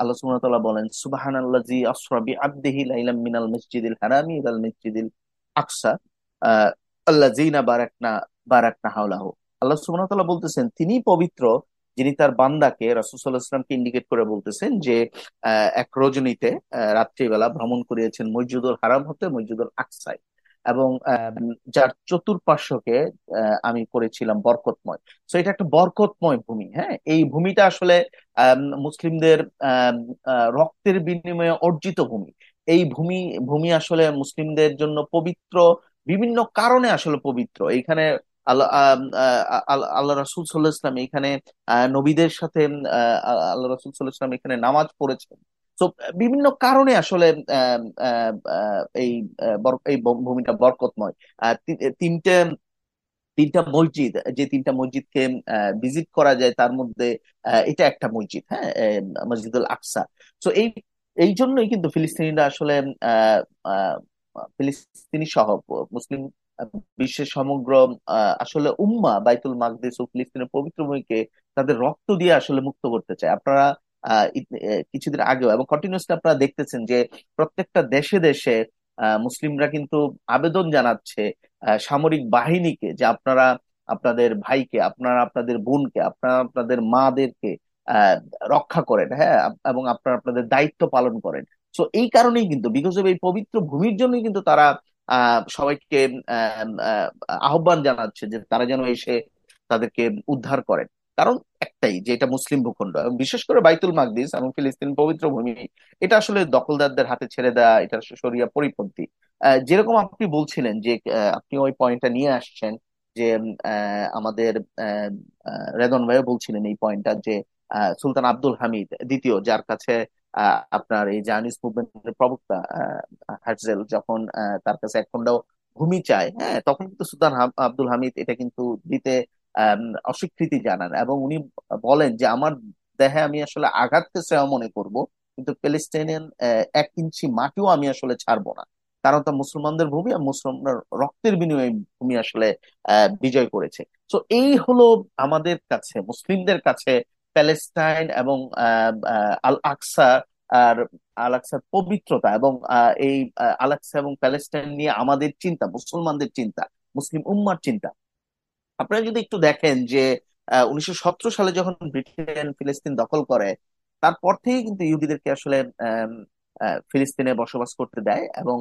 আল্লাহ সুবহানাহু বলেন, সুবহানাল্লাযী আসরা বিআবদিহি লাইলাম মিনাল মসজিদিল হারামি ইলাল মসজিদিল আকসা আল্লাযীনা বারাকনা বারাকনা হাওলাহু। আল্লাহ সুবহানাহু বলতেছেন তিনি পবিত্র যিনি তার বান্দাকে রাসুসাল্লাহ ইসলামকে ইন্ডিকেট করে বলতেছেন যে এক রজনীতে রাত্রিবেলা ভ্রমণ করিয়েছেন মসজিদুল হারাম হতে মসজিদুল আকসাই। এবং যার চতুর্পার্শ্বকে আমি করেছিলাম বরকতময়। তো এটা একটা বরকতময় ভূমি হ্যাঁ? এই ভূমিটা আসলে মুসলিমদের রক্তের বিনিময়ে অর্জিত ভূমি। এই ভূমি ভূমি আসলে মুসলিমদের জন্য পবিত্র, বিভিন্ন কারণে আসলে পবিত্র। এইখানে আল্লাহ আল্লাহ রাসুল সাল্লাহ ইসলাম এখানে নবীদের সাথে আল্লাহ রাসুল সাল্লাহ ইসলাম এখানে নামাজ পড়েছেন। তো বিভিন্ন কারণে আসলে এই এই ভূমিটা বরকতময়। তিনটে, তিনটা মসজিদ, যে তিনটা মসজিদকে ভিজিট করা যায় তার মধ্যে এটা একটা মসজিদ হ্যাঁ মসজিদুল আকসা। তো এই এই জন্যই কিন্তু ফিলিস্তিনিরা আসলে ফিলিস্তিনি সহ মুসলিম বিশ্বের সমগ্র আসলে উম্মা বাইতুল মাকদিস ও ফিলিস্তিনের পবিত্র ভূমিকে তাদের রক্ত দিয়ে আসলে মুক্ত করতে চায়। আপনারা কিছুদিন আগেও এবং কন্টিনিউসলি আপনারা দেখতেছেন যে প্রত্যেকটা দেশে দেশে মুসলিমরা কিন্তু আবেদন জানাচ্ছে সামরিক বাহিনীকে যে আপনারা আপনাদের ভাইকে, আপনারা আপনাদের বোনকে, আপনারা আপনাদের মাদেরকে রক্ষা করেন হ্যাঁ এবং আপনারা আপনাদের দায়িত্ব পালন করেন। তো এই কারণেই কিন্তু বিকজ অফ এই পবিত্র ভূমির জন্যই কিন্তু তারা সবাইকে আহ, আহ, আহ্বান জানাচ্ছে যে তারা যেন এসে তাদেরকে উদ্ধার করেন। কারণ একটাই যে এটা মুসলিম ভূখণ্ড এবং বিশেষ করে বাইতুল মাকদিস এবং ফিলিস্তিন পবিত্র ভূমি এটা আসলে দখলদারদের হাতে ছেড়ে দেওয়া এটা শরিয়া পরিপন্থী। যেরকম আপনি বলছিলেন যে আপনি ওই পয়েন্টটা নিয়ে আসছেন যে আমাদের রেদন ভাইও বলছিলেন এই পয়েন্টটা যে সুলতান আব্দুল হামিদ দ্বিতীয় যার কাছে আপনার এই জায়নিজ মুভমেন্টের প্রবক্তা আহ, হার্টজেল যখন তার কাছে এক খন্ড ভূমি চায় হ্যাঁ তখন কিন্তু সুলতান আব্দুল হামিদ এটা কিন্তু দিতে অস্বীকৃতি জানান এবং উনি বলেন যে আমার দেহে আমি আসলে আঘাতকে শ্রেয় মনে করব কিন্তু প্যালেস্টাইনিয়ান এক ইঞ্চি মাটিও আমি আসলে ছাড়বো না। কারণ তা মুসলমানদের ভূমি আর মুসলমানদের রক্তের বিনিময়ে ভূমি আসলে বিজয় করেছে। তো এই হলো আমাদের কাছে মুসলিমদের কাছে প্যালেস্টাইন এবং আল আকসা আর আল আকসার পবিত্রতা এবং এই আল আকসা এবং প্যালেস্টাইন নিয়ে আমাদের চিন্তা, মুসলমানদের চিন্তা, মুসলিম উম্মার চিন্তা। আপনারা যদি একটু দেখেন যে উনিশশো সতেরো সালে যখন ব্রিটেন ফিলিস্তিন দখল করে, তারপর থেকেই কিন্তু ইহুদিদেরকে আসলে ফিলিস্তিনে বসবাস করতে দেয় এবং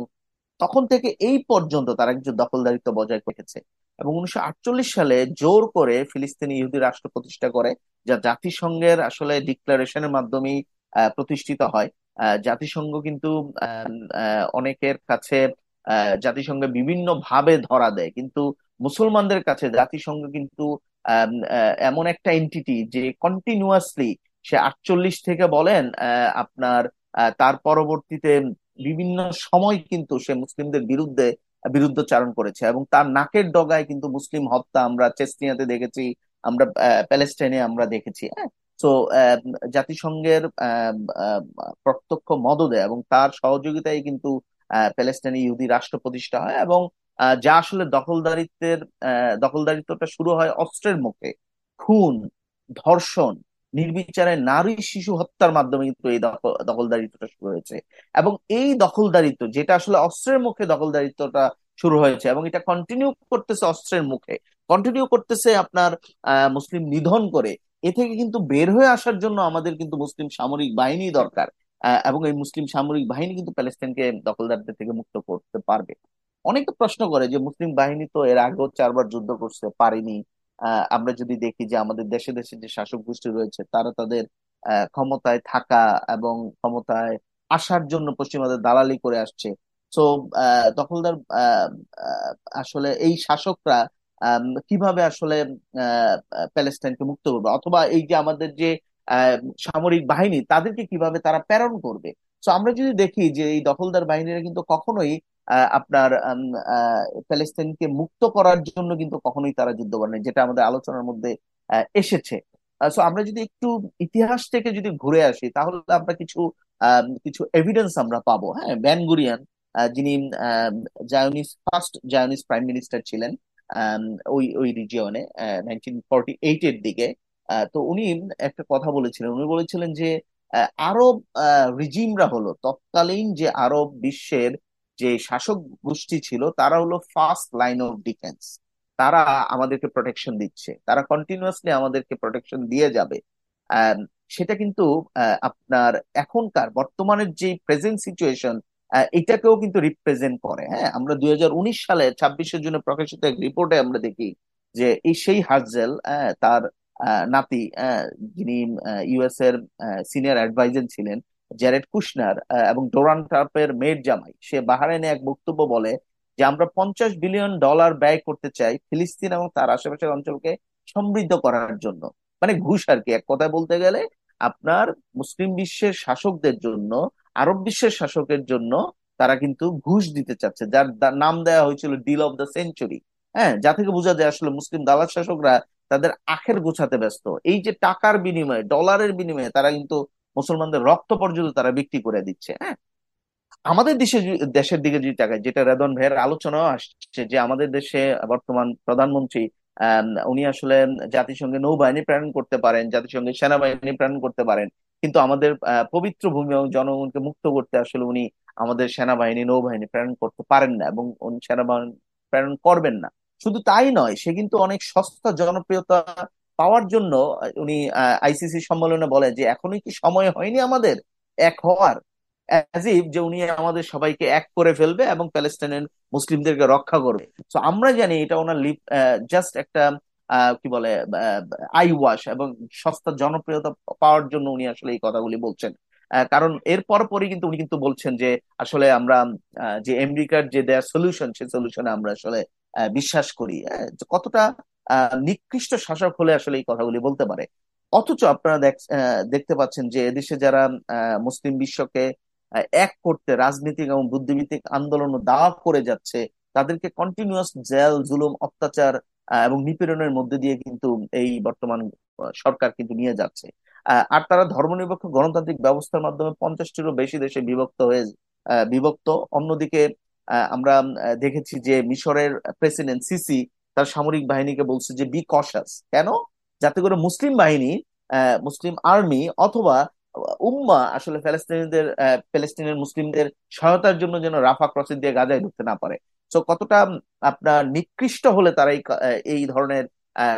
তখন থেকে এই পর্যন্ত তারা কিছু দখলদারিত্ব বজায় রেখেছে। এবং উনিশশো আটচল্লিশ সালে জোর করে ফিলিস্তিনি ইহুদি রাষ্ট্র প্রতিষ্ঠা করে, যা জাতিসংঘের আসলে ডিক্লারেশনের মাধ্যমেই প্রতিষ্ঠিত হয়। জাতিসংঘ কিন্তু অনেকের কাছে জাতিসংঘে বিভিন্ন ভাবে ধরা দেয়। কিন্তু মুসলমানদের কাছে জাতিসংঘ কিন্তু এমন একটা এন্টিটি যে কন্টিনিউয়াসলি সে আটচল্লিশ থেকে বলেন আপনার তার পরবর্তীতে বিভিন্ন সময় কিন্তু সে মুসলিমদের বিরুদ্ধে বিরুদ্ধচারণ করেছে এবং তার নাকের ডগায় কিন্তু মুসলিম হত্যা আমরা চেচনিয়াতে দেখেছি, আমরা প্যালেস্টাইনে আমরা দেখেছি হ্যাঁ? তো জাতিসংঘের প্রত্যক্ষ মদদে এবং তার সহযোগিতায় কিন্তু প্যালেস্টাইনে ইহুদি রাষ্ট্র প্রতিষ্ঠা হয় এবং যা আসলে দখলদারিত্বের দখলদারিত্বটা শুরু হয় অস্ত্রের মুখে, খুন, ধর্ষণ নির্বিচারে নারী শিশু হত্যার মাধ্যমে কিন্তু এই দখলদারিত্বটা শুরু হয়েছে। এবং এই দখলদারিত্ব, যেটা আসলে অস্ত্রের মুখে দখলদারিত্বটা শুরু হয়েছে এবং এটা কন্টিনিউ করতেছে অস্ত্রের মুখে কন্টিনিউ করতেছে আপনার মুসলিম নিধন করে, এ থেকে কিন্তু বের হয়ে আসার জন্য আমাদের কিন্তু মুসলিম সামরিক বাহিনী দরকার এবং এই মুসলিম সামরিক বাহিনী কিন্তু প্যালেস্টাইনকে দখলদারদের থেকে মুক্ত করতে পারবে। অনেকে প্রশ্ন করে যে মুসলিম বাহিনী তো এর আগেও চারবার যুদ্ধ করতে পারেনি আমরা যদি দেখি যে আমাদের দেশে দেশে যে শাসক গোষ্ঠী রয়েছে, তারা তাদের ক্ষমতায় থাকা এবং ক্ষমতায় আসার জন্য পশ্চিমাদের দালালি করে আসছে। তো দখলদার আসলে এই শাসকরা কীভাবে আসলে প্যালেস্টাইনকে মুক্ত করবে? অথবা এই যে আমাদের যে সামরিক বাহিনী, তাদেরকে কীভাবে তারা প্রেরণ করবে? তো আমরা যদি দেখি যে এই দখলদার বাহিনীরা কিন্তু কখনোই আপনার প্যালেস্টাইনকে মুক্ত করার জন্য কিন্তু কখনোই তারা যুদ্ধ করে নাই, যেটা আমাদের আলোচনার মধ্যে এসেছে। সো আমরা যদি একটু ইতিহাস থেকে যদি ঘুরে আসি তাহলে আমরা কিছু কিছু এভিডেন্স আমরা পাবো। হ্যাঁ বেন গুরিয়ান আহ, যিনি Zionist first Zionist prime minister ছিলেন ওই ওই রিজিয়নে নাইনটিন ফর্টি এইট এর দিকে। তো উনি একটা কথা বলেছিলেন। উনি বলেছিলেন যে আরব রিজিমরা হলো তৎকালীন যে আরব বিশ্বের যে শাসক গোষ্ঠী ছিল তারা হলো ফার্স্ট লাইন অফ ডিফেন্স তারা আমাদেরকে প্রোটেকশন দিচ্ছে। তারা কন্টিনিউয়াসলি আমাদেরকে প্রোটেকশন দিয়ে যাবে। সেটা কিন্তু আপনার এখনকার বর্তমানের যে প্রেজেন্ট সিচুয়েশন এটাকেও কিন্তু রিপ্রেজেন্ট করে। হ্যাঁ আমরা দুই হাজার উনিশ সালে ছাব্বিশে জুনে প্রকাশিত এক রিপোর্টে আমরা দেখি যে এই সেই হার্জেল আহ, তার নাতি যিনি ইউএস এর সিনিয়র অ্যাডভাইজার ছিলেন জ্যারেড কুশনার এবং ডোনাল্ড ট্রাম্পের মেয়ের জামাই। সে বাহারাইনে এক বক্তব্য বলে যে, আমরা পঞ্চাশ বিলিয়ন ডলার ব্যয় করতে চাই ফিলিস্তিন এবং তার আশেপাশের অঞ্চলকে সমৃদ্ধ করার জন্য। মানে ঘুষ আর কি। এক কথায় বলতে গেলে, আপনার মুসলিম বিশ্বের শাসকদের জন্য, আরব বিশ্বের শাসকের জন্য তারা কিন্তু ঘুষ দিতে চাচ্ছে, যার নাম দেওয়া হয়েছিল ডিল অফ দ্য সেঞ্চুরি হ্যাঁ যা থেকে বোঝা যায় আসলে মুসলিম দালাল শাসকরা তাদের আখের গোছাতে ব্যস্ত। এই যে টাকার বিনিময়ে, ডলারের বিনিময়ে তারা কিন্তু মুসলমানদের রক্ত পর্যন্ত তারা বিক্রি করে দিচ্ছে হ্যাঁ? আমাদের দেশে দেশের দিকে যদি তাকাই, যেটা রেদন ভাইয়ের আলোচনাও আসছে যে আমাদের দেশে বর্তমান প্রধানমন্ত্রী উনি আসলে জাতিসংঘে নৌবাহিনী প্রেরণ করতে পারেন, জাতিসংঘে সেনাবাহিনী প্রেরণ করতে পারেন, কিন্তু আমাদের পবিত্র ভূমি এবং জনগণকে মুক্ত করতে আসলে উনি আমাদের সেনাবাহিনী, নৌবাহিনী প্রেরণ করতে পারেন না এবং উনি সেনাবাহিনী প্রেরণ করবেন না। শুধু তাই নয়, সে কিন্তু অনেক সস্তা জনপ্রিয়তা পাওয়ার জন্য, উনি আইসিসি সম্মেলনে বলেন যে এখনই কি সময় হয়নি আমাদের? এক হওয়ার। যে উনি আমাদের সবাইকে এক করে ফেলবে এবং প্যালেস্টাইনের মুসলিমদেরকে রক্ষা করবে। তো আমরা জানি এটা ওনার লিপ জাস্ট একটা কি বলে আই ওয়াশ এবং সস্তা জনপ্রিয়তা পাওয়ার জন্য উনি আসলে এই কথাগুলি বলছেন। কারণ এর পরপরই কিন্তু উনি কিন্তু বলছেন যে আসলে আমরা যে আমেরিকার যে দেয়ার সলিউশন সেই সলিউশনে আমরা আসলে বিশ্বাস করি হ্যাঁ, কতটা নিকৃষ্ট শাসক হলে আসলে এই কথাগুলি বলতে পারে। অথচ আপনারা দেখতে পাচ্ছেন যে এদেশে যারা মুসলিম বিশ্বকে এক করতে রাজনীতিক এবং বুদ্ধিভিত্তিক আন্দোলন দাওয়া করে যাচ্ছে তাদেরকে কন্টিনিউয়াস জেল জুলুম অত্যাচার এবং নিপীড়নের মধ্যে দিয়ে কিন্তু এই বর্তমান সরকার কিন্তু নিয়ে যাচ্ছে। আর তারা ধর্মনিরপেক্ষ গণতান্ত্রিক ব্যবস্থার মাধ্যমে পঞ্চাশটিরও বেশি দেশে বিভক্ত হয়ে বিভক্ত। অন্যদিকে আমরা দেখেছি যে মিশরের প্রেসিডেন্ট সিসি তার সামরিক বাহিনীকে বলছে যে বি কশাস কেন? যাতে করে মুসলিম বাহিনী মুসলিম আর্মি অথবা উম্মা আসলে ফ্যালেস্তিনিদের আহ, প্যালেস্টিনের মুসলিমদের সহায়তার জন্য যেন রাফা ক্রসিং দিয়ে গাজায় ঢুকতে না পারে। তো কতটা আপনার নিকৃষ্ট হলে তারা এই ধরনের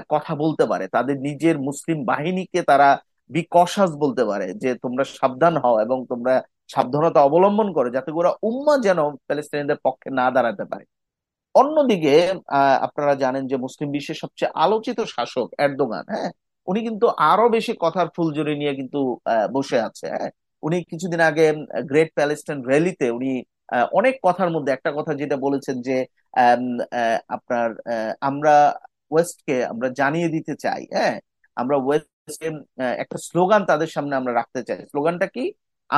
কথা বলতে পারে? তাদের নিজের মুসলিম বাহিনীকে তারা বি কশাস বলতে পারে যে তোমরা সাবধান হও এবং তোমরা সাবধানতা অবলম্বন করে যাতে ওরা উম্মা যেন প্যালেস্টাইনদের পক্ষে না দাঁড়াতে পারে। অন্যদিকে আপনারা জানেন যে মুসলিম বিশ্বের সবচেয়ে আলোচিত শাসক এরদোগান হ্যাঁ? উনি কিন্তু আরও বেশি কথার ফুলঝুরি নিয়ে কিন্তু বসে আছে হ্যাঁ? উনি কিছুদিন আগে গ্রেট প্যালেস্টাইন র্যালিতে উনি অনেক কথার মধ্যে, একটা কথা যেটা বলেছেন যে আপনার আমরা ওয়েস্টকে আমরা জানিয়ে দিতে চাই হ্যাঁ? আমরা ওয়েস্টকে একটা স্লোগান তাদের সামনে আমরা রাখতে চাই। স্লোগানটা কি?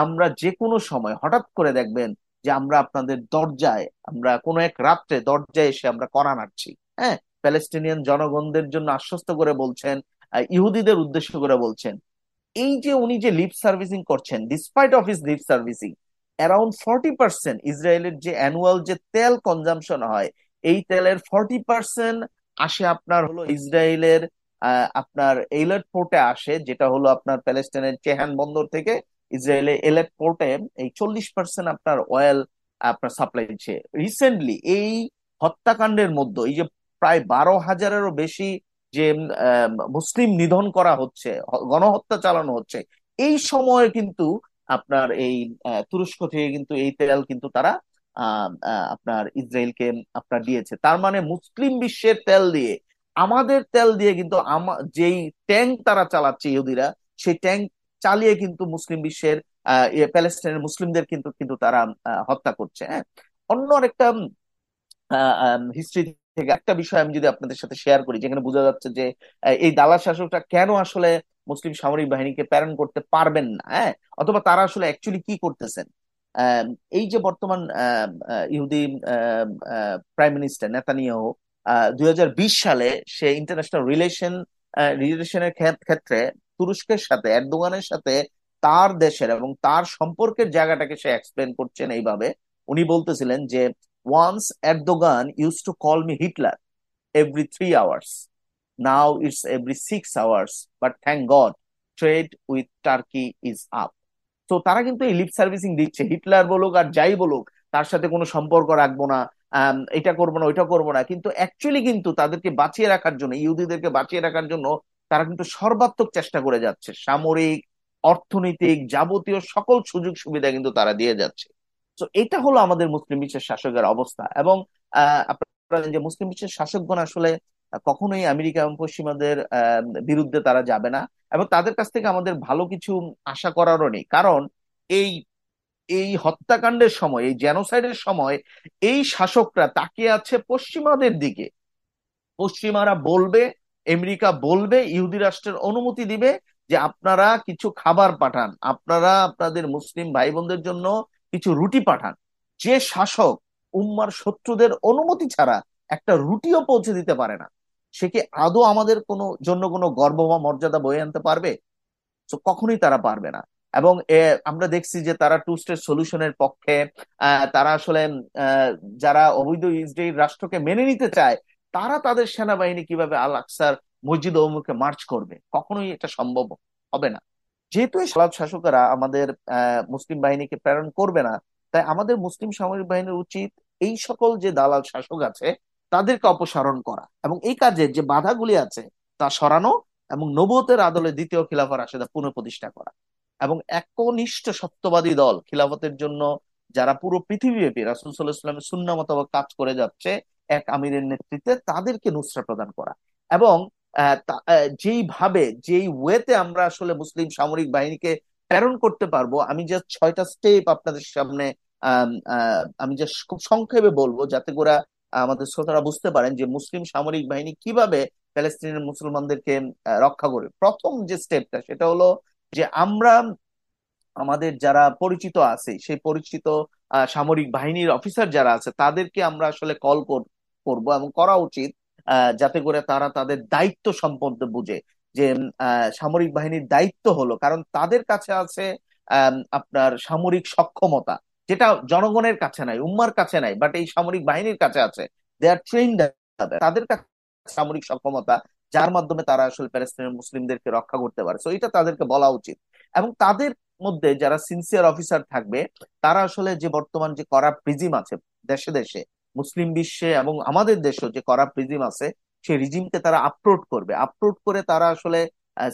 আমরা যে কোনো সময় হঠাৎ করে দেখবেন যে আমরা আপনাদের দরজায়, আমরা কোনো এক রাত্রে দরজায় এসে আমরা কড়া নাড়ছি। হ্যাঁ? প্যালেস্টিনিয়ান জনগণদের জন্য আশ্বস্ত করে বলছেন ইহুদিদের উদ্দেশ্য করে বলছেন। এই যে উনি যে লিপ সার্ভিসিং করছেন despite of his lip servicing around forty percent ইসরায়েলের যে অ্যানুয়াল যে তেল কনজাম্পশন হয়, এই তেলের ফর্টি পার্সেন্ট আসে আপনার হলো ইসরায়েলের আপনার এইলেট পোর্টে আসে, যেটা হলো আপনার প্যালেস্টাইনের চেহান বন্দর থেকে। ইসরায়েলের এলেট পোর্টে এই চল্লিশ পার্সেন্ট আপনার অয়েল আপনার সাপ্লাই দিচ্ছে। রিসেন্টলি এই হত্যাকাণ্ডের মধ্যে, এই যে প্রায় বারো হাজারেরও বেশি যে মুসলিম নিধন করা হচ্ছে, গণহত্যা চালানো হচ্ছে, এই সময়ে কিন্তু আপনার এই তুরস্ক থেকে কিন্তু এই তেল কিন্তু তারা আপনার ইসরায়েলকে আপনার দিয়েছে। তার মানে মুসলিম বিশ্বের তেল দিয়ে, আমাদের তেল দিয়ে কিন্তু আমা, যেই ট্যাঙ্ক তারা চালাচ্ছে ইহুদিরা, সেই ট্যাঙ্ক চালিয়ে কিন্তু মুসলিম বিশ্বের ইয়ে, প্যালেস্টাইনের মুসলিমদের কিন্তু কিন্তু তারা হত্যা করছে হ্যাঁ? অন্য আরেকটা হিস্ট্রি থেকে একটা বিষয় আমি যদি আপনাদের সাথে শেয়ার করি যেখানে বোঝা যাচ্ছে যে এই দালাল শাসকটা কেন আসলে মুসলিম সামরিক বাহিনীকে প্রেরণ করতে পারবেন না হ্যাঁ? অথবা তারা আসলে অ্যাকচুয়ালি কি করতেছেন? এই যে বর্তমান ইহুদি প্রাইম মিনিস্টার নেতানিয়াহু দুই সালে সে ইন্টারন্যাশনাল রিলেশন রিলেশনের ক্ষেত্রে তুরস্কের সাথে এরদোগানের সাথে তার দেশের এবং তার সম্পর্কের জায়গাটাকে সে এক্সপ্লেন করছেন এইভাবে উনি বলতেছিলেন যে once Erdogan use to call me Hitler every three hours. Now it's every six hours. But thank God, trade with Turkey is up. তো তারা কিন্তু এই লিপ সার্ভিসিং দিচ্ছে হিটলার বলুক আর যাই বলুক তার সাথে কোনো সম্পর্ক রাখব না এটা করব না ওইটা করব না কিন্তু অ্যাকচুয়ালি কিন্তু তাদেরকে বাঁচিয়ে রাখার জন্য ইহুদিদেরকে বাঁচিয়ে রাখার জন্য তারা কিন্তু সর্বাত্মক চেষ্টা করে যাচ্ছে। সামরিক, অর্থনৈতিক, যাবতীয় সকল সুযোগ সুবিধা কিন্তু তারা দিয়ে যাচ্ছে। তো এটা হলো আমাদের মুসলিম বিশ্বের শাসকের অবস্থা এবং, আহ যে মুসলিম বিশ্বের শাসকগণ আসলে কখনোই আমেরিকা এবং পশ্চিমাদের বিরুদ্ধে তারা যাবে না এবং তাদের কাছ থেকে আমাদের ভালো কিছু আশা করারও নেই। কারণ এই এই হত্যাকাণ্ডের সময়, এই জেনোসাইডের সময় এই শাসকরা তাকিয়ে আছে পশ্চিমাদের দিকে। পশ্চিমারা বলবে আমেরিকা বলবে, ইহুদি রাষ্ট্রের অনুমতি দিবে যে আপনারা কিছু খাবার পাঠান। আপনারা আপনাদের মুসলিম ভাই বোনদের জন্য কিছু রুটি পাঠান। যে শাসক উম্মার শত্রুদের অনুমতি ছাড়া একটা রুটিও পৌঁছে দিতে পারে না, সে কি আদৌ আমাদের কোনো জন্য কোনো গর্ব বা মর্যাদা বয়ে আনতে পারবে? তো কখনোই তারা পারবে না। এবং আমরা দেখছি যে তারা টু স্টেট সলিউশনের পক্ষে তারা আসলে যারা অবৈধ ইসরায়েল রাষ্ট্রকে মেনে নিতে চায় তারা তাদের সেনাবাহিনী কীভাবে আল আকসার মসজিদ অভিমুখে মার্চ করবে? কখনোই এটা সম্ভব হবে না। যেহেতু সালাদ শাসকেরা আমাদের মুসলিম বাহিনীকে প্রেরণ করবে না, তাই আমাদের মুসলিম সামরিক বাহিনীর উচিত এই সকল যে দালাল শাসক আছে, তাদেরকে অপসারণ করা। এবং এই কাজে যে বাধাগুলি আছে, তা সরানো এবং নবতের আদলে দ্বিতীয় খিলাফা রাশেদা পুনঃপ্রতিষ্ঠা করা। এবং একনিষ্ঠ সত্যবাদী দল খিলাফতের জন্য যারা পুরো পৃথিবীব্যাপী রাসুল সাল্লাহ ইসলামের শূন্য মোতাবেক কাজ করে যাচ্ছে এক আমিরের নেতৃত্বে তাদেরকে নুসরা প্রদান করা। এবং যেইভাবে, যেই ওয়েতে আমরা আসলে মুসলিম সামরিক বাহিনীকে প্রেরণ করতে পারব, আমি জাস্ট ছয়টা স্টেপ আপনাদের সামনে, আমি জাস্ট খুব সংক্ষেপে বলব যাতে করে আমাদের শ্রোতারা বুঝতে পারেন যে মুসলিম সামরিক বাহিনী কীভাবে প্যালেস্তিনের মুসলমানদেরকে রক্ষা করবে। প্রথম যে স্টেপটা সেটা হলো যে আমরা আমাদের যারা পরিচিত আছে, সেই পরিচিত সামরিক বাহিনীর অফিসার যারা আছে, তাদেরকে আমরা আসলে কল করব এবং করা উচিত যাতে করে তারা তাদের দায়িত্ব সম্পর্কে বুঝে যে সামরিক বাহিনীর দায়িত্ব হলো। কারণ তাদের কাছে আছে আপনার সামরিক সক্ষমতা, যেটা জনগণের কাছে নাই, উম্মার কাছে নাই বাট এই সামরিক বাহিনীর কাছে আছে। দে আর ট্রেন তাদের কাছে সামরিক সক্ষমতা, যার মাধ্যমে তারা আসলে প্যালেস্তিনের মুসলিমদেরকে রক্ষা করতে পারে। তো এটা তাদেরকে বলা উচিত। এবং তাদের মধ্যে যারা সিনসিয়ার অফিসার থাকবে, তারা আসলে যে বর্তমান যে করা প্রিজিম আছে দেশে দেশে, মুসলিম বিশ্বে এবং আমাদের দেশেও যে করা প্রিজিম আছে, সেই রিজিমকে তারা আপলোড করবে। আপলোড করে তারা আসলে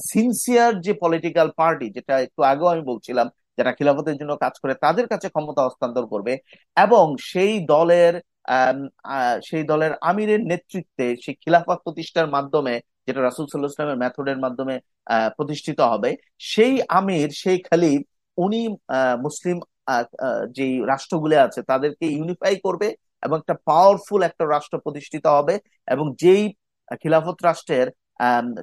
সিনসিয়ার যে পলিটিক্যাল পার্টি যেটা একটু আগেও আমি বলছিলাম, যারা খিলাফতের জন্য কাজ করে, তাদের কাছে ক্ষমতা হস্তান্তর করবে এবং সেই দলের সেই দলের আমিরের নেতৃত্বে, সেই খিলাফত প্রতিষ্ঠার মাধ্যমে যেটা রাসুল সাল্লাহ ইসলামের মেথডের মাধ্যমে প্রতিষ্ঠিত হবে, সেই আমির, সেই খালিফ, উনি মুসলিম যে রাষ্ট্রগুলো আছে, তাদেরকে ইউনিফাই করবে এবং একটা পাওয়ারফুল একটা রাষ্ট্র প্রতিষ্ঠিত হবে এবং যেই খিলাফত রাষ্ট্রের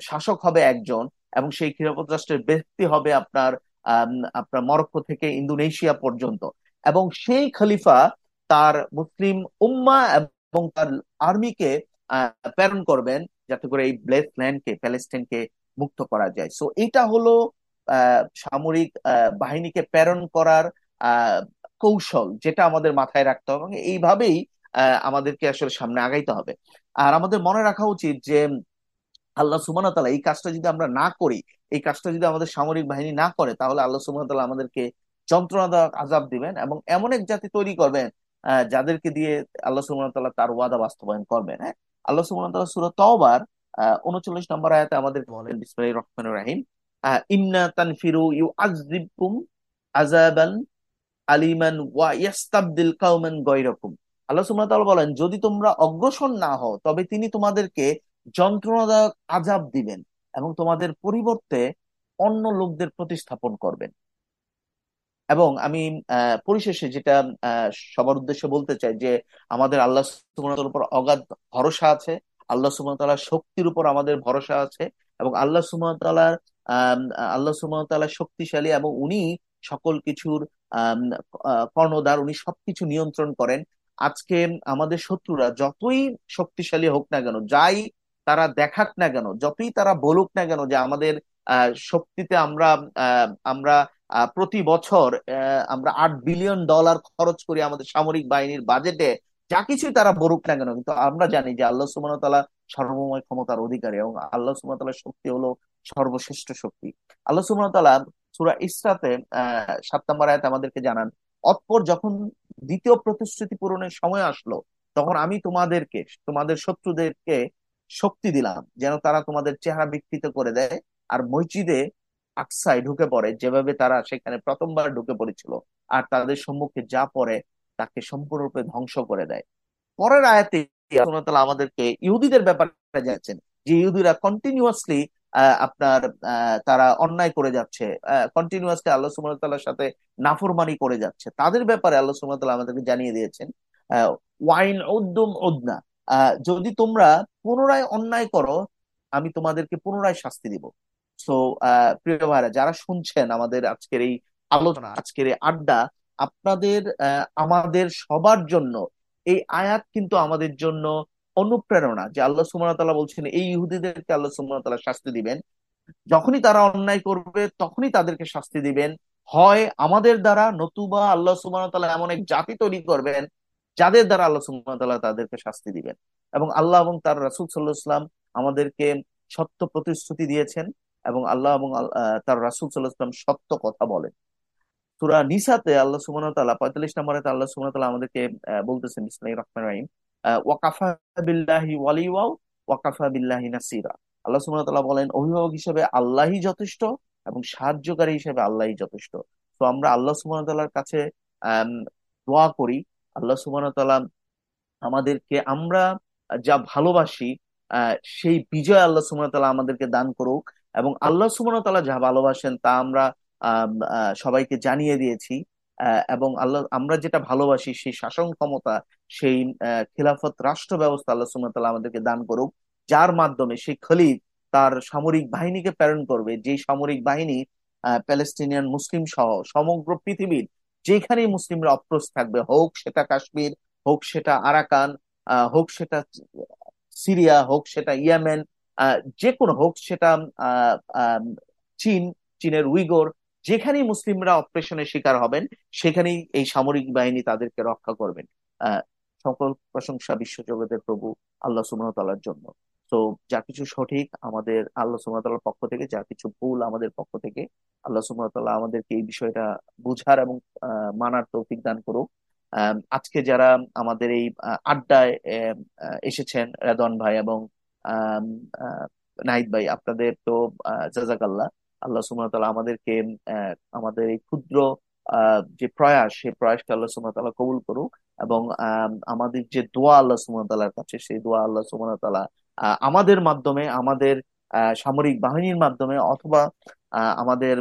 শাসক হবে একজন এবং সেই খিলাফত রাষ্ট্রের ব্যক্তি হবে আপনার আপনার মরক্কো থেকে ইন্দোনেশিয়া পর্যন্ত এবং সেই খলিফা তার মুসলিম উম্মা এবং তার আর্মিকে প্রেরণ করবেন যাতে করে এই ব্লেস ল্যান্ডকে, প্যালেস্টাইনকে মুক্ত করা যায়। সো এটা হলো সামরিক বাহিনীকে প্রেরণ করার কৌশল যেটা আমাদের মাথায় রাখতে হবে এইভাবেই আমাদেরকে আসলে সামনে আগাইতে হবে। আর আমাদের মনে রাখা উচিত যে, আল্লাহ সুমান তালা এই কাজটা যদি আমরা না করি, এই কাজটা যদি আমাদের সামরিক বাহিনী না করে, তাহলে আল্লাহ সুমান তালা আমাদেরকে যন্ত্রণাদায়ক আজাব দিবেন এবং এমন এক জাতি তৈরি করবেন যাদেরকে দিয়ে আল্লাহ সুমান তাল্লাহ তার ওয়াদা বাস্তবায়ন করবেন হ্যাঁ? আল্লাহ সুমান তাল্লাহ সুরত তওবার উনচল্লিশ নম্বর আয়াতে আমাদের বলেন। বিসমিল্লাহির রহমানির রহিম ইন্না তানফিরু ইউআযযিবকুম আযাবান আলিমান ওয়া ইয়াস্তাবদিল কাউমান গায়রাকুম। আল্লাহ সুবহানাহু তাআলা বলেন যদি তোমরা অগ্রসর না হও তবে তিনি তোমাদেরকে যন্ত্রণাদায়ক আজাব দিবেন এবং তোমাদের পরিবর্তে অন্য লোকদের প্রতিস্থাপন করবেন। এবং আমি পরিশেষে যেটা সবার উদ্দেশ্যে বলতে চাই যে আমাদের আল্লাহ সুবহানাহু উপর অগাধ ভরসা আছে, আল্লাহ সুবহানাহু শক্তির উপর আমাদের ভরসা আছে এবং আল্লাহ তাআলার আল্লাহ সুবহানাহু শক্তিশালী এবং উনি সকল কিছুর কর্ণধার, উনি সবকিছু নিয়ন্ত্রণ করেন। আজকে আমাদের শত্রুরা যতই শক্তিশালী হোক না কেন, যাই তারা দেখাক না কেন, যতই তারা বলুক না কেন যে আমাদের শক্তিতে আমরা আমরা প্রতি বছর আমরা আট বিলিয়ন ডলার খরচ করি আমাদের সামরিক বাহিনীর বাজেটে। যা কিছুই তারা বলুক না কেন, কিন্তু আমরা জানি যে আল্লাহ সুমনতালা সর্বময় ক্ষমতার অধিকারী এবং আল্লাহ সুমনতালার শক্তি হলো সর্বশ্রেষ্ঠ শক্তি। আল্লাহ সুমনতালা সুরা ইসরাতে, আহ, সাত নম্বর আয়াত আমাদেরকে জানান, অতপর যখন দ্বিতীয় প্রতিশ্রুতি পূরণের সময় আসলো, তখন আমি তোমাদেরকে, তোমাদের শত্রুদেরকে শক্তি দিলাম, যেন তারা তোমাদের চেহারা বিকৃত করে দেয়, আর মসজিদে আকসায় ঢুকে পড়ে, যেভাবে তারা সেখানে প্রথমবার ঢুকে পড়েছিল, আর তাদের সম্মুখে যা পড়ে তাকে সম্পূর্ণরূপে ধ্বংস করে দেয়। পরের আয়াতে আমাদেরকে ইহুদিদের ব্যাপারে যাচ্ছেন যে ইহুদিরা কন্টিনিউয়াসলি আপনার তারা অন্যায় করে যাচ্ছে কন্টিনিউয়াসলি আল্লাহ সুমতাল্লাহর সাথে নাফরমানি করে যাচ্ছে। তাদের ব্যাপারে আল্লাহ সুমতাল্লাহ আমাদেরকে জানিয়ে দিয়েছেন ওয়াইন উদ্দুম উদ্না যদি তোমরা পুনরায় অন্যায় করো, আমি তোমাদেরকে পুনরায় শাস্তি দিব। সো প্রিয় ভাইরা যারা শুনছেন আমাদের আজকের এই আলোচনা আজকের এই আড্ডা আপনাদের আমাদের সবার জন্য এই আয়াত কিন্তু আমাদের জন্য অনুপ্রেরণা যে আল্লাহ সুমনতাল্লাহ বলছেন এই ইহুদিদেরকে আল্লাহ সুমনতাল্লাহ শাস্তি দিবেন। যখনই তারা অন্যায় করবে তখনই তাদেরকে শাস্তি দিবেন। হয় আমাদের দ্বারা নতুবা আল্লাহ সুমনতাল্লাহ এমন এক জাতি তৈরি করবেন যাদের দ্বারা আল্লাহ সুমনতাল্লাহ তাদেরকে শাস্তি দিবেন। এবং আল্লাহ এবং তার রাসুল সাল্লাহ ইসলাম আমাদেরকে সত্য প্রতিশ্রুতি দিয়েছেন। এবং আল্লাহ এবং তার রাসুল সাল্লাহ ইসলাম সত্য কথা বলেন। সুরা নিসাতে আল্লাহ ওয়া তাআলা 45 নম্বরে আল্লাহ ওয়া তাআলা আমাদেরকে বলতেছেন, বিসমিল্লাহির রহমানির রহিম ওয়াকাফা বিল্লাহি ওয়াকাফা বিল্লাহি নাসিরা। আল্লাহ ওয়া তাআলা বলেন, অভিভাবক হিসেবে আল্লাহই যথেষ্ট এবং সাহায্যকারী হিসেবে আল্লাহই যথেষ্ট। তো আমরা আল্লাহ সুবহানাহু ওয়া কাছে দোয়া করি। আল্লাহ ওয়া তাআলা আমাদেরকে, আমরা যা ভালোবাসি সেই বিজয় আল্লাহ ওয়া তাআলা আমাদেরকে দান করুক। এবং আল্লাহ সুবহানাহু ওয়া তাআলা যা ভালোবাসেন তা আমরা সবাইকে জানিয়ে দিয়েছি। এবং আল্লাহ, আমরা যেটা ভালোবাসি সেই শাসন ক্ষমতা, সেই খিলাফত রাষ্ট্র ব্যবস্থা আল্লাহ ওয়া তাআলা আমাদেরকে দান করুক, যার মাধ্যমে সেই খলিফ তার সামরিক বাহিনীকে প্রেরণ করবে। যেই সামরিক বাহিনী প্যালেস্টিনিয়ান, মুসলিম সহ সমগ্র পৃথিবীর যেখানেই মুসলিমরা অপ্রস্তুত থাকবে, হোক সেটা কাশ্মীর, হোক সেটা আরাকান হোক সেটা সিরিয়া, হোক সেটা ইয়েমেন যে কোনো হোক সেটা চীন, চীনের উইগর যেখানেই মুসলিমরা অপারেশনের শিকার হবেন, সেখানেই এই সামরিক বাহিনী তাদেরকে রক্ষা করবেন। সকল প্রশংসা বিশ্বজগতের প্রভু আল্লাহ সুবহানাহু জন্য। তো যা কিছু সঠিক আমাদের আল্লাহ সুবহানাহু পক্ষ থেকে, যা কিছু ভুল আমাদের পক্ষ থেকে, আল্লাহ সুবহানাহু আমাদেরকে এই বিষয়টা বুঝার এবং মানার তৌফিক দান করুক। আজকে যারা আমাদের এই আড্ডায় এসেছেন রেদন ভাই এবং নাহিদ ভাই আপনাদের তো আহ, জাজাকাল্লাহ আল্লাহ সুবহানাহু আমাদেরকে আমাদের এই ক্ষুদ্র যে প্রয়াস সেই প্রয়াসকে আল্লাহ সুবহানাহু কবুল করুক এবং আম, আমাদের যে দোয়া আল্লাহ সুবহানাহু কাছে সেই দোয়া আল্লাহ সুবহানাহু আমাদের মাধ্যমে আমাদের সামরিক বাহিনীর মাধ্যমে অথবা আমাদের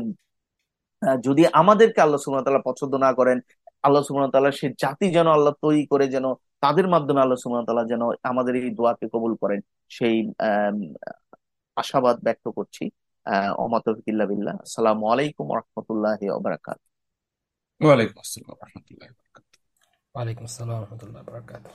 যদি আমাদেরকে আল্লাহ সুবহানাহু পছন্দ না করেন আল্লাহ সুবহানাহু তাআলা সে জাতি যেন আল্লাহ তৈরি করে যেন তাদের মাধ্যমে আল্লাহ সুমতলা ওয়া যেন আমাদের এই দোয়াকে কবুল করেন। সেই আহ আশাবাদ ব্যক্ত করছি আহ বিল্লাহ। আসসালামু আলাইকুম রহমতুল্লাহ আবরাকাত ওয়ালাইকুম আসসালাম রহমতুল্লাহ ওয়ালাইকুম আসসালাম রহমতুল্লাহ বারাকাতুহ।